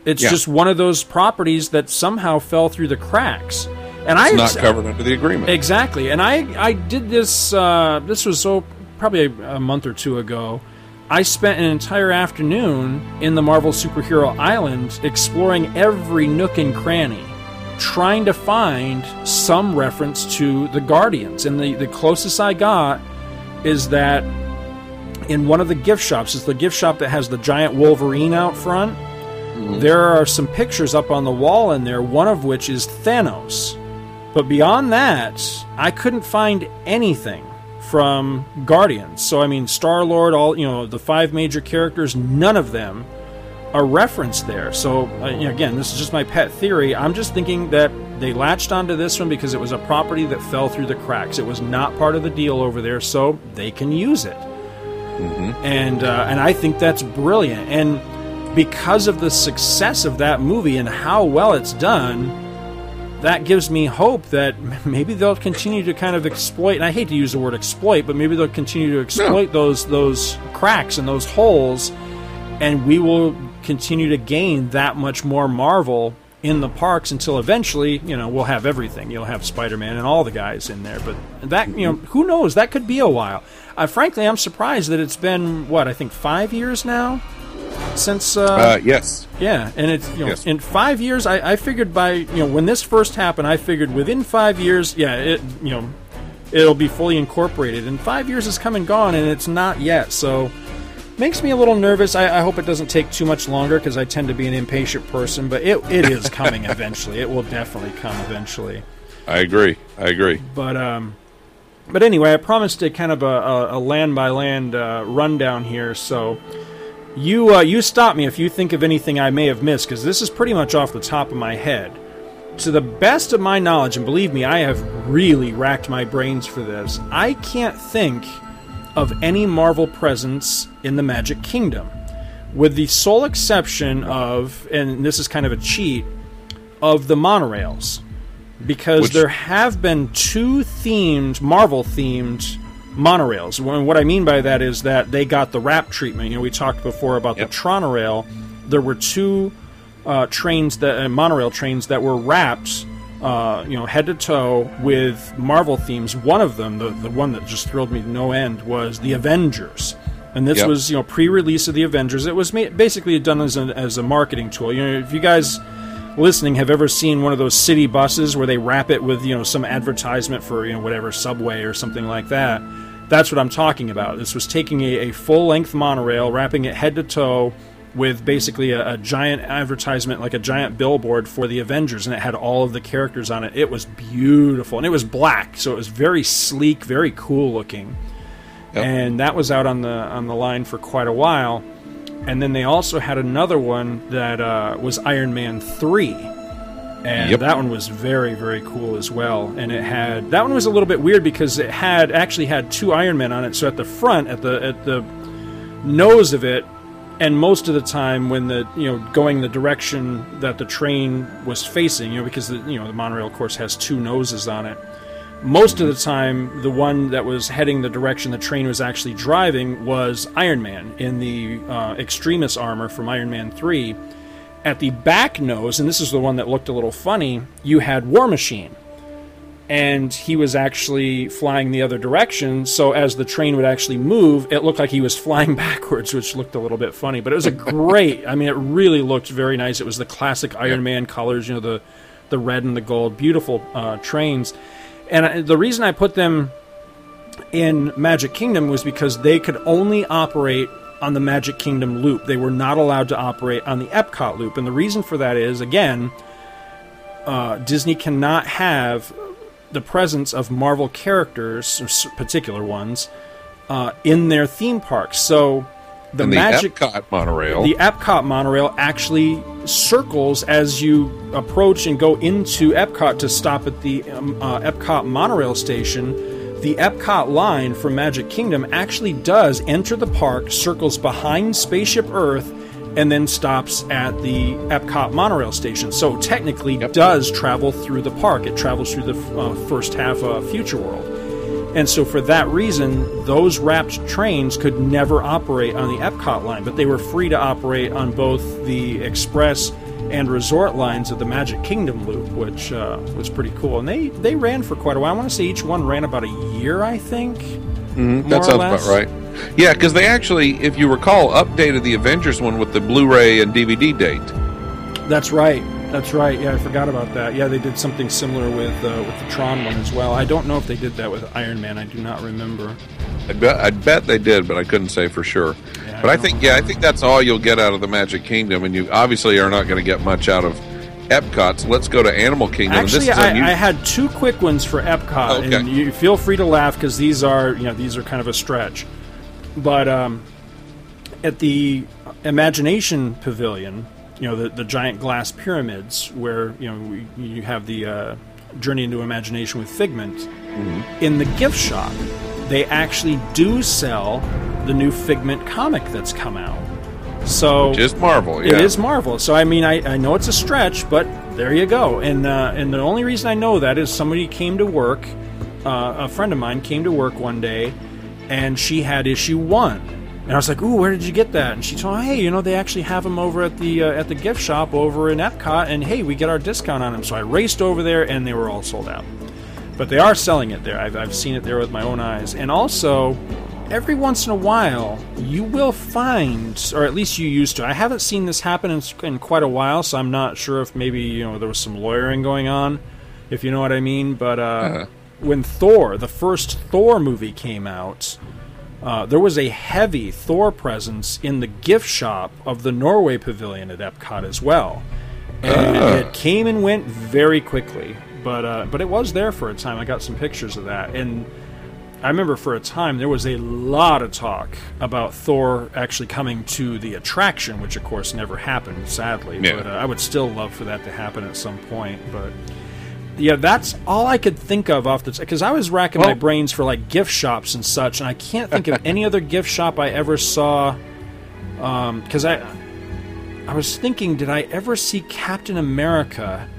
It's Yeah. just one of those properties that somehow fell through the cracks. And I It's not covered under the agreement. Exactly. And I I did this uh, this was so probably a, a month or two ago. I spent an entire afternoon in the Marvel Superhero Island exploring every nook and cranny trying to find some reference to the Guardians. And the, the closest I got is that in one of the gift shops, it's the gift shop that has the giant Wolverine out front. Mm-hmm. There are some pictures up on the wall in there, one of which is Thanos. But beyond that, I couldn't find anything from Guardians. So I mean, Star Lord, all you know, the five major characters, none of them are referenced there. So uh, you know, again, this is just my pet theory. I'm just thinking that they latched onto this one because it was a property that fell through the cracks. It was not part of the deal over there, so they can use it. And uh, and I think that's brilliant. And because of the success of that movie and how well it's done, that gives me hope that maybe they'll continue to kind of exploit. And I hate to use the word exploit, but maybe they'll continue to exploit those those cracks and those holes, and we will continue to gain that much more Marvel in the parks until eventually, you know, we'll have everything. You'll have Spider-Man and all the guys in there, but that you know, who knows? That could be a while. Uh, frankly, I'm surprised that it's been what I think five years now since. Uh, Uh, yes. Yeah, and it's you know Yes. in five years. I, I figured by you know when this first happened, I figured within five years, yeah, it you know, it'll be fully incorporated. And five years has come and gone, and it's not yet. So makes me a little nervous. I, I hope it doesn't take too much longer because I tend to be an impatient person. But it it is coming eventually. It will definitely come eventually. I agree. I agree. But um, but anyway, I promised a kind of a, a land by land uh, rundown here. So you uh, you stop me if you think of anything I may have missed because this is pretty much off the top of my head. To the best of my knowledge, and believe me, I have really racked my brains for this. I can't think of any Marvel presence in the Magic Kingdom, with the sole exception of, and this is kind of a cheat, of the monorails because Which... there have been two themed Marvel themed monorails. What I mean by that is that they got the wrap treatment. You know, we talked before about yep. the Tronorail. There were two uh, trains that uh, monorail trains that were wrapped. Uh, you know, head to toe with Marvel themes. One of them, the, the one that just thrilled me to no end, was the Avengers. And this yep. was, you know, pre-release of the Avengers. It was ma- basically done as a, as a marketing tool. You know, if you guys listening have ever seen one of those city buses where they wrap it with you know some advertisement for you know whatever subway or something like that that's what i'm talking about. This was taking a, a full length monorail wrapping it head to toe with basically a, a, giant advertisement like a giant billboard for the avengers and it had all of the characters on it. It was beautiful and it was black so it was very sleek very cool looking. Yep. and that was out on the on the line for quite a while. And then they also had another one that uh, was Iron Man three, and yep. that one was very very cool as well. And it had that one was a little bit weird because it had actually had two Iron Men on it. So at the front, at the at the nose of it, and most of the time when the you know going the direction that the train was facing, you know because the you know the monorail of course has two noses on it most of the time, the one that was heading the direction the train was actually driving was Iron Man in the uh, Extremis armor from Iron Man 3. At the back nose, and this is the one that looked a little funny, you had War Machine. And he was actually flying the other direction, so as the train would actually move, it looked like he was flying backwards, which looked a little bit funny. But it was a great, I mean, it really looked very nice. It was the classic Iron Man colors, you know, the, the red and the gold, beautiful uh, trains and the reason I put them in Magic Kingdom was because they could only operate on the Magic Kingdom loop. They were not allowed to operate on the Epcot loop. And the reason for that is, again, uh, Disney cannot have the presence of Marvel characters, particular ones, uh, in their theme parks. So the, and the magic Epcot monorail. The Epcot monorail actually circles as you approach and go into Epcot to stop at the um, uh, Epcot monorail station. The Epcot line from Magic Kingdom actually does enter the park, circles behind Spaceship Earth, and then stops at the Epcot monorail station. So technically, yep. does travel through the park. It travels through the uh, first half of Future World. And so, for that reason, those wrapped trains could never operate on the Epcot line, but they were free to operate on both the Express and Resort lines of the Magic Kingdom loop, which uh, was pretty cool. And they, they ran for quite a while. I want to say each one ran about a year, I think. Mm-hmm. That sounds about right. Yeah, because they actually, if you recall, updated the Avengers one with the Blu ray and DVD date. That's right. That's right. Yeah, I forgot about that. Yeah, they did something similar with uh, with the Tron one as well. I don't know if they did that with Iron Man. I do not remember. I bet I bet they did, but I couldn't say for sure. But I, I think yeah, I think that's all you'll get out of the Magic Kingdom, and you obviously are not going to get much out of Epcot. So let's go to Animal Kingdom. Actually, I, I, had two quick ones for Epcot, okay. and you feel free to laugh because these are you know these are kind of a stretch. But um, at the Imagination Pavilion, you know the, the giant glass pyramids where you know we, you have the uh, journey into imagination with figment mm-hmm. in the gift shop they actually do sell the new figment comic that's come out so Which is marvel yeah. it is marvel so i mean I, I know it's a stretch but there you go and uh, and the only reason i know that is somebody came to work uh, a friend of mine came to work one day and she had issue one and I was like, "Ooh, where did you get that?" And she told me, "Hey, you know, they actually have them over at the uh, at the gift shop over in Epcot, and hey, we get our discount on them." So I raced over there, and they were all sold out. But they are selling it there. I've, I've seen it there with my own eyes. And also, every once in a while, you will find, or at least you used to. I haven't seen this happen in, in quite a while, so I'm not sure if maybe you know there was some lawyering going on, if you know what I mean. But uh, uh-huh. when Thor, the first Thor movie came out, uh, there was a heavy Thor presence in the gift shop of the Norway Pavilion at Epcot as well, and Ah. it came and went very quickly. But uh, but it was there for a time. I got some pictures of that, and I remember for a time there was a lot of talk about Thor actually coming to the attraction, which of course never happened, sadly. Yeah. But uh, I would still love for that to happen at some point. But yeah, that's all I could think of off the because I was racking my brains for like gift shops and such, and I can't think of any other gift shop I ever saw. Because I, I was thinking, did I ever see Captain America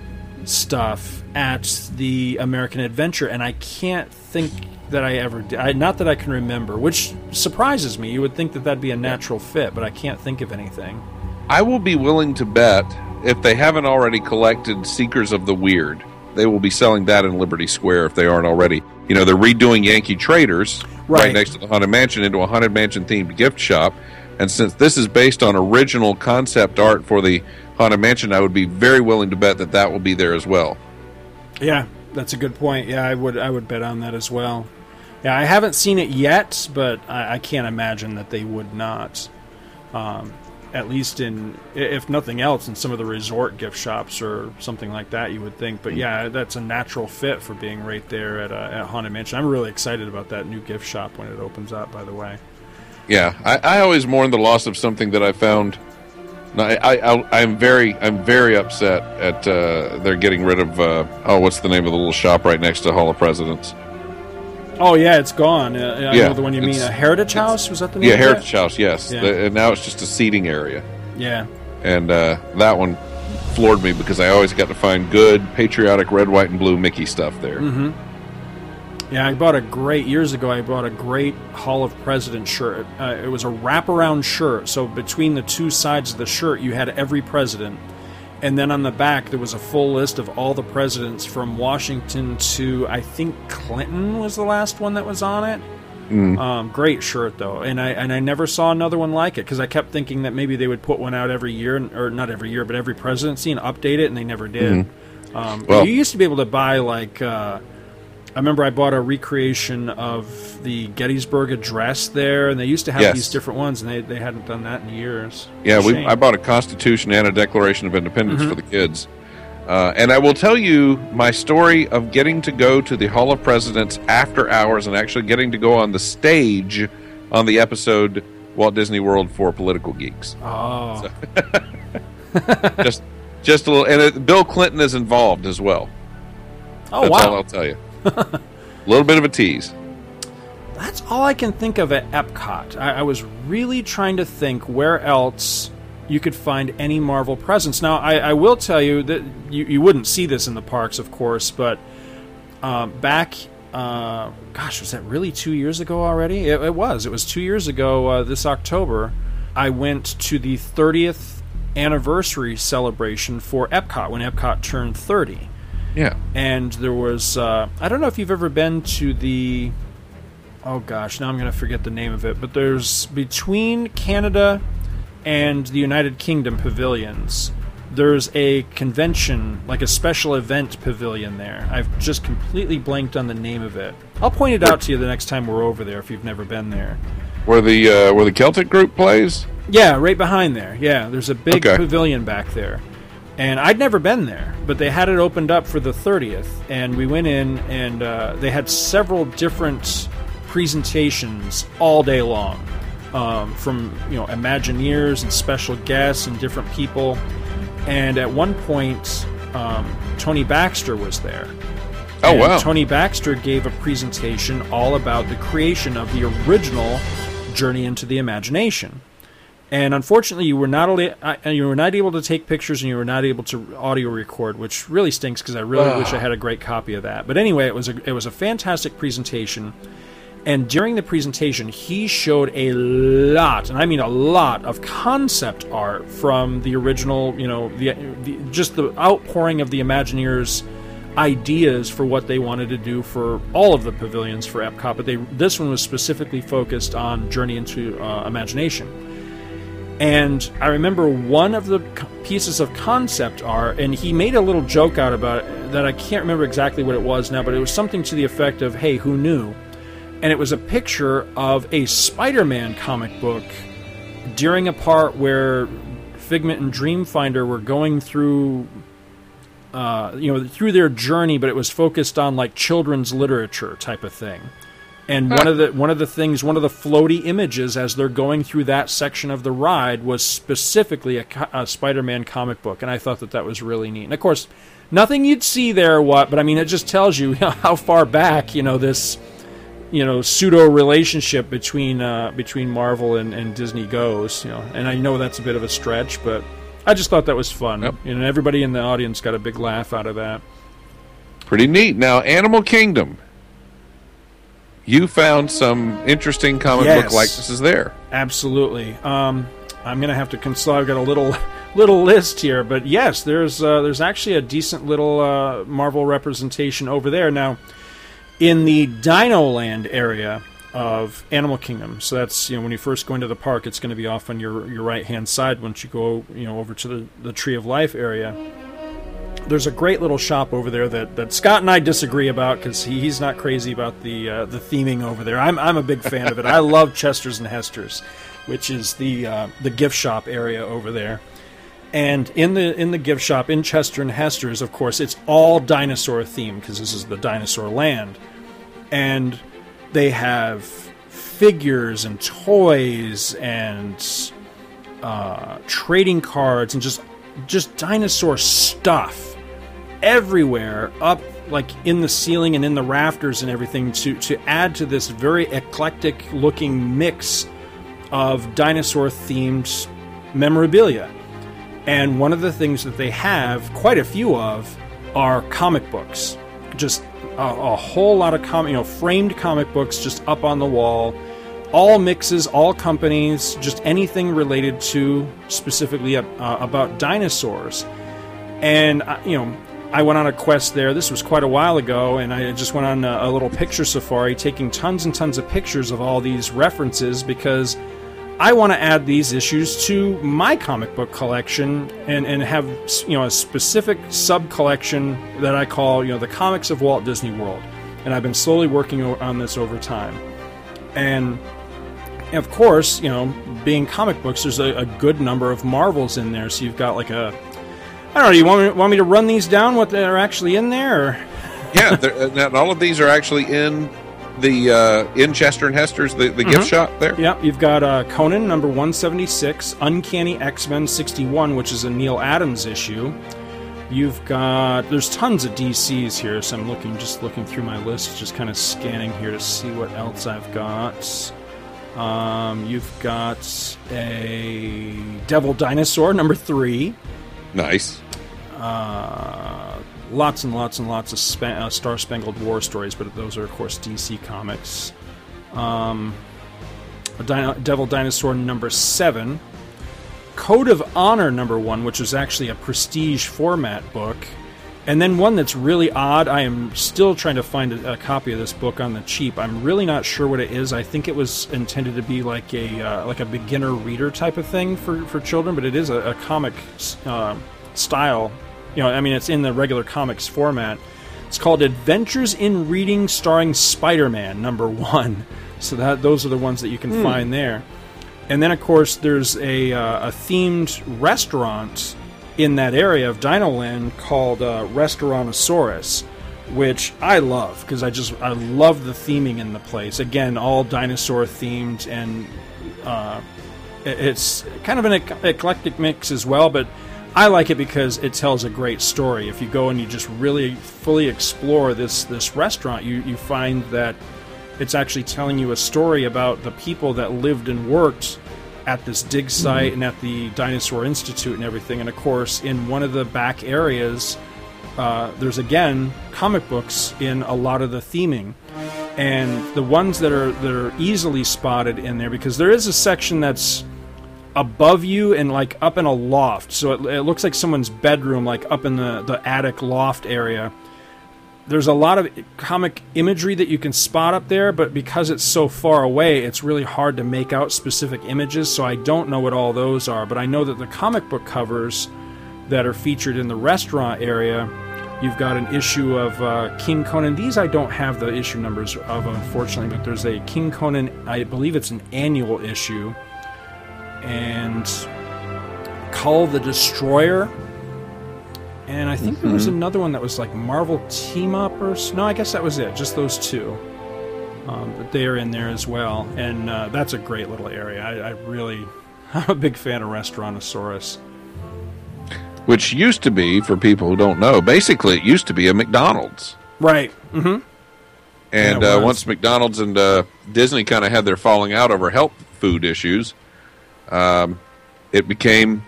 stuff at the American Adventure? And I can't think that I ever did. I, not that I can remember, which surprises me. You would think that that'd be a natural fit, but I can't think of anything. I will be willing to bet if they haven't already collected Seekers of the Weird, they will be selling that in Liberty Square if they aren't already. You know, they're redoing Yankee Traders right, Right. next to the Haunted Mansion into a Haunted Mansion themed gift shop. And since this is based on original concept art for the Haunted Mansion, I would be very willing to bet that that will be there as well. Yeah, that's a good point. Yeah, I would I would bet on that as well. Yeah, I haven't seen it yet, but I, I can't imagine that they would not. Um, at least in, if nothing else, in some of the resort gift shops or something like that, you would think. But yeah, that's a natural fit for being right there at, uh, at Haunted Mansion. I'm really excited about that new gift shop when it opens up. By the way. Yeah, I, I always mourn the loss of something that I found. No, I, I, I'm very, I'm very upset at uh, they're getting rid of. Uh, oh, what's the name of the little shop right next to Hall of Presidents? Oh yeah, it's gone. Uh, I Yeah, know the one you mean. A Heritage House was that the name? Yeah? Heritage House. Yes, Yeah. The- and now it's just a seating area, Yeah. and uh, that one floored me because I always got to find good patriotic red, white, and blue Mickey stuff there. hmm Yeah, I bought a great years ago. I bought a great Hall of Presidents shirt. Uh, it was a wraparound shirt, so between the two sides of the shirt, you had every president, and then on the back there was a full list of all the presidents from Washington to I think Clinton was the last one that was on it. Mm. Um, great shirt though, and I and I never saw another one like it because I kept thinking that maybe they would put one out every year, or not every year, but every presidency and update it, and they never did. Mhm. Um, Well- you used to be able to buy like uh, I remember I bought a recreation of the Gettysburg Address there, and they used to have Yes. these different ones, and they, they hadn't done that in years. Yeah, we, I bought a Constitution and a Declaration of Independence Mhm. for the kids. Uh, and I will tell you my story of getting to go to the Hall of Presidents after hours and actually getting to go on the stage on the episode Walt Disney World for Political Geeks. Oh, just, just a little, and it, Bill Clinton is involved as well. Oh, That's wow. all I'll tell you. A little bit of a tease. That's all I can think of at Epcot. I, I was really trying to think where else you could find any Marvel presence. Now, I, I will tell you that you, you wouldn't see this in the parks, of course, but um, back, uh, gosh, was that really two years ago already? It, it was. It was two years ago uh, this October. I went to the 30th anniversary celebration for Epcot when Epcot turned 30 Yeah. and there was uh, I don't know if you've ever been to the oh gosh now I'm going to forget the name of it but there's between Canada and the United Kingdom pavilions there's a convention like a special event pavilion there I've just completely blanked on the name of it I'll point it out to you the next time we're over there if you've never been there Where the uh, where the Celtic group plays? yeah, right behind there. Yeah, there's a big Okay. pavilion back there. And I'd never been there, but they had it opened up for the 30th. And we went in, and uh, they had several different presentations all day long um, from, you know, Imagineers and special guests and different people. And at one point, um, Tony Baxter was there. Oh, And wow. Tony Baxter gave a presentation all about the creation of the original Journey into the Imagination. And unfortunately, you were not ali- uh, you were not able to take pictures, and you were not able to audio record, which really stinks because I really wish I had a great copy of that. But anyway, it was a it was a fantastic presentation, and during the presentation, he showed a lot, and I mean a lot, of concept art from the original. You know, the, the just the outpouring of the Imagineers ideas for what they wanted to do for all of the pavilions for Epcot, but they this one was specifically focused on Journey into uh, Imagination And I remember one of the pieces of concept art, and he made a little joke out about it that I can't remember exactly what it was now, but it was something to the effect of, hey, who knew? And it was a picture of a Spider Man comic book during a part where Figment and Dreamfinder were going through. Uh, you know, through their journey, but it was focused on like children's literature type of thing. And one of the one of the things, one of the floaty images as they're going through that section of the ride was specifically a, a Spider-Man comic book, and I thought that that was really neat. And of course, nothing you'd see there, what? But I mean, it just tells you how far back you know this, you know, pseudo relationship between uh, between Marvel and, and Disney goes. You know, and I know that's a bit of a stretch, but I just thought that was fun. Yep. You know, everybody in the audience got a big laugh out of that. Pretty neat. Now, Animal Kingdom you found some interesting comic yes. book likenesses there. Absolutely. Um, I'm going to have to consult. I've got a little little list here, but yes, there's uh, there's actually a decent little uh, Marvel representation over there now in the Dino Land area of Animal Kingdom. So that's you know when you first go into the park, it's going to be off on your your right hand side. Once you go you know over to the the Tree of Life area there's a great little shop over there that, that Scott and I disagree about because he, he's not crazy about the uh, the theming over there. I'm I'm a big fan of it. I love Chester's and Hester's, which is the uh, the gift shop area over there. And in the in the gift shop in Chester and Hester's, of course, it's all dinosaur themed because this is the dinosaur land, and they have figures and toys and uh, trading cards and just just dinosaur stuff everywhere up like in the ceiling and in the rafters and everything to to add to this very eclectic looking mix of dinosaur themed memorabilia. And one of the things that they have quite a few of are comic books. Just a, a whole lot of comic, you know, framed comic books just up on the wall. All mixes, all companies, just anything related to specifically uh, about dinosaurs. And uh, you know, I went on a quest there. This was quite a while ago, and I just went on a, a, little picture safari, taking tons and tons of pictures of all these references because I want to add these issues to my comic book collection and, and have you know a specific sub collection that I call you know the comics of Walt Disney World. And I've been slowly working on this over time, and of course, you know, being comic books, there's a, a good number of Marvels in there. So you've got like a I don't know. You want me, want me to run these down? What they're actually in there? Or? yeah, uh, all of these are actually in the uh, in Chester and Hester's the, the mm-hmm. gift shop there. Yep, you've got uh, Conan number one seventy six, Uncanny X Men sixty one, which is a Neal Adams issue. You've got there's tons of DCs here, so I'm looking just looking through my list, just kind of scanning here to see what else I've got. Um, you've got a Devil Dinosaur number three. Nice. Uh, lots and lots and lots of spa- uh, Star Spangled War stories, but those are, of course, DC Comics. Um, Dino- Devil Dinosaur number seven. Code of Honor number one, which is actually a prestige format book. And then one that's really odd. I am still trying to find a, a, copy of this book on the cheap. I'm really not sure what it is. I think it was intended to be like a uh, like a beginner reader type of thing for, for children, but it is a, a comic uh, style. You know, I mean, it's in the regular comics format. It's called Adventures in Reading, starring Spider-Man number one. So that those are the ones that you can mm. find there. And then, of course, there's a, uh, a themed restaurant in that area of Dinoland called uh, Restaurantosaurus, which I love because I just I love the theming in the place. Again, all dinosaur themed, and uh, it's kind of an eclectic mix as well. But I like it because it tells a great story. If you go and you just really fully explore this this restaurant, you you find that it's actually telling you a story about the people that lived and worked at this dig site and at the Dinosaur Institute and everything. And of course, in one of the back areas, uh, there's again comic books in a lot of the theming. And the ones that are that are easily spotted in there because there is a section that's above you and like up in a loft, so it, it looks like someone's bedroom, like up in the the attic loft area there's a lot of comic imagery that you can spot up there, but because it's so far away, it's really hard to make out specific images. So I don't know what all those are, but I know that the comic book covers that are featured in the restaurant area. You've got an issue of uh, King Conan. These I don't have the issue numbers of, unfortunately, but there's a King Conan. I believe it's an annual issue, and Kull the Destroyer and I think mm-hmm. there was mm-hmm. another one that was like Marvel Team Up or no, I guess that was it. Just those two. Um, but they are in there as well, and uh, that's a great little area. I, I really, I'm a big fan of Restaurantosaurus. Which used to be, for people who don't know, basically it used to be a McDonald's. Right. Mm-hmm. And yeah, uh, once McDonald's and uh, Disney kind of had their falling out over health food issues, um, it became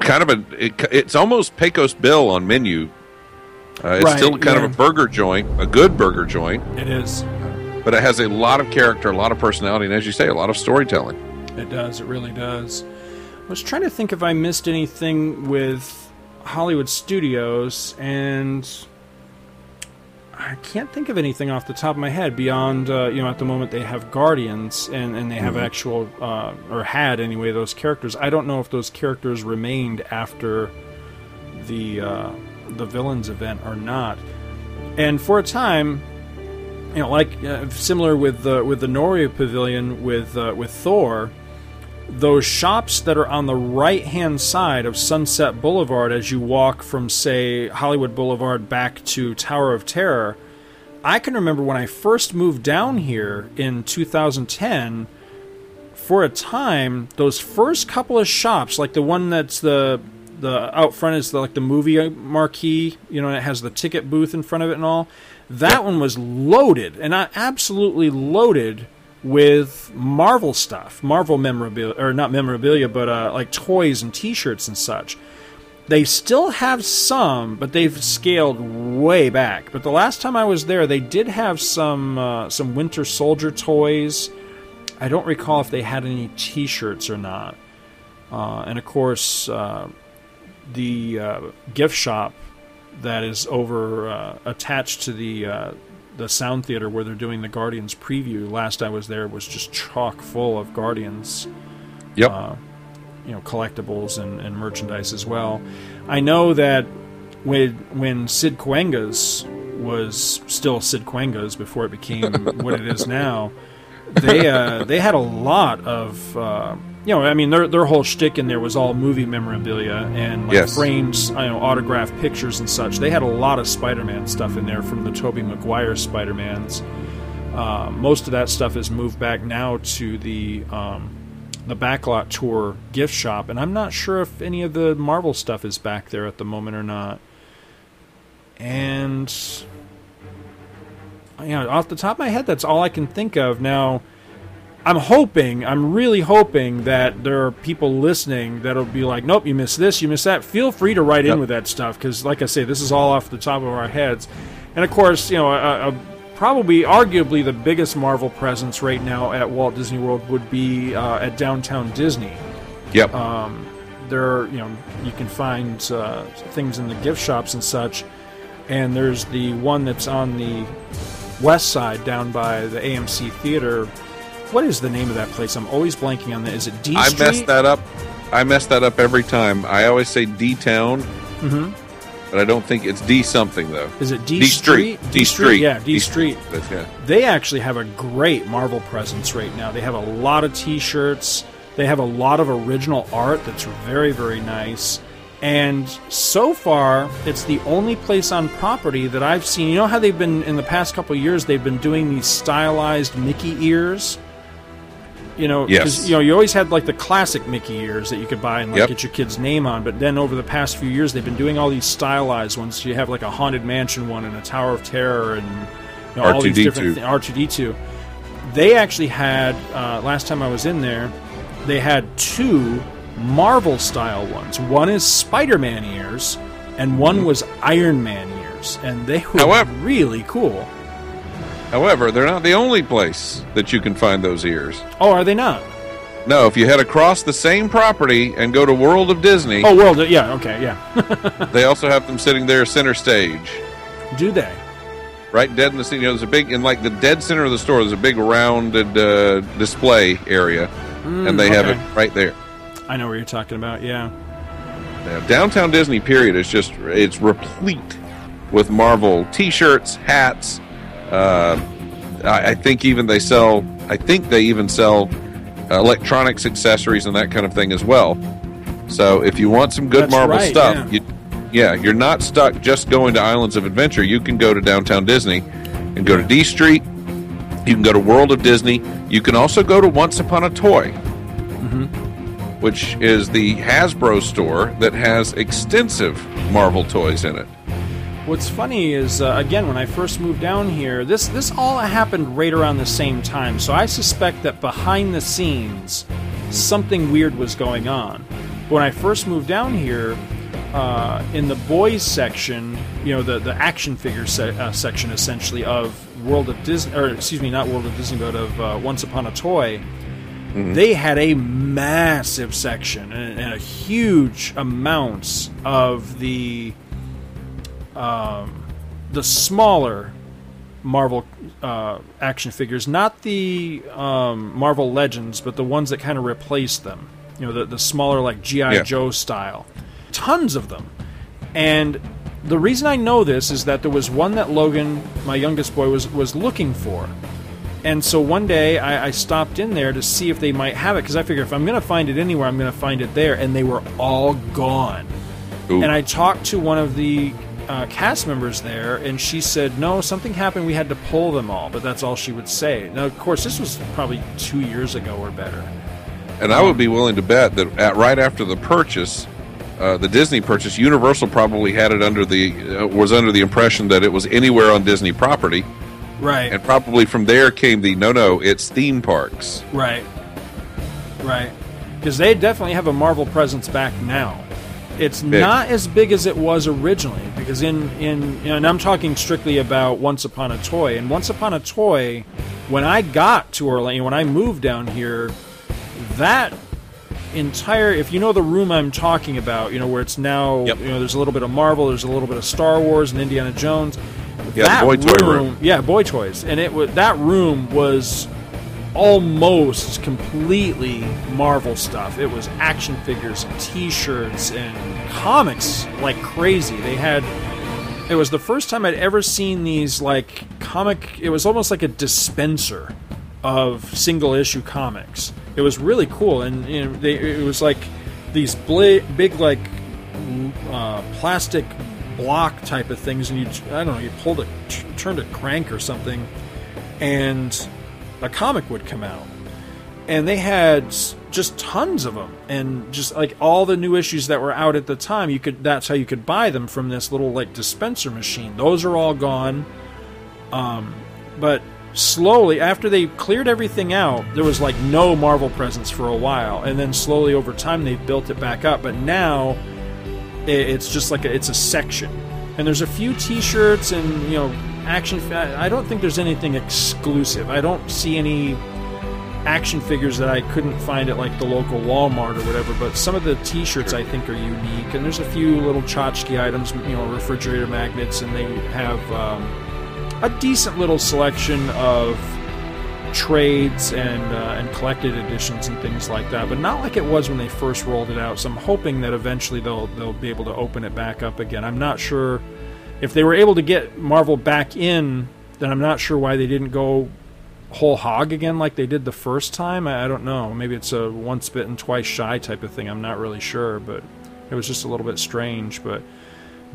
kind of a it, it's almost Pecos Bill on menu. Uh, it's right, still kind yeah. of a burger joint, a good burger joint. It is, but it has a lot of character, a lot of personality, and as you say, a lot of storytelling. It does. It really does. I was trying to think if I missed anything with Hollywood Studios, and I can't think of anything off the top of my head beyond uh, you know at the moment they have Guardians and, and they have mm-hmm. actual uh, or had anyway those characters. I don't know if those characters remained after the uh, the villains event or not. And for a time, you know, like uh, similar with the with the Norway Pavilion with uh, with Thor, those shops that are on the right hand side of Sunset Boulevard as you walk from, say, Hollywood Boulevard back to Tower of Terror, I can remember when I first moved down here in 2010. For a time, those first couple of shops, like the one that's the the out front is the, like the movie marquee, you know, and it has the ticket booth in front of it and all. That one was loaded, and I absolutely loaded with Marvel stuff, Marvel memorabilia, or not memorabilia, but uh, like toys and T-shirts and such. They still have some, but they've scaled way back. But the last time I was there, they did have some uh, some Winter Soldier toys. I don't recall if they had any T-shirts or not. Uh, and of course, uh, the uh, gift shop that is over uh, attached to the the sound theater where they're doing the Guardians preview. Last I was there was just chock full of Guardians. Yep. Uh, you know, collectibles and, and merchandise as well. I know that when when Sid Cahuenga's was still Sid Cahuenga's before it became what it is now, they uh, they had a lot of uh, you know, I mean, their their whole shtick in there was all movie memorabilia and like yes. frames, you know, autographed pictures and such. They had a lot of Spider-Man stuff in there from the Tobey Maguire Spider-Mans. Uh, most of that stuff is moved back now to the um, the Backlot Tour gift shop, and I'm not sure if any of the Marvel stuff is back there at the moment or not. And you know, off the top of my head, that's all I can think of now I'm hoping, I'm really hoping that there are people listening that'll be like, nope, you missed this, you missed that. Feel free to write yep. in with that stuff because, like I say, this is all off the top of our heads. And of course, you know, a, a, probably, arguably, the biggest Marvel presence right now at Walt Disney World would be uh, at Downtown Disney. Yep. Um, there, you know, you can find uh, things in the gift shops and such. And there's the one that's on the west side down by the AMC Theater what is the name of that place? I'm always blanking on that. Is it D I mess that up. I mess that up every time. I always say D Town. Mm-hmm. But I don't think it's D something though. Is it D, D Street? Street? D Street. Yeah, D, D Street. Street. Yeah. They actually have a great Marvel presence right now. They have a lot of T-shirts. They have a lot of original art that's very, very nice. And so far, it's the only place on property that I've seen. You know how they've been in the past couple years? They've been doing these stylized Mickey ears. You know, yes. you know, you always had like the classic Mickey ears that you could buy and like yep. get your kid's name on. But then over the past few years, they've been doing all these stylized ones. You have like a haunted mansion one and a Tower of Terror and you know, all these different R two D two. They actually had uh, last time I was in there, they had two Marvel style ones. One is Spider Man ears, and one mm-hmm. was Iron Man ears, and they were However, really cool. However, they're not the only place that you can find those ears. Oh, are they not? No, if you head across the same property and go to World of Disney. Oh, World, of, yeah, okay, yeah. they also have them sitting there center stage. Do they? right dead in the center. You know, there's a big in like the dead center of the store. There's a big rounded uh, display area, Mm, and they have it right there. I know what you're talking about. Yeah. Yeah, downtown Disney period is just it's replete with Marvel T-shirts, hats. Uh, I, I think even they sell. I think they even sell electronics accessories and that kind of thing as well. So if you want some good That's Marvel right, stuff, yeah. you, yeah, you're not stuck just going to Islands of Adventure. You can go to downtown Disney and go to D Street. You can go to World of Disney. You can also go to Once Upon a Toy which is the Hasbro store that has extensive Marvel toys in it. What's funny is, uh, again, when I first moved down here, this this all happened right around the same time. So I suspect that behind the scenes, something weird was going on. When I first moved down here, uh, in the boys section, you know, the the action figure se- uh, section, essentially of World of Disney, or excuse me, not World of Disney, but of uh, Once Upon a Toy. They had a massive section and, and a huge amounts of the um, the smaller Marvel uh, action figures, not the um, Marvel Legends, but the ones that kind of replaced them. You know, the the smaller like GI Yeah. Joe style. Tons of them, and the reason I know this is that there was one that Logan, my youngest boy, was was looking for. And so one day I, I stopped in there to see if they might have it because I figured if I'm going to find it anywhere, I'm going to find it there. And they were all gone. Ooh. And I talked to one of the uh, cast members there, and she said, "No, something happened. We had to pull them all." But that's all she would say. Now, of course, this was probably two years ago or better. And I would be willing to bet that at, right after the purchase, uh, the Disney purchase, Universal probably had it under the uh, was under the impression that it was anywhere on Disney property, Right. and probably from there came the no, no, it's theme parks. Right. Right. Because they definitely have a Marvel presence back now. It's Big. not as big as it was originally. Because in in and I'm talking strictly about Once Upon a Toy. And Once Upon a Toy, when I got to Orlando, when I moved down here, that entire if you know the room I'm talking about, you know where it's now, you know, there's a little bit of Marvel, there's a little bit of Star Wars and Indiana Jones. Yeah, the that boy toy room. Yeah, boy toys, and it was that room was almost completely Marvel stuff. It was action figures and T-shirts and comics like crazy. They had. It was the first time I'd ever seen these like comic. It was almost like a dispenser of single issue comics. It was really cool, and you know, they, it was like these bla- big like uh, plastic block type of things, and you I don't know, you pulled a t- turned a crank or something, and a comic would come out, and they had just tons of them, and just like all the new issues that were out at the time, you could that's how you could buy them from this little like dispenser machine. Those are all gone, um, but slowly after they cleared everything out there was like no marvel presence for a while. And then slowly over time they built it back up. But now it's just like a, it's a section. And there's a few t-shirts and you know action i don't think there's anything exclusive i don't see any action figures that i couldn't find at like the local walmart or whatever but some of the t-shirts i think are unique and there's a few little tchotchke items you know refrigerator magnets and they have um, a decent little selection of trades and uh, and collected editions and things like that, but not like it was when they first rolled it out. So I'm hoping that eventually they'll they'll be able to open it back up again. I'm not sure if they were able to get Marvel back in, then I'm not sure why they didn't go whole hog again like they did the first time. I, I don't know. Maybe it's a once bitten twice shy type of thing. I'm not really sure, but it was just a little bit strange. But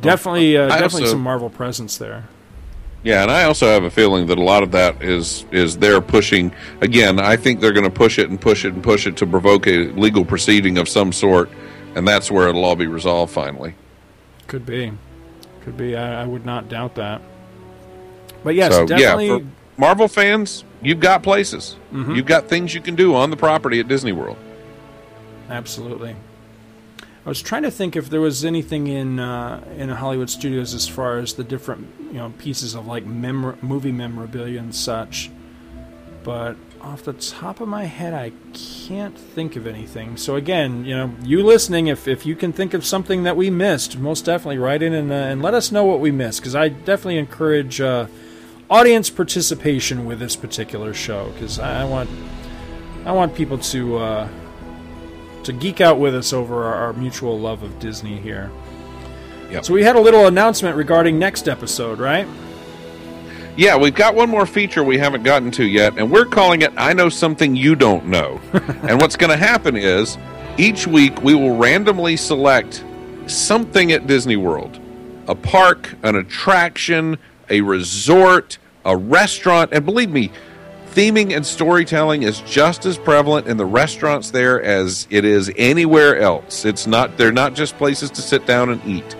definitely, uh, definitely also- some Marvel presence there. Yeah, and I also have a feeling that a lot of that is is they're pushing. Again, I think they're going to push it and push it and push it to provoke a legal proceeding of some sort, and that's where it'll all be resolved finally. Could be, could be. I, I would not doubt that. But yes, so definitely. yeah, for Marvel fans, you've got places, Mhm. you've got things you can do on the property at Disney World. Absolutely. I was trying to think if there was anything in uh, in Hollywood studios as far as the different you know pieces of like memor- movie memorabilia and such, but off the top of my head, I can't think of anything. So again, you know, you listening, if if you can think of something that we missed, most definitely write in and, uh, and let us know what we missed because I definitely encourage. Uh, audience participation with this particular show because I, I want I want people to uh, to geek out with us over our, our mutual love of Disney here. Yep. So we had a little announcement regarding next episode, right? Yeah, we've got one more feature we haven't gotten to yet, and we're calling it I Know Something You Don't Know. and what's going to happen is each week we will randomly select something at Disney World a park, an attraction, a resort, a restaurant, and believe me, theming and storytelling is just as prevalent in the restaurants there as it is anywhere else. It's not they're not just places to sit down and eat.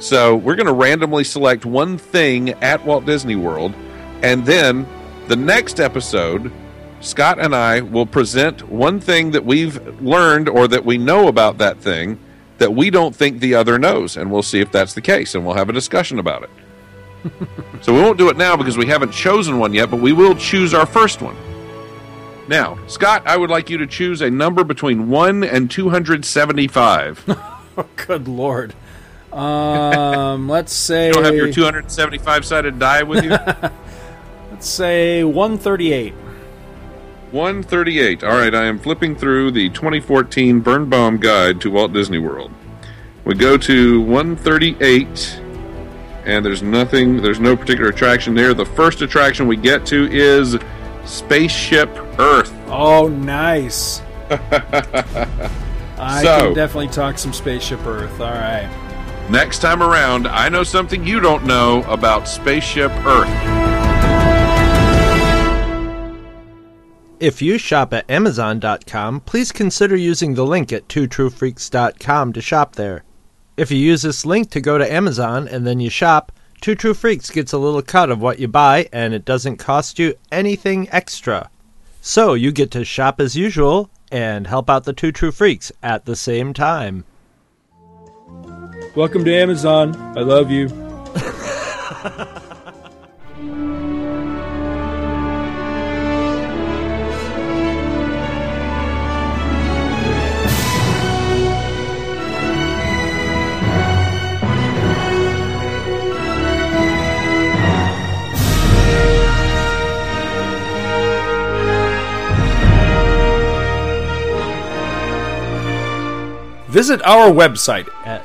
So, we're going to randomly select one thing at Walt Disney World and then the next episode Scott and I will present one thing that we've learned or that we know about that thing that we don't think the other knows and we'll see if that's the case and we'll have a discussion about it. so we won't do it now because we haven't chosen one yet, but we will choose our first one. Now, Scott, I would like you to choose a number between 1 and 275. oh, good lord. Um, let's say. You don't have your 275 sided die with you? let's say 138. 138. All right, I am flipping through the 2014 Birnbaum Guide to Walt Disney World. We go to 138 and there's nothing, there's no particular attraction there. The first attraction we get to is Spaceship Earth. Oh, nice. I so, can definitely talk some Spaceship Earth. All right. Next time around, I know something you don't know about Spaceship Earth. If you shop at Amazon.com, please consider using the link at twotruefreaks.com to shop there. If you use this link to go to Amazon and then you shop, Two True Freaks gets a little cut of what you buy and it doesn't cost you anything extra. So you get to shop as usual and help out the Two True Freaks at the same time. Welcome to Amazon. I love you. Visit our website at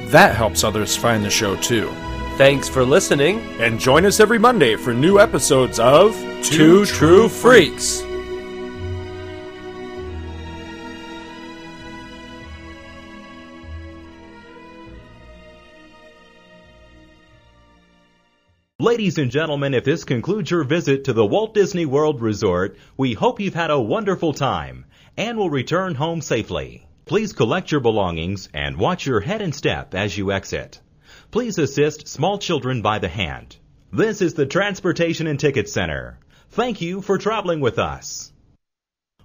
that helps others find the show too. Thanks for listening. And join us every Monday for new episodes of Two, Two True Freaks. Ladies and gentlemen, if this concludes your visit to the Walt Disney World Resort, we hope you've had a wonderful time and will return home safely. Please collect your belongings and watch your head and step as you exit. Please assist small children by the hand. This is the Transportation and Ticket Center. Thank you for traveling with us.